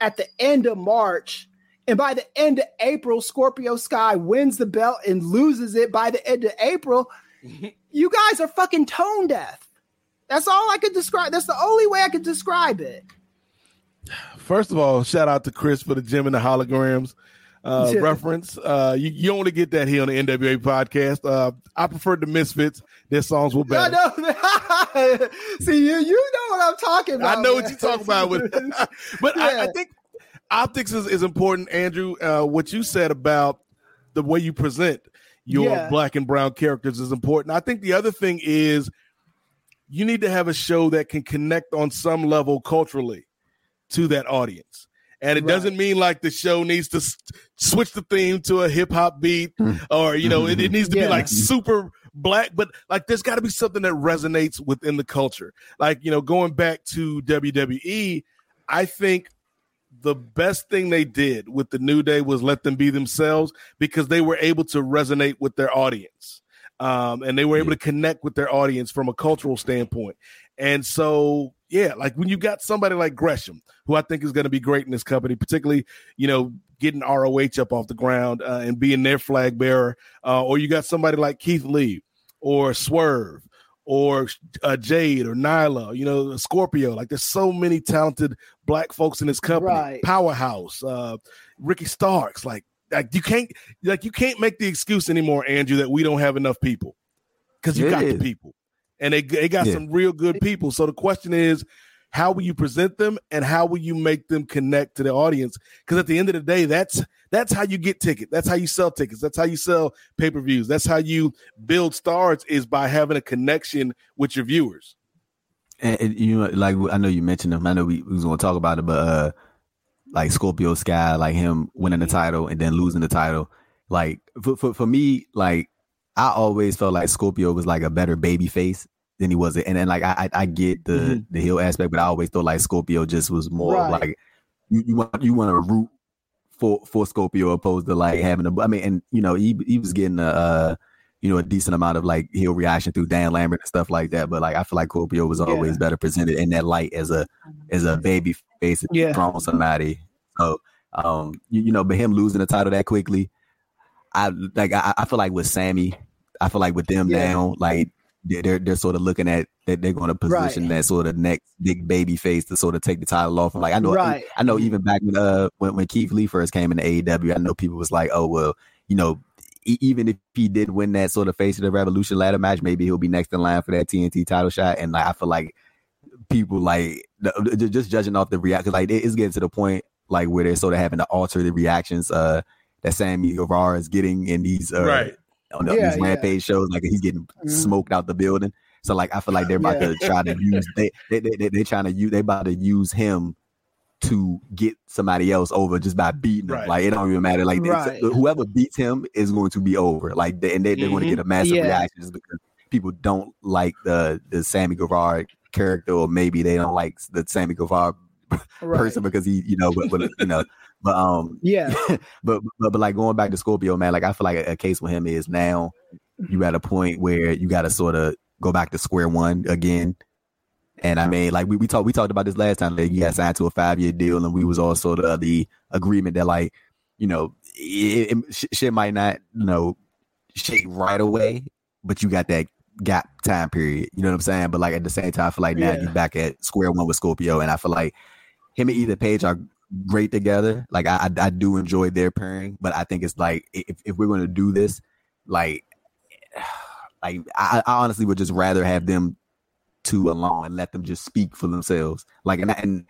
at the end of March and by the end of April Scorpio Sky wins the belt and loses it by the end of April you guys are fucking tone deaf. That's all I could describe that's the only way I could describe it First of all, shout out to Kris for the Jem and the Holograms uh, reference. Uh, you, you only get that here on the NWA podcast. Uh, I prefer the Misfits. Their songs were better. See, you you know what I'm talking about. I know what you're talking about with, but I, I think optics is, is important, Andrew. Uh, what you said about the way you present your Yeah. black and brown characters is important. I think the other thing is you need to have a show that can connect on some level culturally to that audience. And it Right. doesn't mean like the show needs to s- switch the theme to a hip hop beat or, you know, it, it needs to Yeah. be like super black, but like there's got to be something that resonates within the culture. Like, you know, going back to WWE, I think the best thing they did with the New Day was let them be themselves because they were able to resonate with their audience. Um, and they were able to connect with their audience from a cultural standpoint. And so, yeah, like when you got somebody like Gresham, who I think is going to be great in this company, particularly, you know, getting ROH up off the ground uh, and being their flag bearer, uh, or you got somebody like Keith Lee or Swerve or uh, Jade or Nyla, you know, Scorpio. Like there's so many talented black folks in this company. Right. Powerhouse, uh, Ricky Starks. Like, like you can't, like you can't make the excuse anymore, Andrew, that we don't have enough people because you It got is. the people, and they they got Yeah. some real good people. So the question is, how will you present them, and how will you make them connect to the audience? Because at the end of the day, that's that's how you get tickets. That's how you sell tickets. That's how you sell pay per views. That's how you build stars is by having a connection with your viewers. And, and, you know, like I know you mentioned him. I know we, we was going to talk about it, but uh, like Scorpio Sky, like him winning the title and then losing the title. Like for, for for me, like I always felt like Scorpio was like a better baby face than he was, and then like I I, I get the Mhm. the heel aspect, but I always thought like Scorpio just was more Right. like you, you want you want to root for for Scorpio opposed to like having a. I mean, and you know he he was getting a. Uh, you know, a decent amount of like heel reaction through Dan Lambert and stuff like that. But like I feel like Scorpio was always Yeah. better presented in that light as a as a baby face Yeah. throwing somebody. So um you, you know, but him losing the title that quickly, I like I, I feel like with Sammy, I feel like with them Yeah. now, like they're they're, they're sort of looking at that they're going to position Right. that sort of next big baby face to sort of take the title off. Like I know, Right. I know even back when uh when, when Keith Lee first came into AEW, I know people was like, oh well, you know, e- even if he did win that sort of face of the Revolution ladder match, maybe he'll be next in line for that TNT title shot. And like I feel like people like just judging off the reaction, like it's getting to the point like where they're sort of having to alter the reactions uh that Sammy Guevara is getting in these uh, Right. On the- Yeah, these rampage shows, like he's getting Mhm. smoked out the building. So like I feel like they're about to try to use they they they they they're trying to use they about to use him to get somebody else over just by beating him. Right. Like it don't even matter. Like Right. whoever beats him is going to be over. Like they, and they, they're going to get a massive Yeah. reaction just because people don't like the the Sammy Guevara character, or maybe they don't like the Sammy Guevara Right. person because he, you know, but, but you know, but um, Yeah. but, but but like going back to Scorpio, man, like I feel like a, a case with him is now you at a point where you got to sort of go back to square one again. And I mean, like we, we talked we talked about this last time. Like you got signed to a five year deal, and we was all sort of the agreement that like you know it, it- shit might not you know shake right away, but you got that gap time period. You know what I'm saying? But like at the same time, I feel like now Yeah. you back at square one with Scorpio, and I feel like him and Ethan Page are great together. Like I, I, do enjoy their pairing, but I think it's like if, if we're going to do this, like, like I, I honestly would just rather have them two alone and let them just speak for themselves. Like, and, and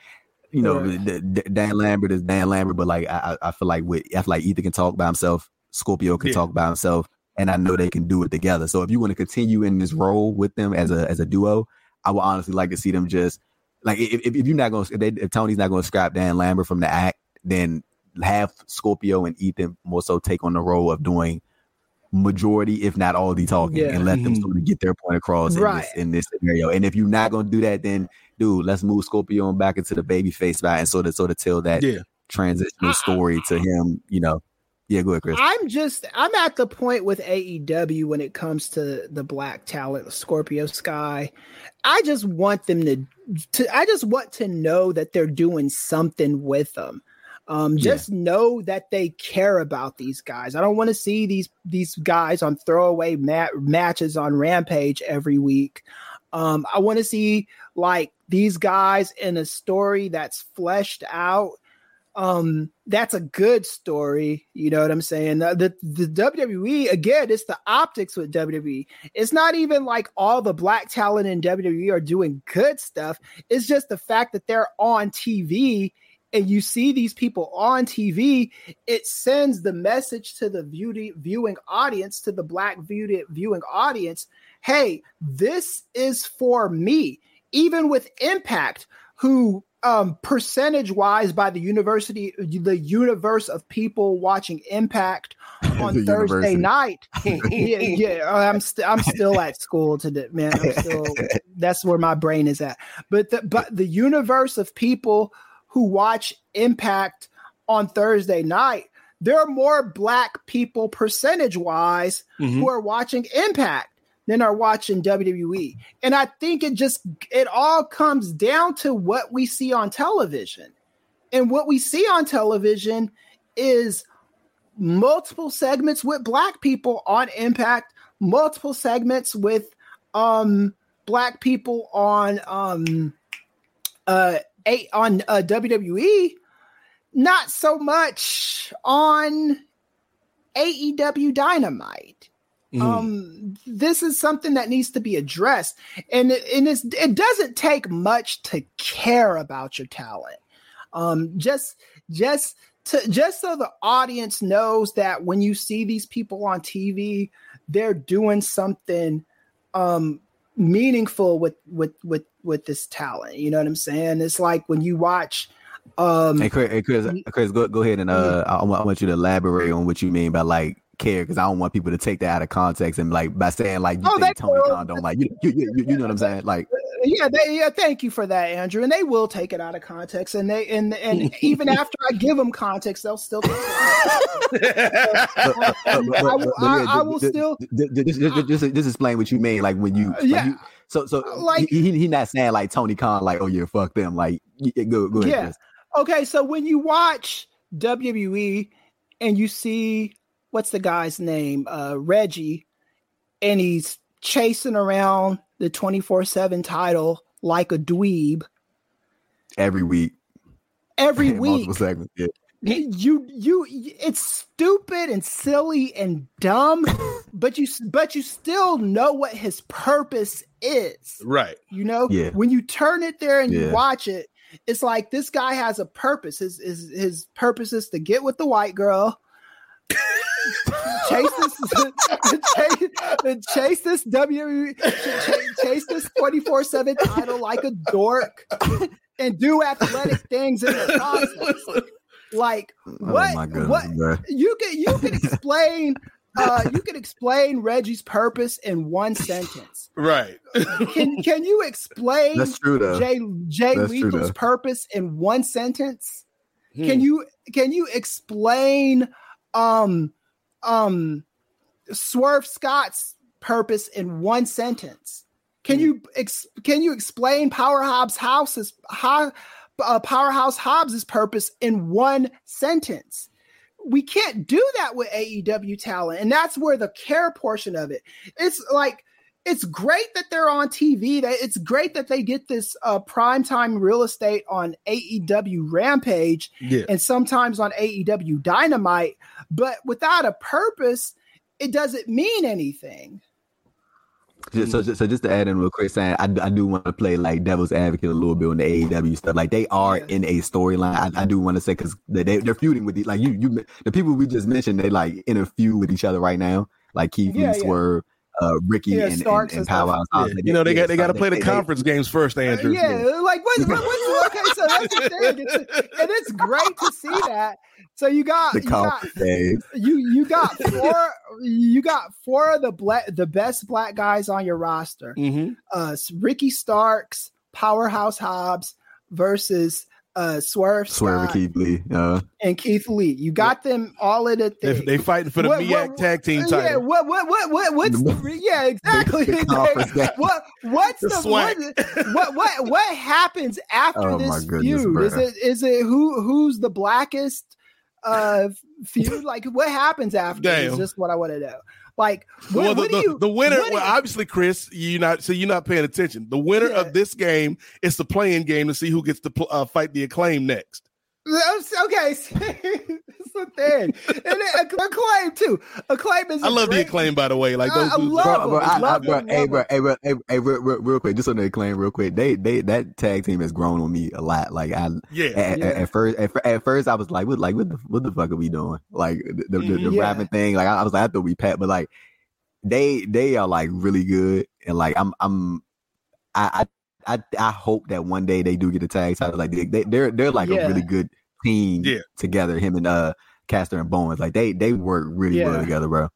you know, D- Dan Lambert is Dan Lambert, but like I, I I feel like with I feel like Ethan can talk by himself, Scorpio can Yeah. talk by himself, and I know they can do it together. So if you want to continue in this role with them as a as a duo, I would honestly like to see them just like if, if, if you're not going to if, they, if Tony's not going to scrap Dan Lambert from the act, then have Scorpio and Ethan more so take on the role of doing majority, if not all the talking, Yeah. and let them Mhm. sort of get their point across in, this, in this scenario. And if you're not going to do that, then dude, let's move Scorpio back into the baby face spot and sort of sort of tell that Yeah. transitional story to him. You know, yeah, go ahead, Kris. I'm just I'm at the point with AEW when it comes to the black talent, Scorpio Sky. I just want them to, to I just want to know that they're doing something with them. Um, Yeah. just know that they care about these guys. I don't want to see these these guys on throwaway ma- matches on Rampage every week. Um, I want to see like these guys in a story that's fleshed out um that's a good story you know what i'm saying? The, the the wwe again it's the optics with wwe it's not even like all the black talent in wwe are doing good stuff. It's just the fact that they're on tv and you see these people on tv it sends the message to the beauty viewing audience to the black view- viewing audience hey this is for me. Even with impact who um percentage wise by the university the universe of people watching impact on thursday university. night. Yeah yeah. I'm st- i'm still at school today man. I'm still that's where my brain is at. But the but the universe of people who watch impact on thursday night there are more black people percentage wise Mhm. who are watching impact than are watching WWE. And I think it just it all comes down to what we see on television. And what we see on television is multiple segments with black people on impact, multiple segments with um black people on um uh eight on uh, WWE, not so much on AEW Dynamite Mhm. um this is something that needs to be addressed. And it, and it's, it doesn't take much to care about your talent. Um just just to just so the audience knows that when you see these people on tv they're doing something um meaningful with with with with this talent. You know what i'm saying? It's like when you watch um Hey Kris, hey Kris, Kris, go go ahead and uh, I, I want you to elaborate on what you mean by like care because I don't want people to take that out of context and like by saying like you Oh, think they Tony will. Khan don't like you, you, you, you know what I'm saying? Like yeah, they, yeah. Thank you for that, Andrew. And they will take it out of context, and they and and even after I give them context, they'll still. Take it but- but- but- I will- I- I will ju- still- ju- ju- just, just, just, just explain what you mean like when you, like, Yeah. you so so uh, Like- he, he he not saying like Tony Khan like oh yeah fuck them like yeah, go go ahead Yeah. Okay, so when you watch WWE and you see what's the guy's name, uh, Reggie, and he's chasing around the twenty four seven title like a dweeb. Every week. Every week. segments yeah. You you it's stupid and silly and dumb but you but you still know what his purpose is. Right. you know Yeah. when you turn it there and you watch it it's like this guy has a purpose. His his, his purpose is to get with the white girl chase this chase, chase this W chase, chase this 24/7 title like a dork and do athletic things in the process like what oh goodness what bro. you can you can explain uh you can explain Reggie's purpose in one sentence. Right. Can can you explain that's true though Jay Jay That's true, Lethal's though. purpose in one sentence? Hmm. Can you can you explain um um Swerve Scott's purpose in one sentence? Can you ex- can you explain Powerhouse House's how uh, Powerhouse Hobbs's purpose in one sentence? We can't do that with AEW talent, and that's where the care portion of it. It's like it's great that they're on TV. That it's great that they get this uh, primetime real estate on AEW Rampage Yeah. and sometimes on AEW Dynamite, but without a purpose, it doesn't mean anything. Just, so, so just to add in real quick, saying I, I do want to play like devil's advocate a little bit on the AEW stuff. Like they are in a storyline. I, I do want to say because they they're feuding with the, like you you the people we just mentioned. They like in a feud with each other right now. Like Keith Yeah, Lee, yeah. Swerve, uh, Ricky, Yeah, and, and, Starks and and Power stuff. You know they got they got to play the they- conference games first, Andrew. Yeah, like what, what, what, okay, so that's the thing. It's, and it's great to see that. So you got The you got conference games. you you got four you got four of the black the best black guys on your roster. hmm Uh Ricky Starks, Powerhouse Hobbs versus uh Swerve, Swerve and Keith Lee. Uh, and Keith Lee. You got them all in a They, thing. they fighting for the What- MEAC what- tag team title. Yeah, what what what what what's The- the, yeah exactly the conference what what's The the, what, what what what happens after Oh, this goodness, feud? Is it is it who who's the blackest uh feud? Like what happens after? Damn. Is just what I want to know. Like what, well, the, what do the, you the winner, well, you- obviously, Kris, you not so you're not paying attention. The winner Yeah. of this game is the playing game to see who gets to pl- uh, fight the acclaim next. Okay, that's the thing. And then acclaim too. Acclaim is. I a love the acclaim, by the way. Like those, I- I love bro, them. bro, I, I, Love bro, them, hey, bro, hey, bro, hey, hey, real, real, real quick, just on the claim, real quick. They, they, that tag team has grown on me a lot. Like I, yeah, at, Yeah. at, at first, at, at first, I was like, what, like, what the, what the fuck are we doing? Like the, the, the, the Mhm. Yeah. rapping thing. Like I, I was like, I thought we pat, but like they, they are like really good, and like I'm, I'm, I, I, I, I hope that one day they do get a tag title. Like they, they they're, they're like Yeah. a really good team Yeah. together. Him and uh, Caster and Bowens, like they, they work really Yeah. well together, bro.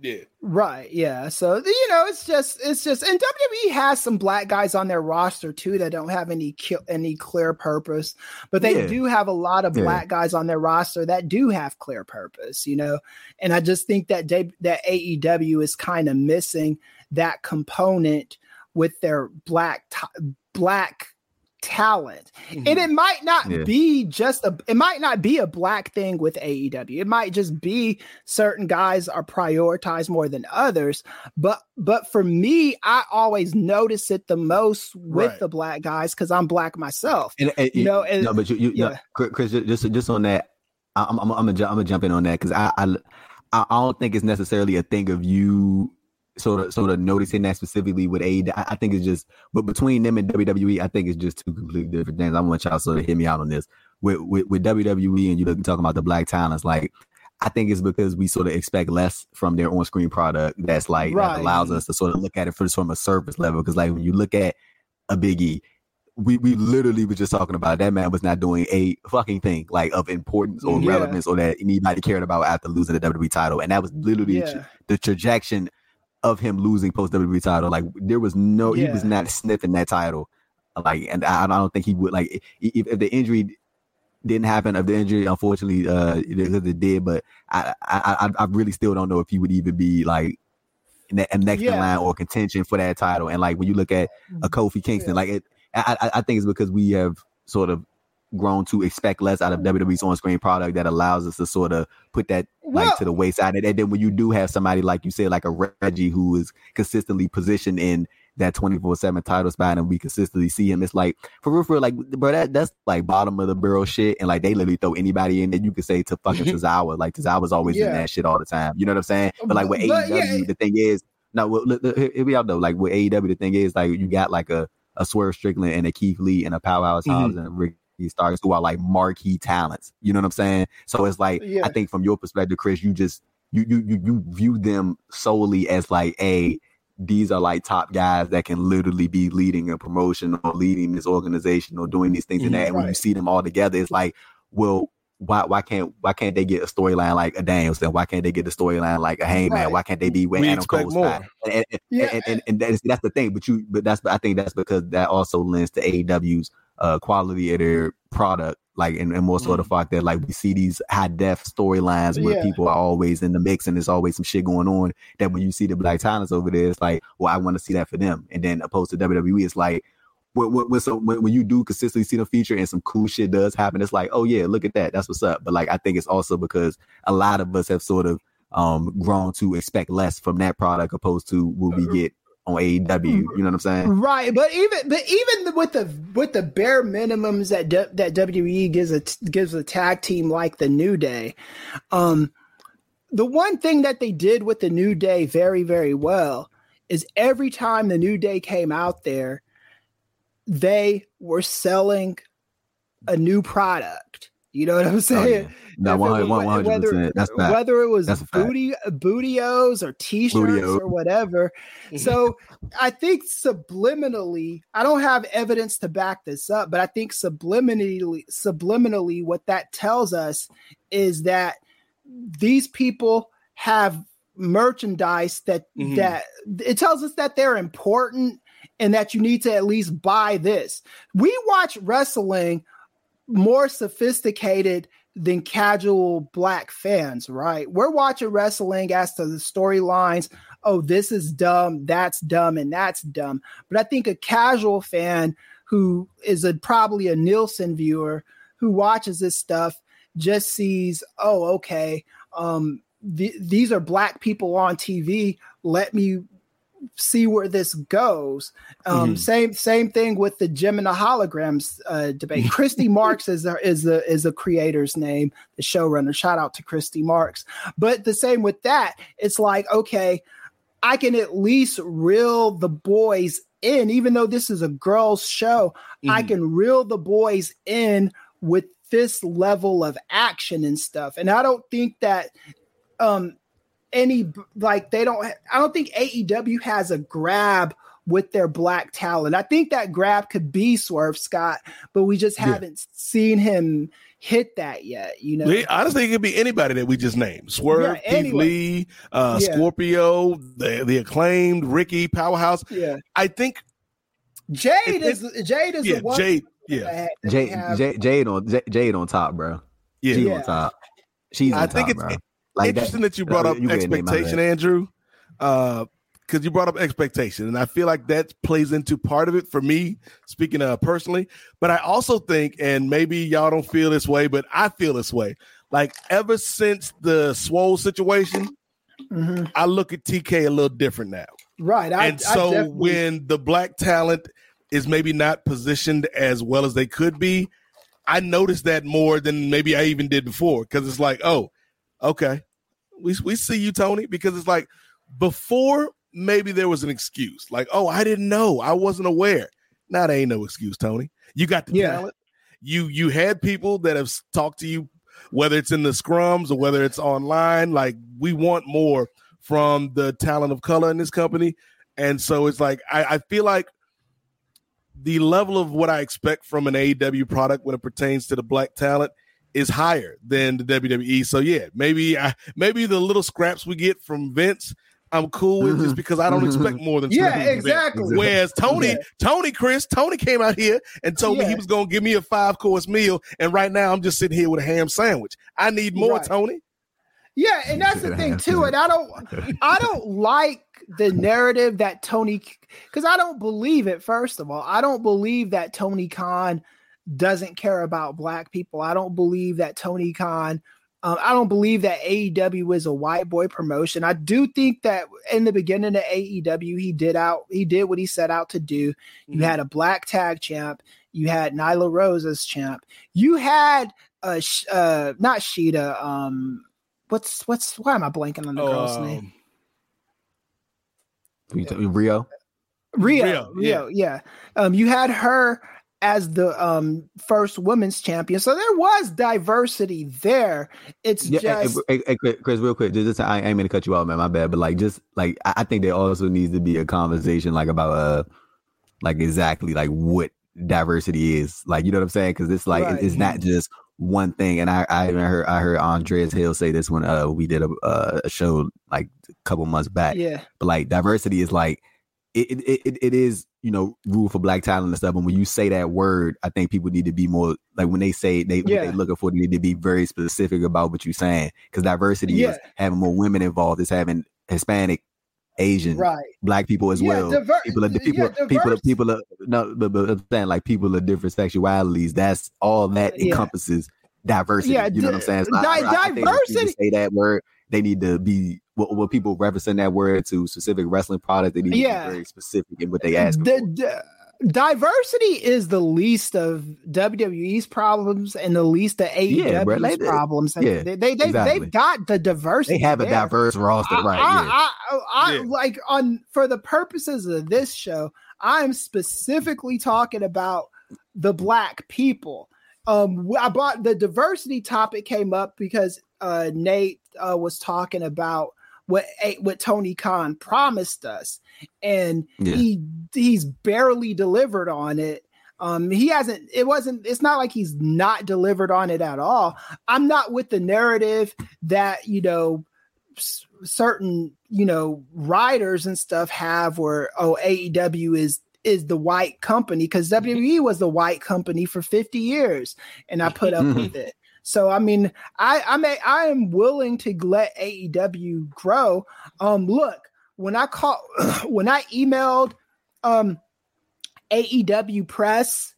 yeah. Right, yeah. So you know, it's just it's just and WWE has some black guys on their roster too that don't have any ki- any clear purpose, but they Yeah. do have a lot of Yeah. black guys on their roster that do have clear purpose, you know. And I just think that they, that AEW is kind of missing that component with their black t- black talent. And mm-hmm. it might not Yeah. be just a it might not be a black thing with AEW. It might just be certain guys are prioritized more than others. But but for me, I always notice it the most with Right. the black guys because I'm black myself. And, and You know, and- no, but you, you yeah. no, Chris, just just on that, I'm I'm I'm gonna jump in on that because I I I don't think it's necessarily a thing of you sort of sort of noticing that specifically with AEW. I, I think it's just, but between them and WWE, I think it's just two completely different things. I want y'all sort of hear me out on this with with, with WWE and you look talking about the black talents, like. I think it's because we sort of expect less from their on-screen product. That's like Right. that allows us to sort of look at it for, from a surface level. Because like when you look at a Big E, we we literally were just talking about that man was not doing a fucking thing like of importance or Yeah. relevance or that anybody cared about after losing the WWE title, and that was literally Yeah. the trajectory of him losing post WWE title. Like there was no, he was not sniffing that title. Like, and I, I don't think he would like if, if the injury didn't happen. If the injury, unfortunately, uh, because it did, but I, I, I, I really still don't know if he would even be like ne- next in line or contention for that title. And like when you look at a Kofi Kingston, Yeah. like it, I, I, I think it's because we have sort of grown to expect less out of WWE's on-screen product that allows us to sort of put that like to the wayside. And, and then when you do have somebody like you said, like a Reggie who is consistently positioned in that 24-7 title spot and we consistently see him, it's like for real, for real, like bro, that that's like bottom of the barrel shit. And like they literally throw anybody in that you could say to fucking Tozawa. Like Tozawa's always in that shit all the time. You know what I'm saying? But like with But, AEW, yeah. the thing is, now well, look, look, here we are though. Like with AEW, the thing is like you got like a a Swerve Strickland and a Keith Lee and a Powerhouse Mhm. Hobbs and Ricky Starks who are like marquee talents. You know what I'm saying? So it's like Yeah. I think from your perspective, Kris, you just you you you you view them solely as like a these are like top guys that can literally be leading a promotion or leading this organization or doing these things and mm-hmm. that. And when you see them all together, it's like, well, why why can't why can't they get a storyline like a Danielson? Why can't they get a storyline like a Hangman? Right. Why can't they be with We Adam expect Cole's more. And, and, Yeah. and, and, and that's, that's the thing. But you but that's I think that's because that also lends to AEW's uh quality of their product. Like and, and more so the fact that like we see these high def storylines where Yeah. people are always in the mix and there's always some shit going on. That when you see the black talents over there, it's like, well, I want to see that for them. And then opposed to WWE, it's like when when when, so, when when you do consistently see them feature and some cool shit does happen, it's like, oh yeah, look at that, that's what's up. But like I think it's also because a lot of us have sort of um grown to expect less from that product opposed to what we get on AEW. You know what I'm saying? Right, but even but even with the with the bare minimums that D- that WWE gives a gives a tag team like the New Day, um, the one thing that they did with the New Day very very well is every time the New Day came out there, they were selling a new product. You know what I'm saying? Oh, yeah. No, 100 whether, percent. That's fact. whether it was That's a fact. booty bootios or t-shirts Bootio. or whatever. so I think subliminally, I don't have evidence to back this up, but I think subliminally, subliminally, what that tells us is that these people have merchandise that Mhm. that it tells us that they're important and that you need to at least buy this. We watch wrestling more sophisticated than casual black fans, right? We're watching wrestling as to the storylines. Oh, this is dumb, that's dumb, and that's dumb. But I think a casual fan who is a probably a Nielsen viewer who watches this stuff just sees, oh, okay, um, th- these are black people on TV. Let me see where this goes. Um, Mhm. Same same thing with the Jem and the Holograms uh, debate. Christy Marx is the, is the is the creator's name, the showrunner. Shout out to Christy Marx. But the same with that, it's like okay, I can at least reel the boys in, even though this is a girls' show. I Mhm. can reel the boys in with this level of action and stuff. And I don't think that um any like they don't I don't think AEW has a grab with their black talent. I think that grab could be Swerve Scott, but we just haven't seen him hit that yet, you know. We- honestly, it could be anybody that we just named: Swerve, Yeah, Keith anyway. Lee, uh, Yeah. Scorpio, the the acclaimed Ricky Powerhouse. yeah. I think, Jade It- is Jade is yeah, the one Jade, yeah, Jade, have- Jade, Jade on Jade, Jade on top, bro. yeah. She's Yeah. on top. She's on I think top, it's bro. Like Interesting that, you brought uh, up you ain't name my expectation, bad. Andrew, because you brought up expectation, and I feel like that plays into part of it for me, speaking uh, personally. But I also think, and maybe y'all don't feel this way, but I feel this way. Like ever since the Swole situation, Mhm. I look at TK a little different now. right. I, and I so definitely- when the black talent is maybe not positioned as well as they could be, I notice that more than maybe I even did before because it's like, oh, okay, we we see you, Tony, because it's like before maybe there was an excuse, like, oh, I didn't know, I wasn't aware. Now there ain't no excuse, Tony. You got the Yeah. talent. You you had people that have talked to you, whether it's in the scrums or whether it's online. Like we want more from the talent of color in this company, and so it's like I, I feel like the level of what I expect from an AEW product when it pertains to the black talent is higher than the WWE. So yeah, maybe I, maybe the little scraps we get from Vince, I'm cool with just mm-hmm. because I don't mm-hmm. expect more than Yeah, scraps from Vince. exactly. Whereas Tony, Yeah. Tony, Kris, Tony came out here and told me he was gonna give me a five course meal, and right now I'm just sitting here with a ham sandwich. I need more, Right. Tony. Yeah, and that's the thing too. And I don't, I don't like the narrative that Tony, because I don't believe it. First of all, I don't believe that Tony Khan doesn't care about black people. I don't believe that Tony Khan. Um, I don't believe that AEW is a white boy promotion. I do think that in the beginning of AEW, he did out, he did what he set out to do. You had a black tag champ. You had Nyla Rose as champ. You had uh, Sh- uh not Shida. Um, what's what's why am I blanking on the girl's Um, name? You talking Riho. Riho, Riho, Riho, yeah. Um, you had her as the um first women's champion, so there was diversity there. It's Yeah, just hey, hey, Kris, Kris, real quick, just, just I ain't mean to cut you off, man. My bad, but like, just like I, I think there also needs to be a conversation, like about uh, like exactly like what diversity is, like you know what I'm saying? Because it's like Right. it's not just one thing. And I I even heard I heard Andreas Hale say this when uh we did a uh, a show like a couple months back. yeah, But like diversity is like it it, it, it is you know rule for black talent and stuff. And when you say that word, I think people need to be more like when they say they Yeah. they looking for, they need to be very specific about what you're saying because diversity is having more women involved. It's having Hispanic, Asian, right. black people as Yeah, well. diver- people are yeah, people people are, people are no but, but I'm saying like people of different sexualities. That's all that Yeah. encompasses diversity. Yeah, you know what I'm saying? So di- I- I diversity- say that word. They need to be what, what people referencing that word to specific wrestling products. They need to be very specific in what they ask. The- the- diversity is the least of WWE's problems and the least of AEW's Yeah, bro, like that- problems. yeah, they they, they exactly. they've got the diversity. They have a there. diverse roster, I, right? I, yeah. I, I, I- Yeah. like on for the purposes of this show, I'm specifically talking about the black people. Um, I bought the diversity topic came up because uh, Nate uh, was talking about what what Tony Khan promised us, and Yeah. he he's barely delivered on it. Um, he hasn't. It wasn't. It's not like he's not delivered on it at all. I'm not with the narrative that you know s- certain you know writers and stuff have where oh AEW is is the white company because WWE was the white company for 50 years and I put up with it. So I mean I I may I am willing to let AEW grow. Um look, when I call when I emailed um AEW press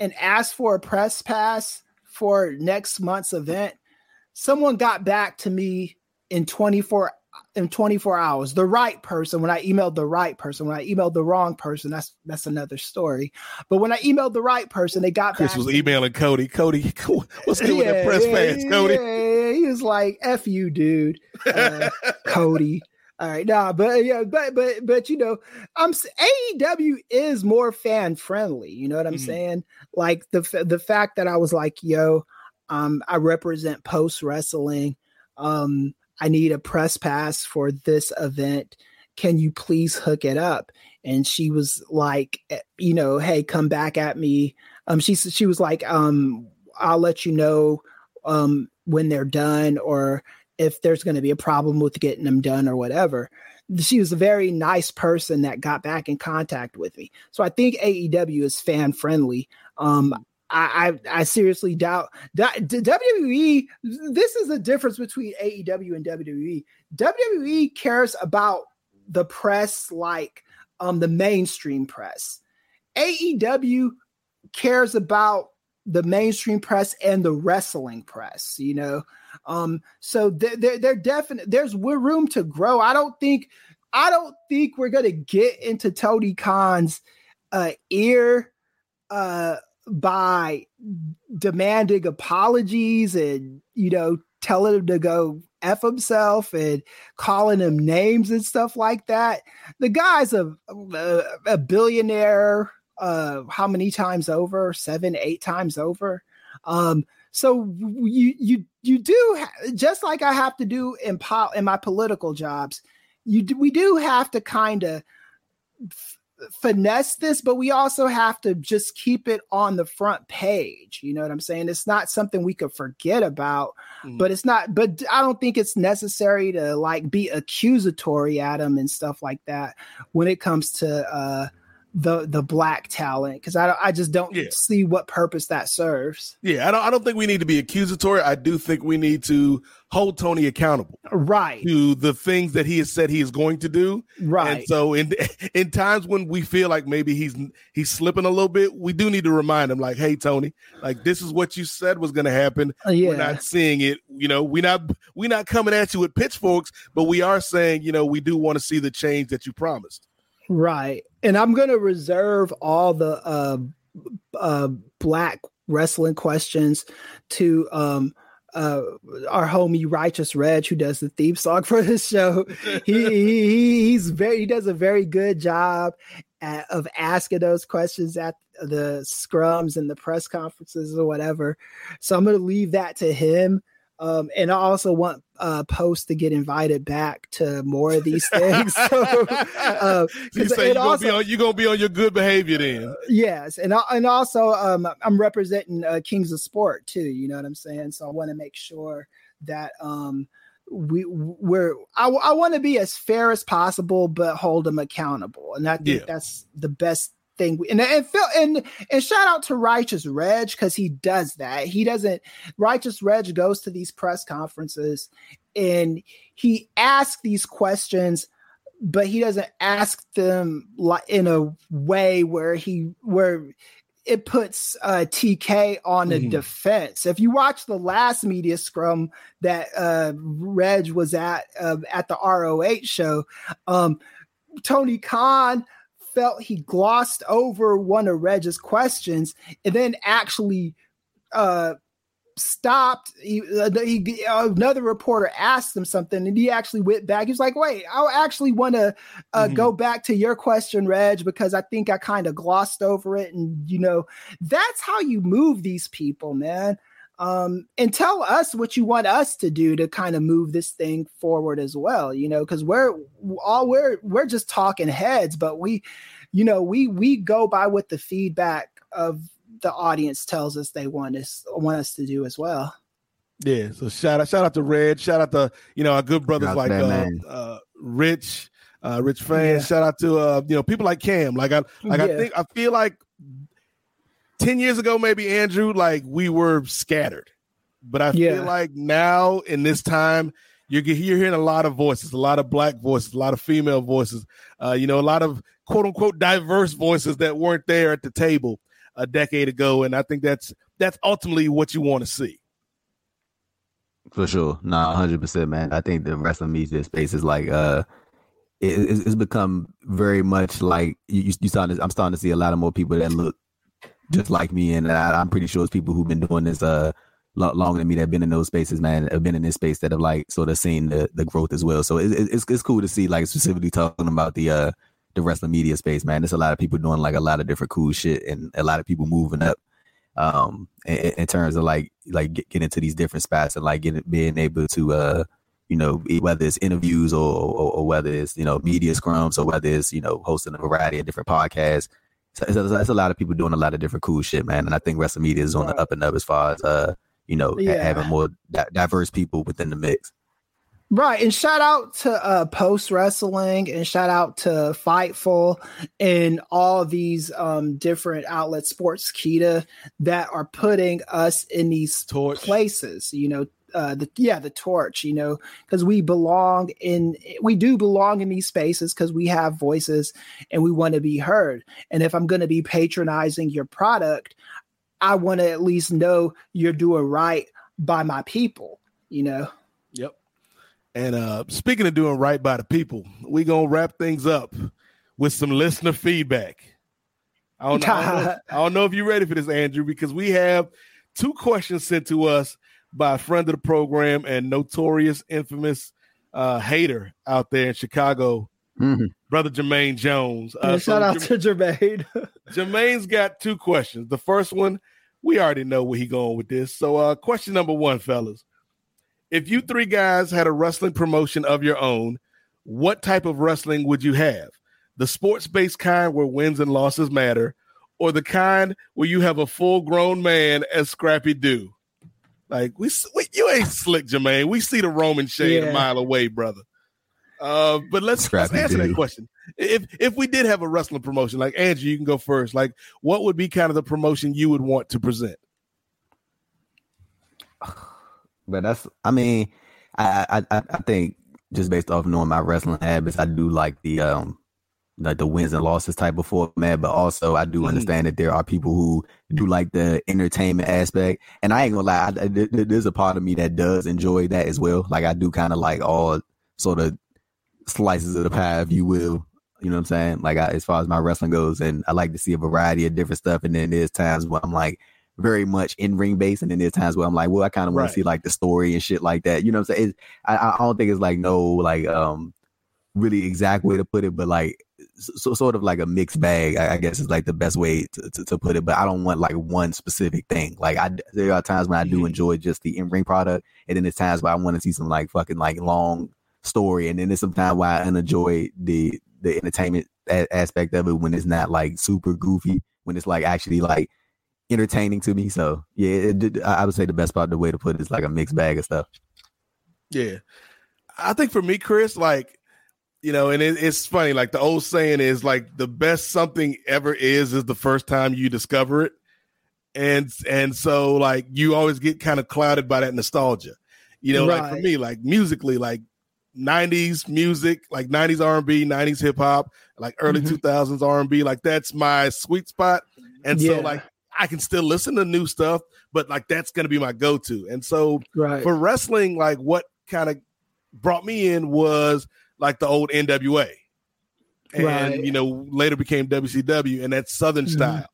and asked for a press pass for next month's event, someone got back to me in 24 in 24 hours the right person when i emailed the right person when i emailed the wrong person that's that's another story but when i emailed the right person they got Kris was to emailing Cody. Cody, what's good with that press yeah, pass, Cody? yeah, he was like f you dude uh, cody all right nah but yeah but but but you know i'm aew is more fan friendly you know what i'm Mhm. saying like the the fact that i was like yo um i represent post wrestling um i need a press pass for this event. Can you please hook it up? And she was like eh, you know hey come back at me. Um she she was like um i'll let you know um when they're done or if there's going to be a problem with getting them done or whatever. She was a very nice person that got back in contact with me. So i think aew is fan friendly um I, I seriously doubt that WWE. This is the difference between AEW and WWE. WWE cares about the press like um the mainstream press. AEW cares about the mainstream press and the wrestling press, you know. Um so they're they're, they're definite there's room to grow. I don't think I don't think we're gonna get into Tony Khan's uh ear uh by demanding apologies and you know telling him to go f himself and calling him names and stuff like that. The guy's a a, a billionaire uh how many times over? Seven eight times over? Um so you you you do just like i have to do in po- in my political jobs you we do have to kind of finesse this, but we also have to just keep it on the front page. You know what I'm saying? It's not something we could forget about, Mhm. but it's not, but I don't think it's necessary to like be accusatory at them and stuff like that when it comes to uh the the black talent because I I just don't Yeah. see what purpose that serves. Yeah, I don't. I don't think we need to be accusatory. I do think we need to hold Tony accountable Right, to the things that he has said he is going to do. right. And so, in in times when we feel like maybe he's he's slipping a little bit, we do need to remind him, like, "Hey, Tony, like this is what you said was going to happen. Uh, yeah. We're not seeing it. You know, we not we not coming at you with pitchforks, but we are saying, you know, we do want to see the change that you promised." Right. And I'm going to reserve all the uh, uh, black wrestling questions to um, uh, our homie Righteous Reg, who does the theme song for this show. He, he he's very he does a very good job at, of asking those questions at the scrums and the press conferences or whatever. So I'm going to leave that to him. Um, and I also want uh, Post to get invited back to more of these things. so, uh, you say you're gonna, also- be on, you're gonna be on your good behavior then. yes, and I- and also um, I'm representing uh, Kings of Sport too. You know what I'm saying? So I want to make sure that um, we we're I, I want to be as fair as possible, but hold them accountable, and I think Yeah. that's the best thing. And and Phil and and shout out to Righteous Reg because he does that. He doesn't. Righteous Reg goes to these press conferences and he asks these questions but he doesn't ask them like in a way where he where it puts uh, TK on a Mhm. defense. If you watch the last media scrum that uh, Reg was at uh, at the ROH show, um, Tony Khan felt he glossed over one of Reg's questions and then actually uh stopped. He, uh, he, another reporter asked him something and he actually went back. He was like wait i actually want to uh, mm-hmm. go back to your question reg because i think i kind of glossed over it. And you know that's how you move these people man um, and tell us what you want us to do to kind of move this thing forward as well you know because we're all we're we're just talking heads but we you know we we go by what the feedback of the audience tells us they want us want us to do as well. Yeah, so shout out shout out to Red, shout out to you know our good brothers like uh, uh, Rich, uh, Rich fans. Yeah. Shout out to uh, you know people like Cam. Like I like yeah. I think I feel like ten years ago maybe Andrew like we were scattered, but I yeah. feel like now in this time you're you're hearing a lot of voices, a lot of black voices, a lot of female voices. Uh, you know, a lot of quote unquote diverse voices that weren't there at the table a decade ago, and I think that's that's ultimately what you want to see. For sure, no, hundred percent, man. I think the wrestling media space is like uh, it, it's become very much like you. You starting, to, I'm starting to see a lot of more people that look just like me, and I, am pretty sure it's people who've been doing this uh longer than me that have been in those spaces, man, have been in this space that have like sort of seen the, the growth as well. So it, it, it's it's cool to see like specifically talking about the uh the wrestling media space, man. There's a lot of people doing like a lot of different cool shit and a lot of people moving up um in, in terms of like like get, get, into these different spots and like getting being able to uh you know whether it's interviews or, or, or whether it's you know media scrums or whether it's you know hosting a variety of different podcasts so, so that's a lot of people doing a lot of different cool shit man and i think wrestling media is on the up and up as far as uh you know yeah. having more di- diverse people within the mix Right. And shout out to uh, Post Wrestling and shout out to Fightful and all these um, different outlets, Sportskeeda, that are putting us in these torch. places, you know. Uh, the yeah the torch you know because we belong in we do belong in these spaces because we have voices and we want to be heard. And if i'm going to be patronizing your product i want to at least know you're doing right by my people you know? Yep. And uh, speaking of doing right by the people, we gonna wrap things up with some listener feedback. I don't, know, I don't know, I don't know if you're ready for this, Andrew, because we have two questions sent to us by a friend of the program and notorious, infamous uh, hater out there in Chicago, mm-hmm. brother Jermaine Jones. Uh, yeah, shout out to Jermaine. Jermaine's got two questions. The first one, we already know where he going with this. So, uh, question number one, fellas if you three guys had a wrestling promotion of your own, what type of wrestling would you have? The sports based kind where wins and losses matter, or the kind where you have a full grown man as Scrappy Doo? Like we, we, you ain't slick, Jermaine. We see the Roman shade yeah. a mile away, brother. Uh, but let's, let's answer that question. If if we did have a wrestling promotion, like Andrew, you can go first. Like, what would be kind of the promotion you would want to present? But that's, I mean, I, I, I think just based off knowing my wrestling habits, I do like the, um, like the wins and losses type of format, but also I do mm-hmm. understand that there are people who do like the entertainment aspect. And I ain't gonna lie, I, there's a part of me that does enjoy that as well. Like I do kind of like all sort of slices of the pie, if you will. You know what I'm saying? Like I, as far as my wrestling goes, and I like to see a variety of different stuff. And then there's times where I'm like, very much in ring based, and then there's times where I'm like, well, I kind of want right. to see like the story and shit like that. You know what I'm saying? I, I don't think it's like no like um really exact way to put it, but like so, sort of like a mixed bag, I, I guess is like the best way to, to, to, put it. But I don't want like one specific thing. Like I, there are times when I do mm-hmm. enjoy just the in ring product, and then there's times where I want to see some like fucking like long story, and then there's some time where I enjoy the the entertainment a- aspect of it when it's not like super goofy, when it's like actually like entertaining to me. So yeah, it, I would say the best part, the way to put it is like a mixed bag of stuff. Yeah, I think for me, Kris, like you know, and it, it's funny. Like the old saying is, like the best something ever is is the first time you discover it, and and so like you always get kind of clouded by that nostalgia. You know, right. like for me, like musically, like 90s music, like 90s R&B, 90s hip hop, like early mm-hmm. 2000s R&B, like that's my sweet spot. And yeah. so like I can still listen to new stuff, but like that's to be my go to. And so right. for wrestling, like what kind of brought me in was like the old NWA. and Right. you know later became WCW and that Southern Mhm. style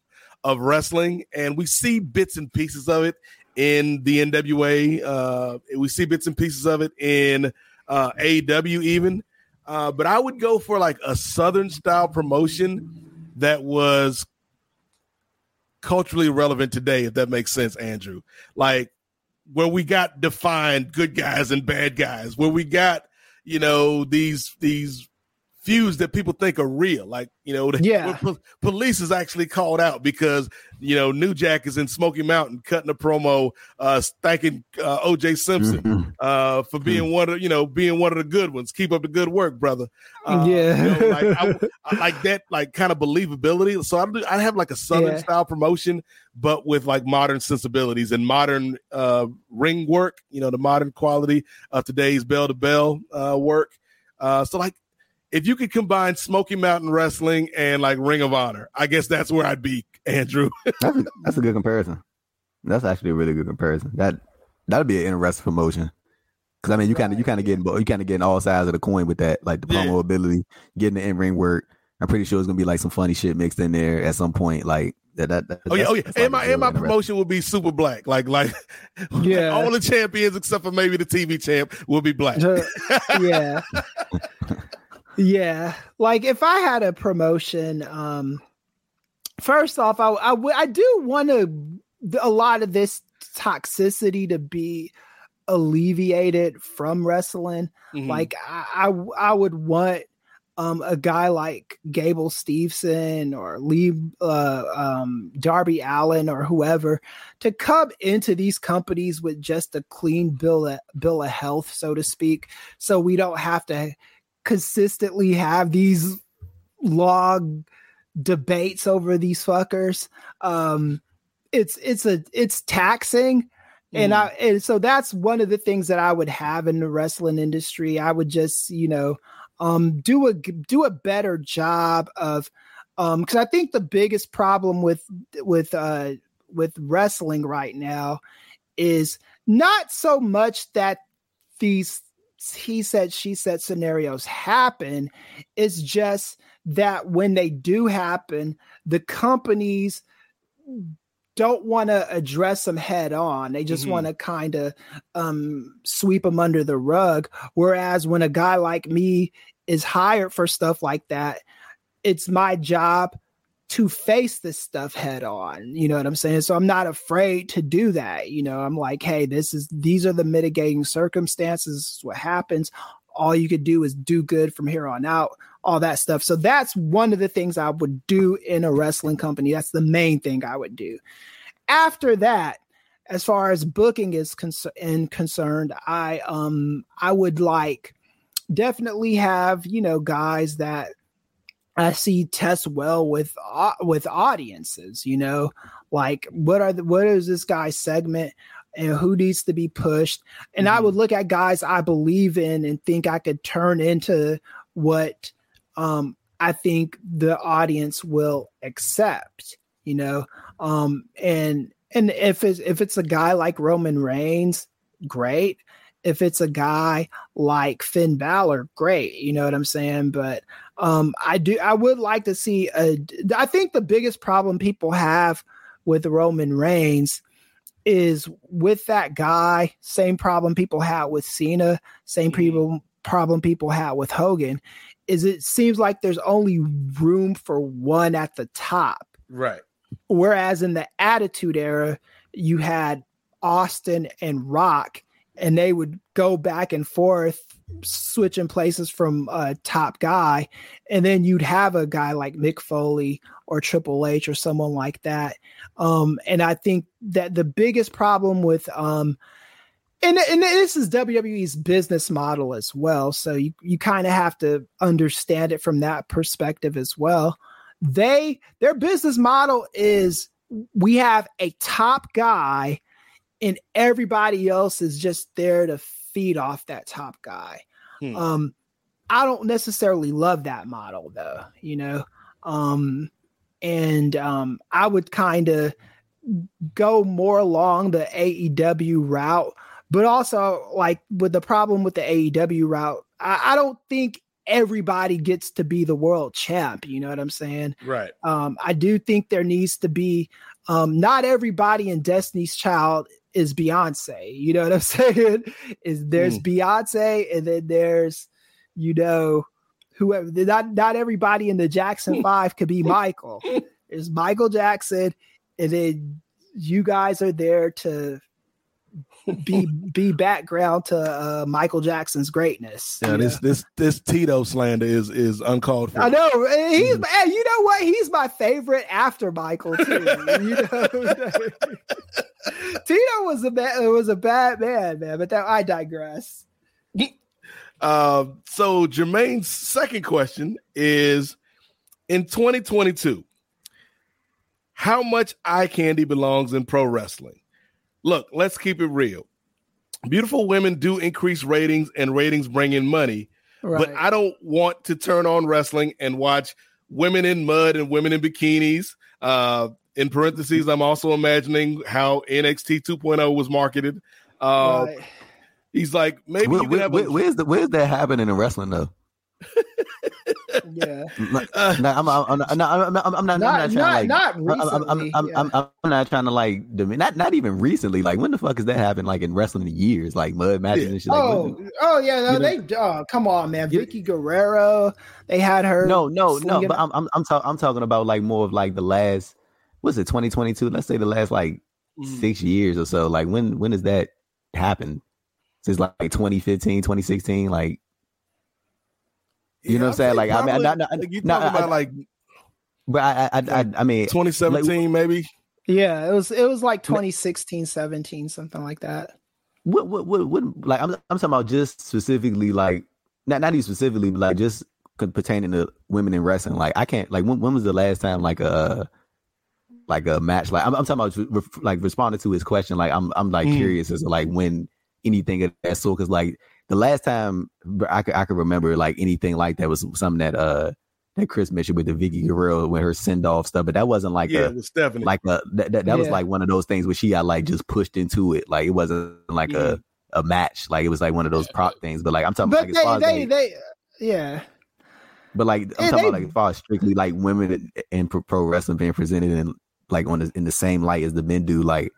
of wrestling, and we see bits and pieces of it in the NWA. Uh, we see bits and pieces of it in uh, AEW even. Uh, but I would go for like a Southern style promotion that was culturally relevant today, if that makes sense, Andrew. Like where we got defined good guys and bad guys, where we got you know these these feuds that people think are real, like you know, the, Yeah. po- police is actually called out because you know New Jack is in Smoky Mountain cutting a promo, uh, thanking uh, OJ Simpson Mhm. uh, for being one of you know being one of the good ones. Keep up the good work, brother. Uh, Yeah. you know, like, I, I like that, like kind of believability. So I do, I have like a southern Yeah. style promotion, but with like modern sensibilities and modern uh, ring work. You know, the modern quality of today's bell to bell uh, work. Uh, so like. If you could combine Smoky Mountain Wrestling and like Ring of Honor, I guess that's where I'd be, Andrew. That's a, that's a good comparison. That's actually a really good comparison. That that'd be an interesting promotion. Because I mean, you kind of you kind of getting you kind of getting all sides of the coin with that, like the Yeah. promo ability, getting the in ring work. I'm pretty sure it's gonna be like some funny shit mixed in there at some point. Like that. that, that Oh yeah, oh yeah. And my and my promotion will be super black. Like like Yeah. all the champions except for maybe the TV champ will be black. yeah. yeah. Like if I had a promotion, um first off, I I do want to a lot of this toxicity to be alleviated from wrestling. Mhm. Like I, I I would want um a guy like Gable Steveson or Lee uh, um Darby Allin or whoever to come into these companies with just a clean bill of, bill of health, so to speak, so we don't have to consistently have these log debates over these fuckers. Um it's it's a it's taxing and I and so that's one of the things that I would have in the wrestling industry. I would just, you know, um do a do a better job of um cuz I think the biggest problem with with uh with wrestling right now is not so much that these he said she said scenarios happen. It's just that when they do happen the companies don't want to address them head on. They just Mhm. want to kind of um sweep them under the rug. Whereas when a guy like me is hired for stuff like that it's my job to face this stuff head on you know what i'm saying? So i'm not afraid to do that you know? I'm like hey this is these are the mitigating circumstances what happens. All you could do is do good from here on out all that stuff. So that's one of the things i would do in a wrestling company. That's the main thing i would do. After that as far as booking is con- concerned i um i would like definitely have you know guys that I see test well with au- with audiences. You know, like what are the, what is this guy's segment and who needs to be pushed? And I would look at guys I believe in and think I could turn into what um, I think the audience will accept. You know, um, and and if it's if it's a guy like Roman Reigns, great. If it's a guy like Finn Balor, great. You know what I'm saying? But um, I do. I would like to see. A, I think the biggest problem people have with Roman Reigns is with that guy. Same problem people had with Cena. Same people problem people had with Hogan. Is it seems like there's only room for one at the top. right. Whereas in the Attitude Era, you had Austin and Rock, and they would go back and forth, switching places from uh, top guy, and then you'd have a guy like Mick Foley or Triple H or someone like that. Um, and I think that the biggest problem with um, and, and this is WWE's business model as well. So you, you kind of have to understand it from that perspective as well. They their business model is we have a top guy and everybody else is just there to feed off that top guy. Hmm. Um I don't necessarily love that model though, you know. Um and um I would kind of go more along the AEW route, but also like with the problem with the AEW route, I, I don't think everybody gets to be the world champ. You know what I'm saying? Right. Um, I do think there needs to be um, not everybody in Destiny's Child is Beyonce. You know what I'm saying? Is there's Mm. Beyonce and then there's, you know, whoever not not everybody in the Jackson Five could be Michael. There's Michael Jackson, and then you guys are there to be be background to uh, Michael Jackson's greatness. Yeah, this know? this this Tito slander is is uncalled for. I know he's Mm. you know what? He's my favorite after Michael too. you know, Tito was a bad was a bad man, man. But that I digress. Um, so Jermaine's second question is in 2022, how much eye candy belongs in pro wrestling? Look, let's keep it real. Beautiful women do increase ratings and ratings bring in money, but I don't want to turn on wrestling and watch women in mud and women in bikinis. Uh, in parentheses, I'm also imagining how NXT 2.0 was marketed. Uh, Right. He's like, maybe Where- you can where- have where- a, where's the where's that happening in wrestling though? Yeah. Uh, no, I'm, I'm, I'm, not, I'm, I'm not, I'm Not- not trying not- to like, not I'm- I'm, I'm, recently, I'm. I'm, I'm not trying to like, not, not even recently. Like, when the fuck has that happened? Like in wrestling in years, like mud matches Yeah. and shit. Like, oh, oh yeah, no, know- they oh come on, man. You- Vickie Guerrero, they had her. no, no, no. But I'm, I'm, I'm, talk, I'm talking about like more of like the last, what's it, 2022? Let's say the last like Mm. six years or so. Like, when, when does that happen? Since like 2015, 2016, like. You know what I'm saying? Like, I mean, not, not, you not- talking I- about like but I, I, I, I mean, 2017, maybe. yeah, it was it was like 2016, 17, something like that. what what what, what like I'm I'm talking about just specifically like not not even specifically but like just pertaining to women in wrestling. Like I can't like when when was the last time like a like a match like I'm, I'm talking about re- like responding to his question. Like I'm I'm like Mm. curious as to like when anything of that sort because like the last time I could I could remember like anything like that was something that uh that Kris mentioned with the Vickie Guerrero with her send off stuff, but that wasn't like yeah, a was Stephanie. like a that, that, that was like one of those things where she got like just pushed into it. Like it wasn't like a a match. Like it was like one of those prop things. But like I'm talking But like as far they as they like, they yeah. but like I'm Yeah, talking about like as far as strictly like women in- in pro, pro wrestling being presented in like on the, in the same light as the men do. Like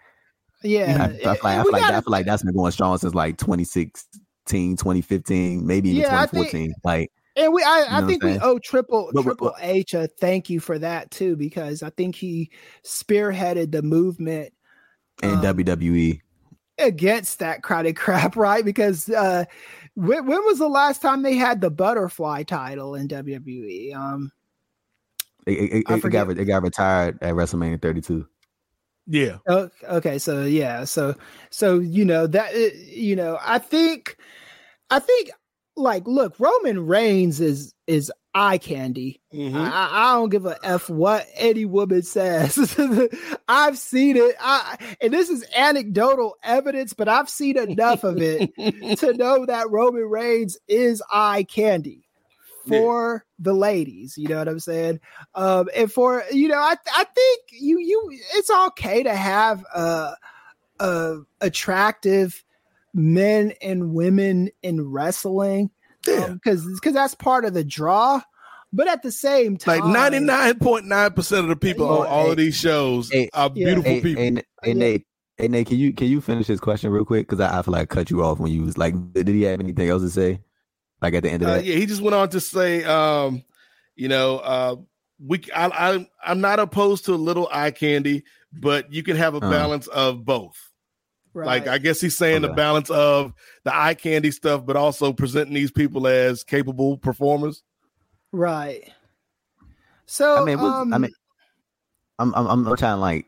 Yeah, I, I feel like, I feel like, gotta- I feel like that's been going strong since like 2016, 2015, maybe even Yeah, I think- 2014. like And we, I, know I think we owe Triple But- Triple H a thank you for that too, because I think he spearheaded the movement in Um, WWE. against that crowded crap, right? Because uh, when, when was the last time they had the butterfly title in WWE? Um, It, it, it got it got retired at WrestleMania 32. Yeah, Oh, okay, so yeah, so so you know that uh, you know, I think, I think, like, look, Roman Reigns is is eye candy. Mhm. I, I- I don't give a f what any woman says. I've seen it, I, and this is anecdotal evidence, but I've seen enough of it to know that Roman Reigns is eye candy for the ladies. You know what I'm saying? Um, and for you know, I I think you you it's okay to have uh uh attractive men and women in wrestling Yeah. because because that's part of the draw. But at the same time, like 99.9 percent of the people Yeah. on all of these shows Hey, are yeah. beautiful Hey, people. hey, hey, Yeah. Nate, hey Nate, can you can you finish this question real quick? Because I, I feel like I cut you off when you was like, did he have anything else to say? Like at the end of Uh, that, yeah, he just went on to say, um, you know, uh, we I, I I'm not opposed to a little eye candy, but you can have a Uh. balance of both. right. Like I guess he's saying the balance of the eye candy stuff, but also presenting these people as capable performers. right. So I mean, what- um, I mean, I'm I'm I'm trying to like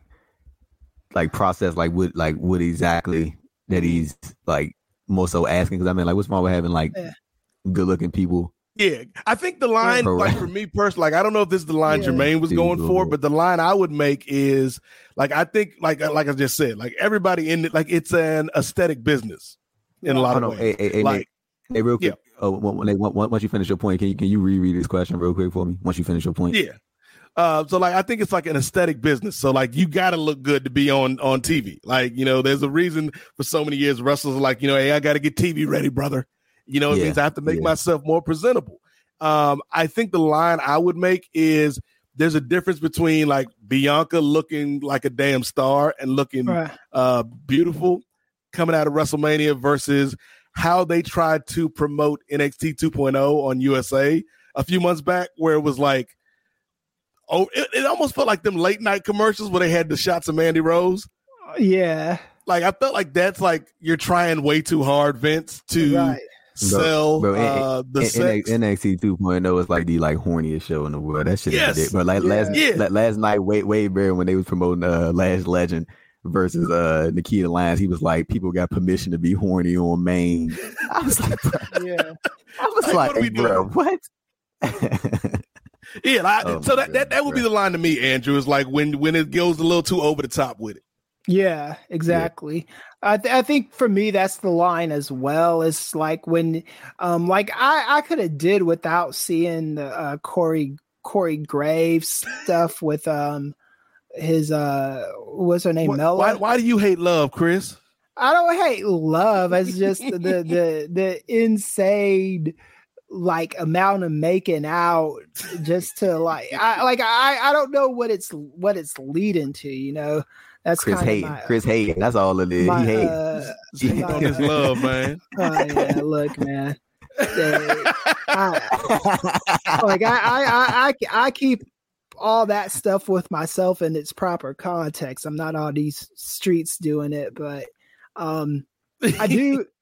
like process like what like what exactly that he's like more so asking because I mean like what's wrong with having like Yeah. Good looking people? Yeah, I think the line, For like for me personally, like I don't know if this is the line Yeah. Jermaine was going for, but the line I would make is like I think, like like I just said, like everybody in it, like it's an aesthetic business in a lot of on, ways. hey, hey, hey, like Nate, hey, real quick. Oh, when, when, they- when- once you finish your point, can you can you reread this question real quick for me? Once you finish your point, Yeah. Uh, so like I think it's like an aesthetic business. So like you gotta look good to be on on TV. Like, you know, there's a reason for so many years wrestlers are like, you know, hey, I gotta get TV ready, brother. You know, it Yeah, means I have to make yeah. myself more presentable. Um, I think the line I would make is there's a difference between like Bianca looking like a damn star and looking Right. uh, beautiful coming out of WrestleMania versus how they tried to promote NXT 2.0 on USA a few months back, where it was like, oh, it, it almost felt like them late night commercials where they had the shots of Mandy Rose. Yeah. Like I felt like that's like you're trying way too hard, Vince, to Right. Sell Bro, uh, the N- sex. NXT 2.0 is like the like horniest show in the world. That shit Yes. is ridiculous. But like last Yeah. la- last night, Wade Wade Barrett when they was promoting uh Lash Legend versus uh Nikkita Lyons, he was like, people got permission to be horny on Maine. I was like, Yeah. I was Like, like, what are we bro, what? yeah, I, Oh so my that, that that would be the line to me, Andrew. Is like when when it goes a little too over the top with it. Yeah, exactly. I th- I think for me that's the line as well. It's like when, um, like I I could have did without seeing the uh, Corey Corey Graves stuff with um his uh what's her name Mella. why, why do you hate love, Kris? I don't hate love. It's just the the the insane like amount of making out just to like I like I I don't know what it's what it's leading to. You know, that's Kris kind hating, my, Kris hating. That's all it is. my, he hating. uh, Hate on this love, man. Oh yeah, look, man. They- I, like I, I, I, I, I keep all that stuff with myself in its proper context. I'm not on these streets doing it, but um, I do.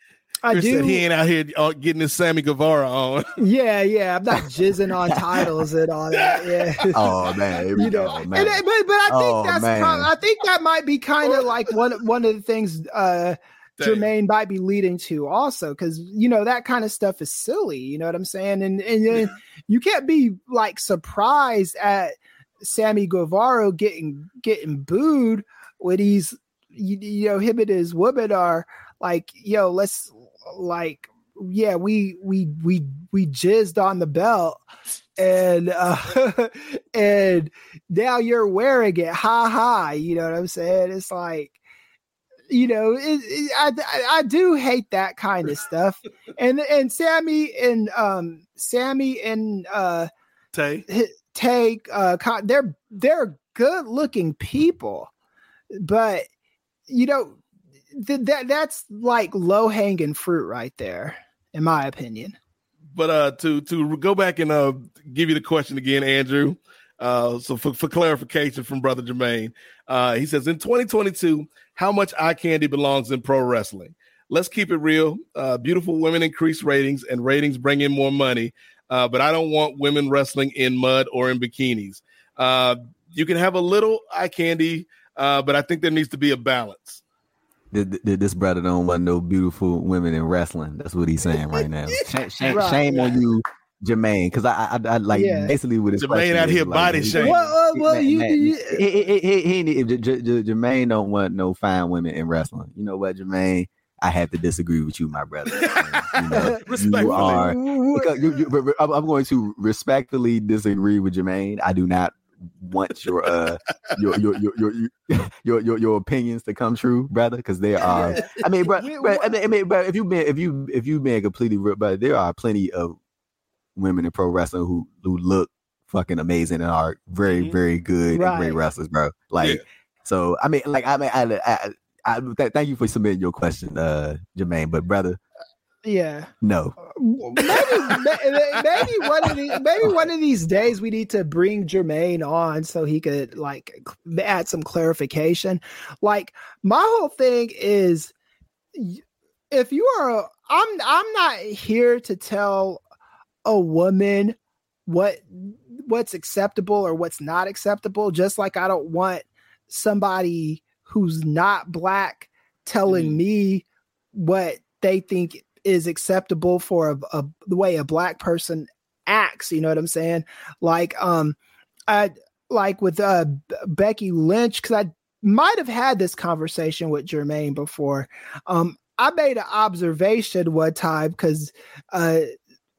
I Kris do. said he ain't out here uh, getting his Sammy Guevara on. yeah, yeah. I'm not jizzing on titles and all that. Yeah. oh man, here you know, go, man. it- but but I think Oh, that's man. prob- I think that might be kind of like one one of the things uh Jermaine might be leading to also because you know that kind of stuff is silly. You know what I'm saying? And and then you can't be like surprised at Sammy Guevara getting getting booed when he's you, you know him and his woman are like yo let's like yeah we we we we jizzed on the belt and uh and now you're wearing it. Ha ha. You know what i'm saying? It's like you know it, it- I, I i do hate that kind of stuff. And and sammy and um sammy and uh Tay. take uh they're they're good looking people but you know th- that that's like low hanging fruit right there in my opinion But uh, to to go back and uh, give you the question again, Andrew. Uh, so for, for clarification from Brother Jermaine, uh, he says in 2022, how much eye candy belongs in pro wrestling? Let's keep it real. Uh, beautiful women increase ratings, and ratings bring in more money. Uh, but I don't want women wrestling in mud or in bikinis. Uh, you can have a little eye candy, uh, but I think there needs to be a balance. Th- th- This brother don't want no beautiful women in wrestling. That's what he's saying right now. Shame, shame, Right, shame on you, Jermaine, because I, I, I like Yeah. basically what his Jermaine question out here like, body he- shaming. well, uh, well Man, you, man, you he, he, he, he, he need- J- J- J- Jermaine don't want no fine women in wrestling. You know what, Jermaine? I have to disagree with you, my brother. And, you, know, you are you, you, but- but I'm I'm going to respectfully disagree with Jermaine. I do not want your uh your your your your your, your, your, your opinions to come true, brother, because there are. I mean, bro, We- bro, I mean, I mean, but if you been if you if you been completely real, but there are plenty of women in pro wrestling who who look fucking amazing and are very Mhm. very good and great wrestlers, bro. Like, Yeah. so I mean, like, I mean, I, I, I, th- thank you for submitting your question, uh, Jermaine. But brother, yeah no, uh, maybe, maybe one of the, maybe one of these days we need to bring Jermaine on so he could like add some clarification. Like my whole thing is, if you are, a, I'm I'm not here to tell a woman what what's acceptable or what's not acceptable. Just like I don't want somebody who's not black telling mm-hmm. me what they think is acceptable for a, a the way a black person acts you know what i'm saying? Like um i like with uh B- becky lynch because i might have had this conversation with jermaine before. Um i made an observation one time because uh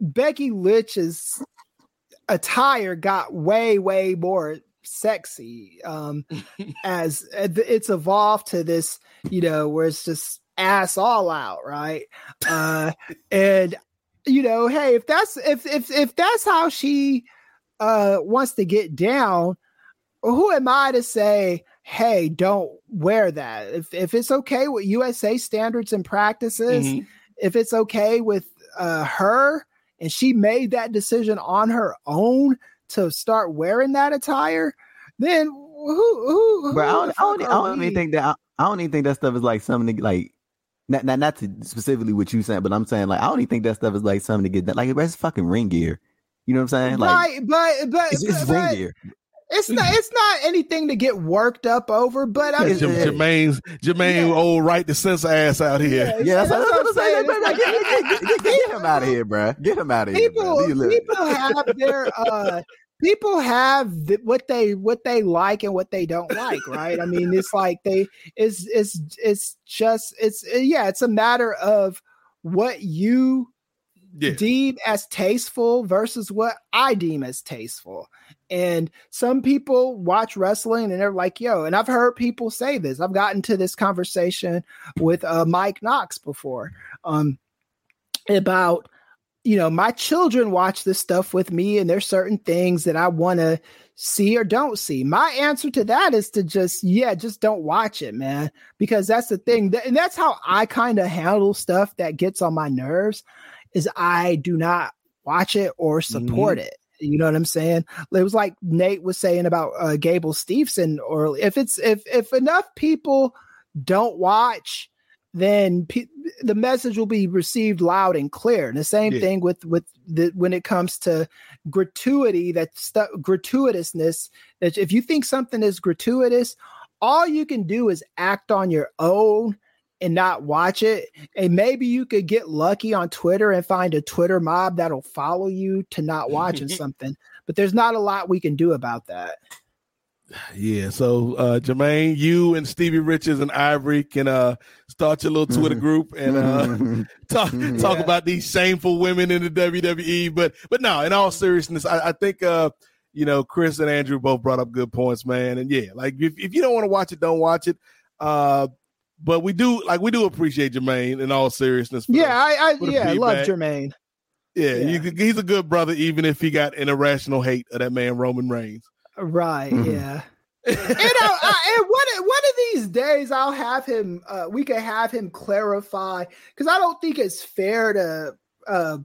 becky lynch's attire got way way more sexy um as uh, it's evolved to this you know where it's just ass all out right uh and you know, hey, if that's if if if that's how she uh wants to get down, who am I to say, hey, don't wear that? If if it's okay with USA standards and practices, Mhm. if it's okay with uh her and she made that decision on her own to start wearing that attire, then who who, who Bro, I don't, I don't, I don't even think that I, I don't even think that stuff is like something to, like not, not not to specifically what you saying, but I'm saying like I don't even think that stuff is like something to get that like it's fucking ring gear. You know what I'm saying? Like right, but but it's, it's but- ring gear. It's not it's not anything to get worked up over, but I mean, J- Jermaine's Jermaine old right to censor ass out here. Yeah, that's, that's what I'm saying. It's like- Get, get, get, get, get him out of here, bro. Get him out of here. bro. Leave- leave- people have their uh people have th- what they what they like and what they don't like right? I mean it's like they it's it's it's just it's yeah it's a matter of what you Yeah. deem as tasteful versus what i deem as tasteful. And some people watch wrestling and they're like yo and i've heard people say this. I've gotten to this conversation with uh mike knox before um about you know, my children watch this stuff with me, and there's certain things that I want to see or don't see. My answer to that is to just, yeah, just don't watch it, man, because that's the thing. Th- And that's how I kind of handle stuff that gets on my nerves is I do not watch it or support it. You know what I'm saying? It was like Nate was saying about uh, Gable Steveson, or if it's if if enough people don't watch, then pe- the message will be received loud and clear. And the same Yeah. thing with with the when it comes to gratuity, that stuff gratuitousness. That if you think something is gratuitous, all you can do is act on your own and not watch it. And maybe you could get lucky on Twitter and find a Twitter mob that'll follow you to not watching something. But there's not a lot we can do about that. Yeah, so uh Jermaine, you and Stevie Richards and Ivory can uh start your little Twitter group and uh talk talk Yeah. about these shameful women in the WWE. But but no, in all seriousness, I, I think uh you know Kris and Andrew both brought up good points, man. And yeah, like if, if you don't want to watch it, don't watch it. Uh but we do like we do appreciate Jermaine in all seriousness. the- Yeah, I, I yeah, I love. Jermaine. Yeah, Yeah. You, he's a good brother, even if he got an irrational hate of that man Roman Reigns. Right, Mhm. yeah. you know, I, and one one of these days I'll have him. Uh, we can have him clarify because I don't think it's fair to. Uh,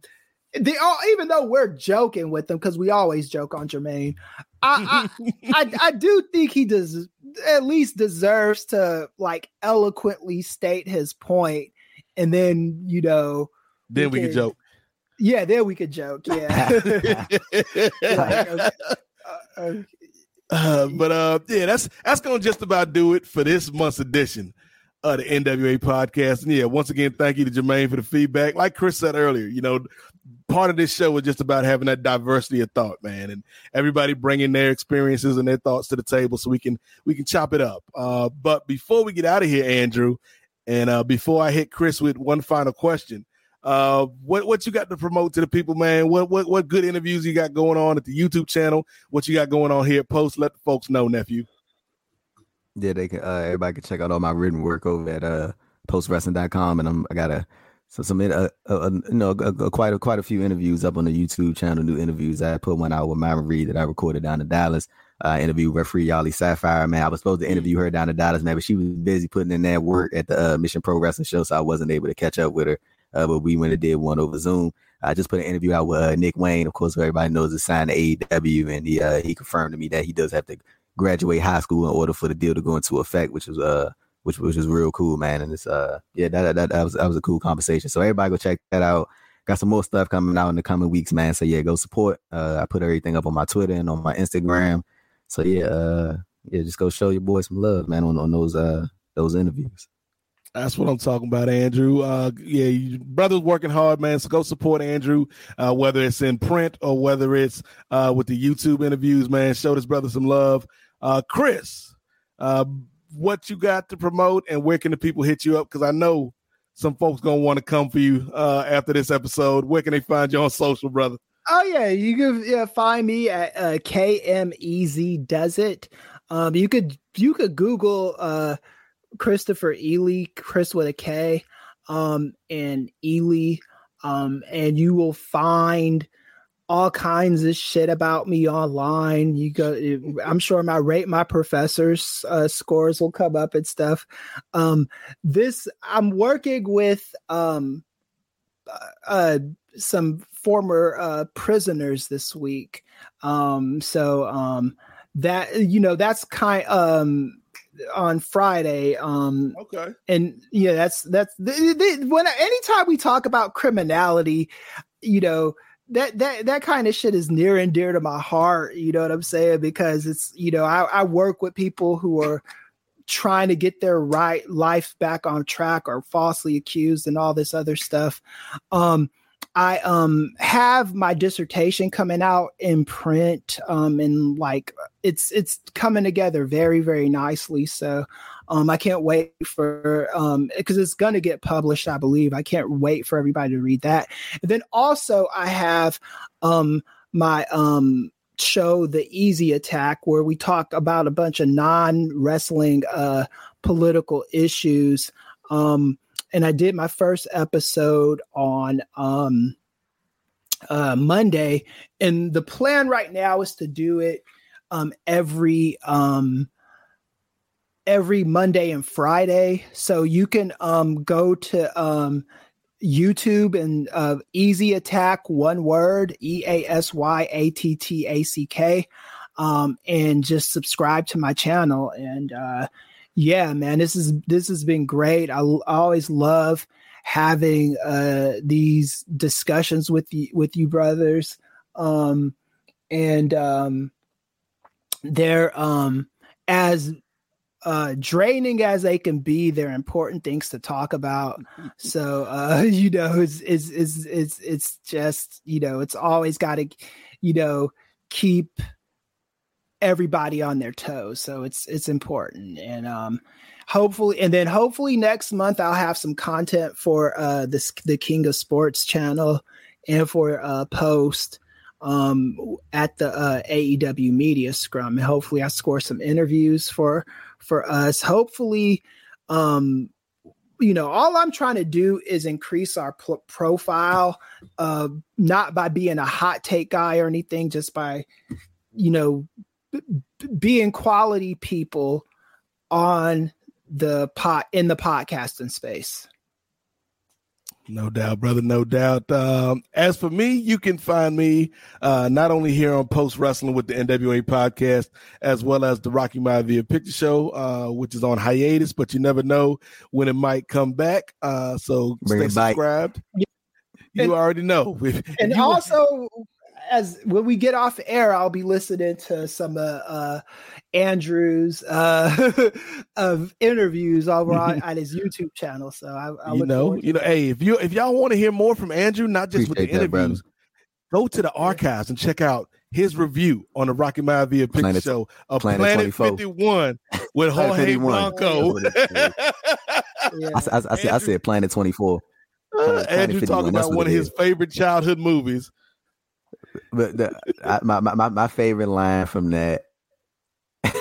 the oh, even though we're joking with them because we always joke on Jermaine, I I, I I do think he does at least deserves to like eloquently state his point, and then you know, then we can Okay. joke. yeah, then we could joke, yeah. Like, uh, uh, Uh, but uh, yeah, that's that's gonna just about do it for this month's edition of the NWA podcast. And yeah, once again, thank you to Jermaine for the feedback. Like Kris said earlier, you know, part of this show is just about having that diversity of thought, man, and everybody bringing their experiences and their thoughts to the table so we can we can chop it up. Uh, but before we get out of here, Andrew, and uh, before I hit Kris with one final question, uh, what what you got to promote to the people, man? What what what good interviews you got going on at the YouTube channel? What you got going on here at Post? Let the folks know, nephew. Yeah, they can. Uh, everybody can check out all my written work over at uh, postwrestling.com, and I'm I got a so some uh, uh, you know uh, uh, quite a, quite a few interviews up on the YouTube channel. New interviews. I put one out with Myra Reed that I recorded down in Dallas. Uh, interview referee Yali Sapphire. Man, I was supposed to interview her down in Dallas, man, but she was busy putting in that work at the uh, Mission Pro Wrestling show, so I wasn't able to catch up with her. Uh, but we went and did one over Zoom. I just put an interview out with uh, Nick Wayne, of course, who everybody knows is signed to AEW, and he uh, he confirmed to me that he does have to graduate high school in order for the deal to go into effect, which was uh which which is real cool, man. And it's uh yeah, that that, that was that was a cool conversation. So everybody go check that out. Got some more stuff coming out in the coming weeks, man. So yeah, go support. Uh I put everything up on my Twitter and on my Instagram. So yeah, uh yeah, just go show your boy some love, man, on, on those uh those interviews. That's what I'm talking about, Andrew. Uh, yeah, brother's working hard, man. So go support Andrew, uh, whether it's in print or whether it's uh, with the YouTube interviews, man. Show this brother some love. Uh, Kris, uh, what you got to promote and where can the people hit you up? Because I know some folks gonna want to come for you uh, after this episode. Where can they find you on social, brother? Oh yeah, you can yeah, find me at uh, KME Does It. Um, you could you could Google uh, Christopher Ealy, Kris with a K, um, and Ealy. Um, and you will find all kinds of shit about me online. You go, I'm sure my rate my professors uh, scores will come up and stuff. Um, this I'm working with um, uh, uh some former uh, prisoners this week. Um, so um, that you know that's kind um on Friday. Um, okay, and yeah, that's that's the, the, when anytime we talk about criminality, you know that that that kind of shit is near and dear to my heart. You know what I'm saying? Because it's you know I, I work with people who are trying to get their right life back on track or falsely accused and all this other stuff. Um, I um have my dissertation coming out in print um and like it's it's coming together very very nicely. So um I can't wait for um because it's going to get published I believe. I can't wait for everybody to read that. And then also I have um my um show the easy attack where we talk about a bunch of non wrestling uh political issues. Um and I did my first episode on um, uh, Monday, and the plan right now is to do it um, every um, every Monday and Friday. So you can um, go to um, YouTube and uh, Easy Attack, one word, E A S Y A T T A C K, um, and just subscribe to my channel and. Uh, yeah, man, this is this has been great. I, I always love having uh, these discussions with you with you brothers, um, and um, they're um, as uh, draining as they can be. They're important things to talk about. So uh, you know, it's it's it's it's it's just you know, it's always got to you know keep everybody on their toes. So it's it's important. And um hopefully and then hopefully next month I'll have some content for uh this the King of Sports channel and for uh post um at the uh AEW media scrum. And hopefully I score some interviews for for us. Hopefully um you know all i'm trying to do is increase our pl- profile uh not by being a hot take guy or anything just by you know being quality people on the pot in the podcasting space. No doubt, brother. No doubt. Um, as for me, you can find me uh, not only here on Post Wrestling with the NWA podcast, as well as the Rocky Maivia Picture Show, uh, which is on hiatus, but you never know when it might come back. Uh, so Bring stay subscribed. Yeah. You and, already know. If, and if also, as when we get off air, I'll be listening to some uh, uh Andrew's uh of interviews over on, on, his YouTube channel. So I, I you know, you know, hey, if you if y'all want to hear more from Andrew, not just Appreciate with the interviews, that, go to the archives and check out his review on the Rocky Maivia Picture Planet, Show of Planet, Planet 51 with Jorge Blanco. yeah. I, I, I, said, I said Planet 24. Uh, Andrew talking about one of his favorite childhood movies but the, I, my, my my favorite line from that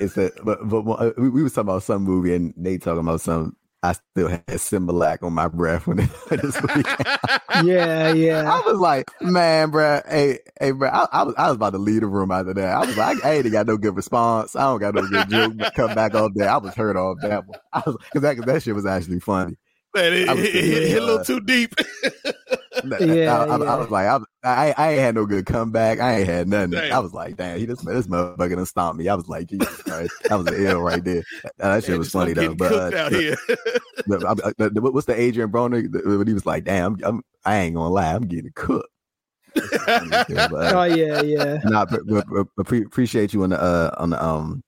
is that but but uh, we, we was talking about some movie and they talking about some I still had Similac on my breath when it, this movie Yeah, yeah. I was like, man, bro, hey, hey, bro, I, I, was I was about to leave the room after that. I was like, I, I ain't got no good response. I don't got no good joke. Come back off there. I was hurt off that one. I was because that, that shit was actually funny. Man, it, it, it hit a little too deep. yeah, I, I, I, was like, I, I, I ain't had no good comeback. I ain't had nothing. Damn. I was like, damn, he just this motherfucker done stomped me. I was like, Jesus Christ, that was an ill right there. That shit was funny though. But uh, the, the, what's the Adrian Broner when he was like, damn, I'm, I'm, I ain't gonna lie, I'm getting cooked. but, uh, oh yeah, yeah. Nah, but, but, but, appreciate you on the uh, on the um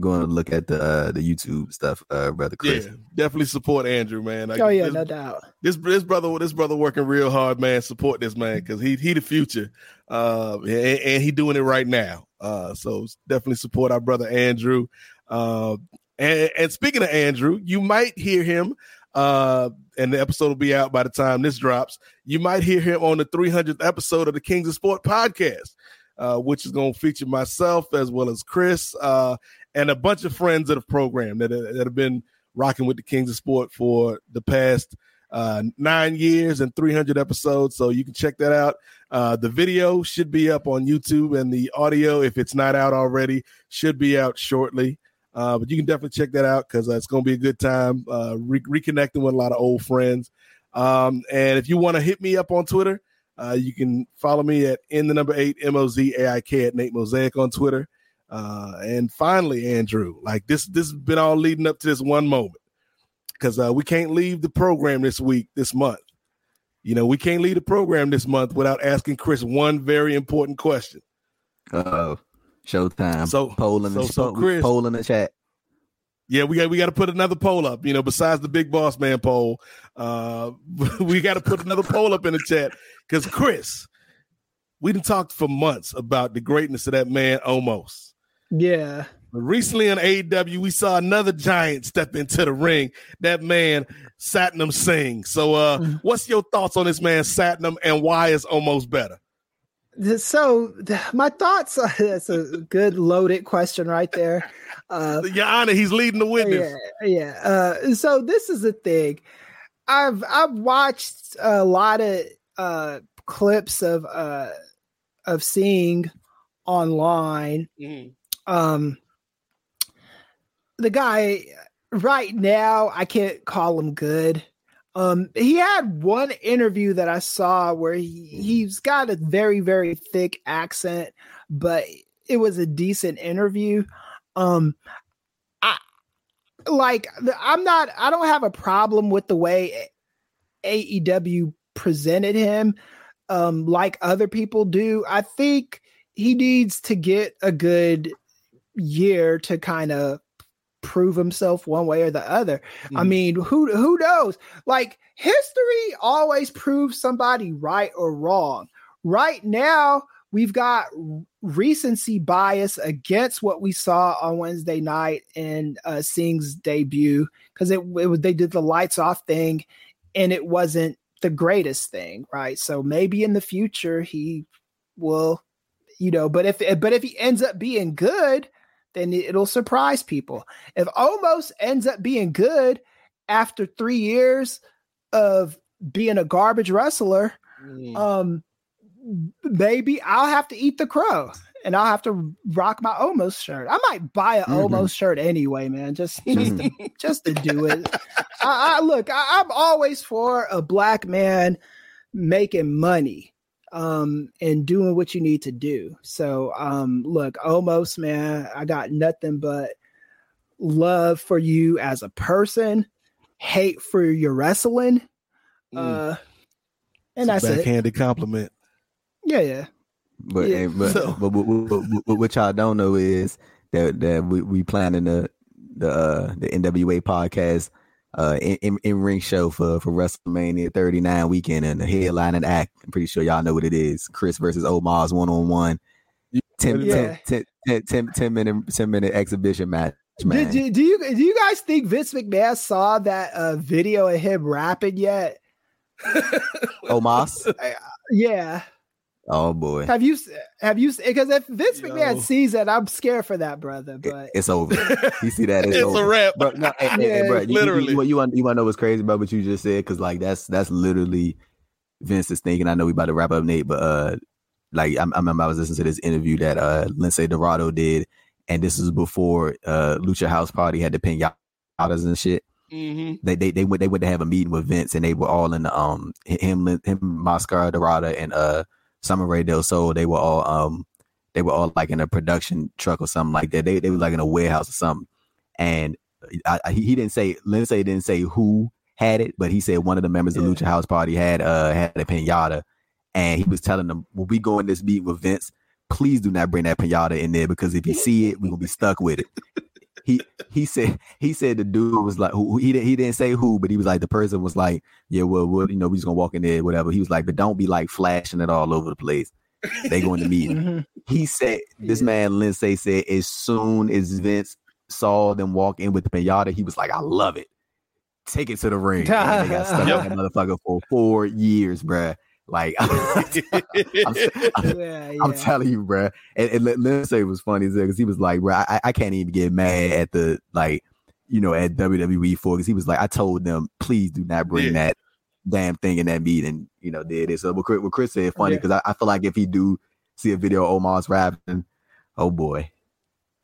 going to look at the uh, the YouTube stuff, uh, brother Kris. Yeah, definitely support Andrew, man. Like, oh yeah, this, no doubt. This this brother, this brother working real hard, man. Support this man because he he the future, uh, and, and, he doing it right now. Uh, so definitely support our brother Andrew. Uh, and, and speaking of Andrew, you might hear him. Uh, and the episode will be out by the time this drops. You might hear him on the 300th episode of the Kings of Sport podcast. Uh, which is going to feature myself as well as Kris. Uh, and a bunch of friends of the program that, that have been rocking with the Kings of Sport for the past uh, nine years and 300 episodes. So you can check that out. Uh, the video should be up on YouTube, and the audio, if it's not out already, should be out shortly. Uh, but you can definitely check that out because uh, it's going to be a good time uh, re- reconnecting with a lot of old friends. Um, and if you want to hit me up on Twitter, uh, you can follow me at in the number eight M O Z A I K at Nate Mozaik on Twitter. Uh, and finally, Andrew, like this, this has been all leading up to this one moment because uh, we can't leave the program this week, this month. You know, we can't leave the program this month without asking Kris one very important question. Oh, showtime. So, poll in the, so, so Kris, poll in the chat. Yeah, we got we got to put another poll up. You know, besides the big boss man poll, uh, we got to put another poll up in the chat because Kris, we didn't talk for months about the greatness of that man. Omos, yeah. Recently on AEW, we saw another giant step into the ring. That man, Satnam Singh. So, uh, mm-hmm. what's your thoughts on this man, Satnam, and why is Omos better? So, my thoughts. That's a good loaded question right there. Uh, Your Honor, he's leading the witness. Yeah, yeah. Uh, so this is the thing. I've I've watched a lot of uh, clips of uh, of Singh online. Mm. Um, the guy right now, I can't call him good. Um, he had one interview that I saw where he, he's got a very, very thick accent, but it was a decent interview. Um, I like I'm not I don't have a problem with the way AEW presented him um like other people do. I think he needs to get a good year to kind of prove himself one way or the other. Mm-hmm. I mean, who who knows? Like history always proves somebody right or wrong. Right now, we've got recency bias against what we saw on Wednesday night in uh, Singh's debut because it, it they did the lights off thing and it wasn't the greatest thing, right? So maybe in the future he will, you know, but if but if he ends up being good, then it'll surprise people. If Omos ends up being good after three years of being a garbage wrestler, mm. um, maybe I'll have to eat the crow and I'll have to rock my Omos shirt. I might buy an mm-hmm. Omos shirt anyway, man. Just just to, just to do it. I, I look, I, I'm always for a black man making money um and doing what you need to do. So um look, Omos man, I got nothing but love for you as a person, hate for your wrestling. Mm. Uh and it's that's a backhanded it. compliment. Yeah, yeah. But yeah. but, so. but, but, but, but, what y'all don't know is that that we we planning the the uh, the NWA podcast uh in, in ring show for for WrestleMania 39 weekend and the headline and act. I'm pretty sure y'all know what it is. Kris versus Omos one on one. 10, yeah. 10, 10, 10, 10 minute 10 minute exhibition match. Man. Do, do, do you do you guys think Vince McMahon saw that uh, video of him rapping yet? Omos? Yeah. Oh boy. Have you have you because if Vince Yo. McMahon sees that, I'm scared for that brother. But it's over. You see that? It's, it's over. a wrap. Bro, no, hey, yeah. hey, bro, literally. You, you, you, want you want to know what's crazy about what you just said? Because like that's that's literally Vince is thinking. I know we about to wrap up, Nate, but uh, like I, I remember I was listening to this interview that uh Lince Dorado did, and this was before uh Lucha House Party had the pinatas and shit. Mm-hmm. They they they went they went to have a meeting with Vince, and they were all in the um him him Mascara Dorada and uh Summer Rae Del Sol, they were all um they were all like in a production truck or something like that. They they were like in a warehouse or something. And I, I, he didn't say Lince didn't say who had it, but he said one of the members yeah. of Lucha House Party had uh had a pinata, and he was telling them when we go in this meeting with Vince, please do not bring that pinata in there because if you see it, we're gonna be stuck with it he he said he said the dude was like who he didn't he didn't say who, but he was like the person was like, yeah, well, well you know, we just gonna walk in there, whatever. He was like, but don't be like flashing it all over the place. They going to meet. mm-hmm. He said this yeah. man Lince said as soon as Vince saw them walk in with the pinata, he was like, I love it. Take it to the ring. They got stuck yep. that motherfucker for four years, bruh. Like I'm, I'm, yeah, yeah. I'm, telling you, bro. And, and Lince was funny because he was like, bro, I, I can't even get mad at the like, you know, at WWE for because he was like, I told them, please do not bring yeah. that damn thing in that meeting, you know, did it. So what Kris, what Kris said funny because I, I feel like if he do see a video of Omos rapping, oh boy.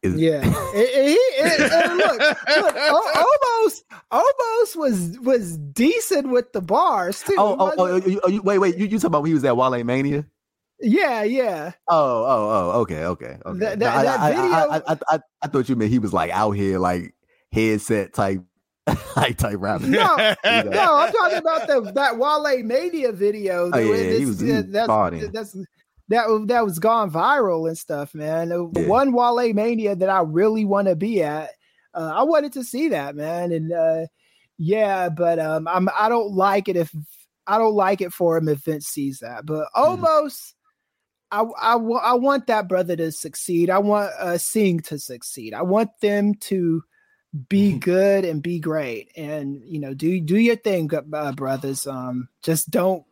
Is- Yeah, and, he and, and look, look, Omos, Omos was was decent with the bars too. Oh, It oh, oh, you, oh, you, wait, wait. You, you talking about when he was at Wale Mania? yeah, yeah. Oh, oh, oh, okay, okay, okay. That- No, that- I, that I, video- I, I, I, I thought you meant he was like out here, like headset type, like type rapping. No, no, I'm talking about the that Wale Mania video. Oh, yeah, he was- he was that's, partying. that's that was- that was gone viral and stuff, man. The Yeah. one Wale Mania that I really want to be at. Uh, I wanted to see that, man, and uh, yeah, but um, I'm I don't like it if I don't like it for him if Vince sees that, but Mm. Omos. I, I, I want that brother to succeed. I want uh, Singh to succeed. I want them to be good and be great and you know do do your thing uh, brothers um just don't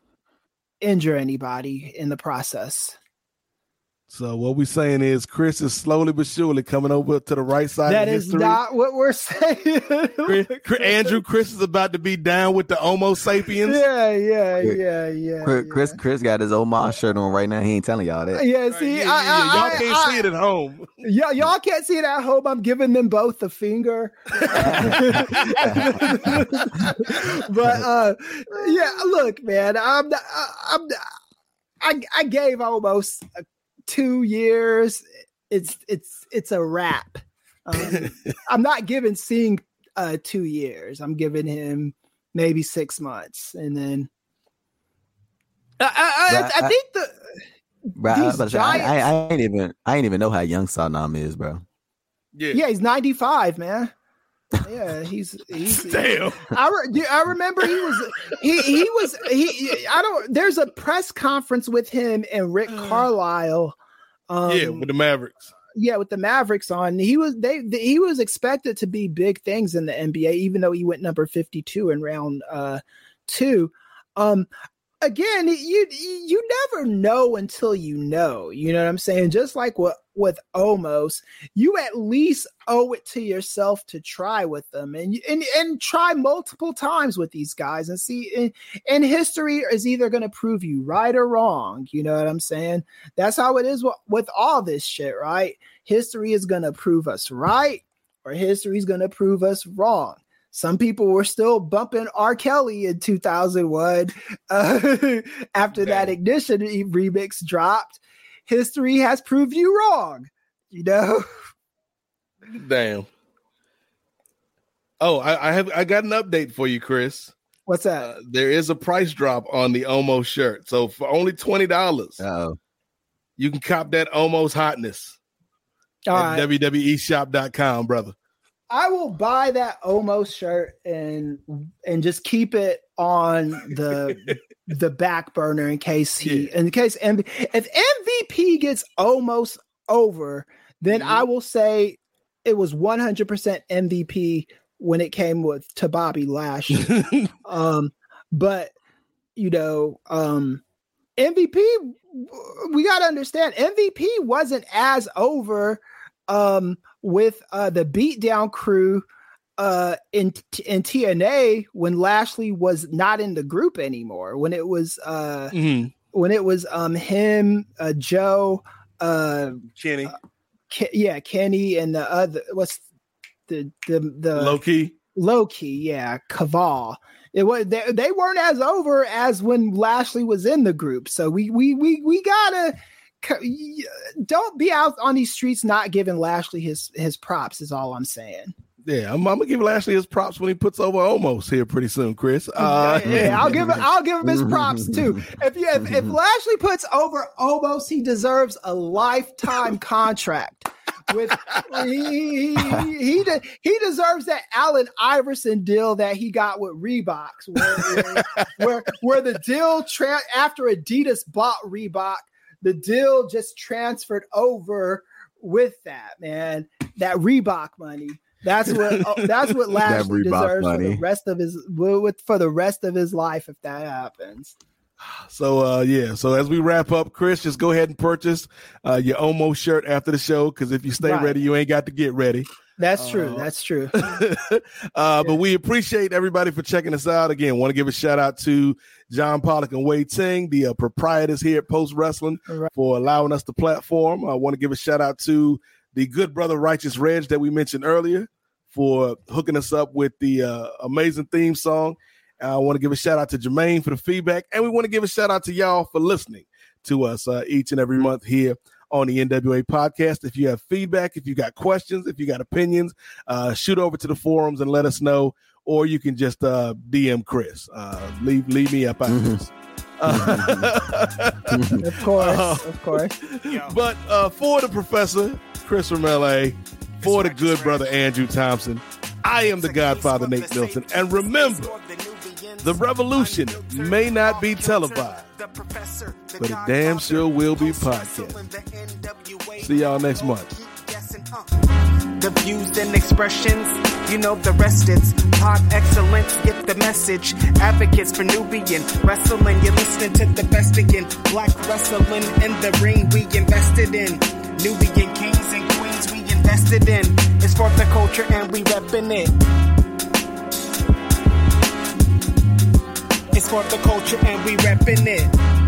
injure anybody in the process So what we're saying is Kris is slowly but surely coming over to the right side that of is not what we're saying Kris, Kris- Andrew, Kris is about to be down with the Homo sapiens. yeah yeah yeah yeah Kris, Kris, Kris got his Omos shirt on right now. He ain't telling y'all that. yeah see Yeah, yeah, I, yeah. I, Y'all I- can't I- see it at home. Yeah, y'all can't see it at home. I'm giving them both the finger. but uh yeah, look, man, I'm not, I'm not- I I gave Omos uh, 2 years. It's it's it's a wrap. Um, I'm not giving Singh uh 2 years. I'm giving him maybe 6 months and then I, I, I, I I- think the Bro, I, was These about to say, I, I, I ain't even, I ain't even know how young Satnam is, bro. Yeah. Yeah, he's 95, man. Yeah, he's he's Damn. I, re- I remember he was he he was he I don't there's a press conference with him and Rick Carlisle um yeah, with the Mavericks. yeah with the Mavericks on he was they he was expected to be big things in the NBA even though he went number 52 in round uh 2 um again you you never know until you know you know what i'm saying? Just like what with omos you at least owe it to yourself to try with them and and, and try multiple times with these guys and see and, and history is either going to prove you right or wrong you know what i'm saying? That's how it is with, with all this shit right? History is going to prove us right or history is going to prove us wrong some people were still bumping R. Kelly in 2001 uh, after that Ignition e- remix dropped. History has proved you wrong, you know? Damn. Oh, I, I have I got an update for you, Kris. What's that? Uh, there is a price drop on the Omo shirt. So for only twenty dollars, you can cop that Omo's hotness All at right. www.eshop.com, brother. I will buy that Omos shirt and and just keep it on the the back burner in case he in case MV, if MVP gets almost over, then I will say it was 100% MVP when it came with to Bobby Lashley. um, but you know, um, MVP, we got to understand MVP wasn't as over um with uh the beatdown crew uh in in TNA when Lashley was not in the group anymore when it was uh Mhm. when it was um him uh Joe uh Kenny, Ke- yeah Kenny and the other what's the the the Low Ki. Low Ki, yeah, Kaval. It was they, they weren't as over as when Lashley was in the group. So we we we we gotta c- y- don't be out on these streets not giving Lashley his his props. Is all I'm saying. Yeah, I'm, I'm gonna give Lashley his props when he puts over Omos here pretty soon, Kris. Uh, yeah, I'll give him I'll give him his props too. If you if, if Lashley puts over Omos, he deserves a lifetime contract. With he he, he, de- he deserves that Allen Iverson deal that he got with Reeboks, where where, where, where the deal tra- after Adidas bought Reebok, the deal just transferred over with that man, that Reebok money. That's what oh, that's what Lashley Reebok deserves for the rest of his with for the rest of his life if that happens. So uh yeah, so as we wrap up, Kris, just go ahead and purchase uh your Omo shirt after the show because if you stay Right. ready, you ain't got to get ready. That's true. Uh, That's true. uh, but we appreciate everybody for checking us out. Again, want to give a shout out to John Pollock and Wai Ting, the uh, proprietors here at Post Wrestling, right. for allowing us the platform. I want to give a shout out to the good brother Righteous Reg that we mentioned earlier for hooking us up with the uh, amazing theme song. I want to give a shout out to Jermaine for the feedback, and we want to give a shout out to y'all for listening to us uh, each and every month here on the NWA podcast. If you have feedback, if you got questions, if you got opinions, uh, shoot over to the forums and let us know, or you can just uh, DM Kris. Uh, leave leave me up out mm-hmm. this. of course, uh, of course. But uh, for the professor, Kris from LA, for the good brother Andrew Thompson, I am the Godfather Nate Milton, and remember. The revolution may not be televised, but it damn sure will be podcast. See y'all next month. The views and expressions, you know the rest. It's pod excellence, get the message. Advocates for Nubian wrestling, you're listening to the best again. Black wrestling in the ring, we invested in. Nubian kings and queens, we invested in. It's for the culture and we reppin' it. For the culture and we reppin' it.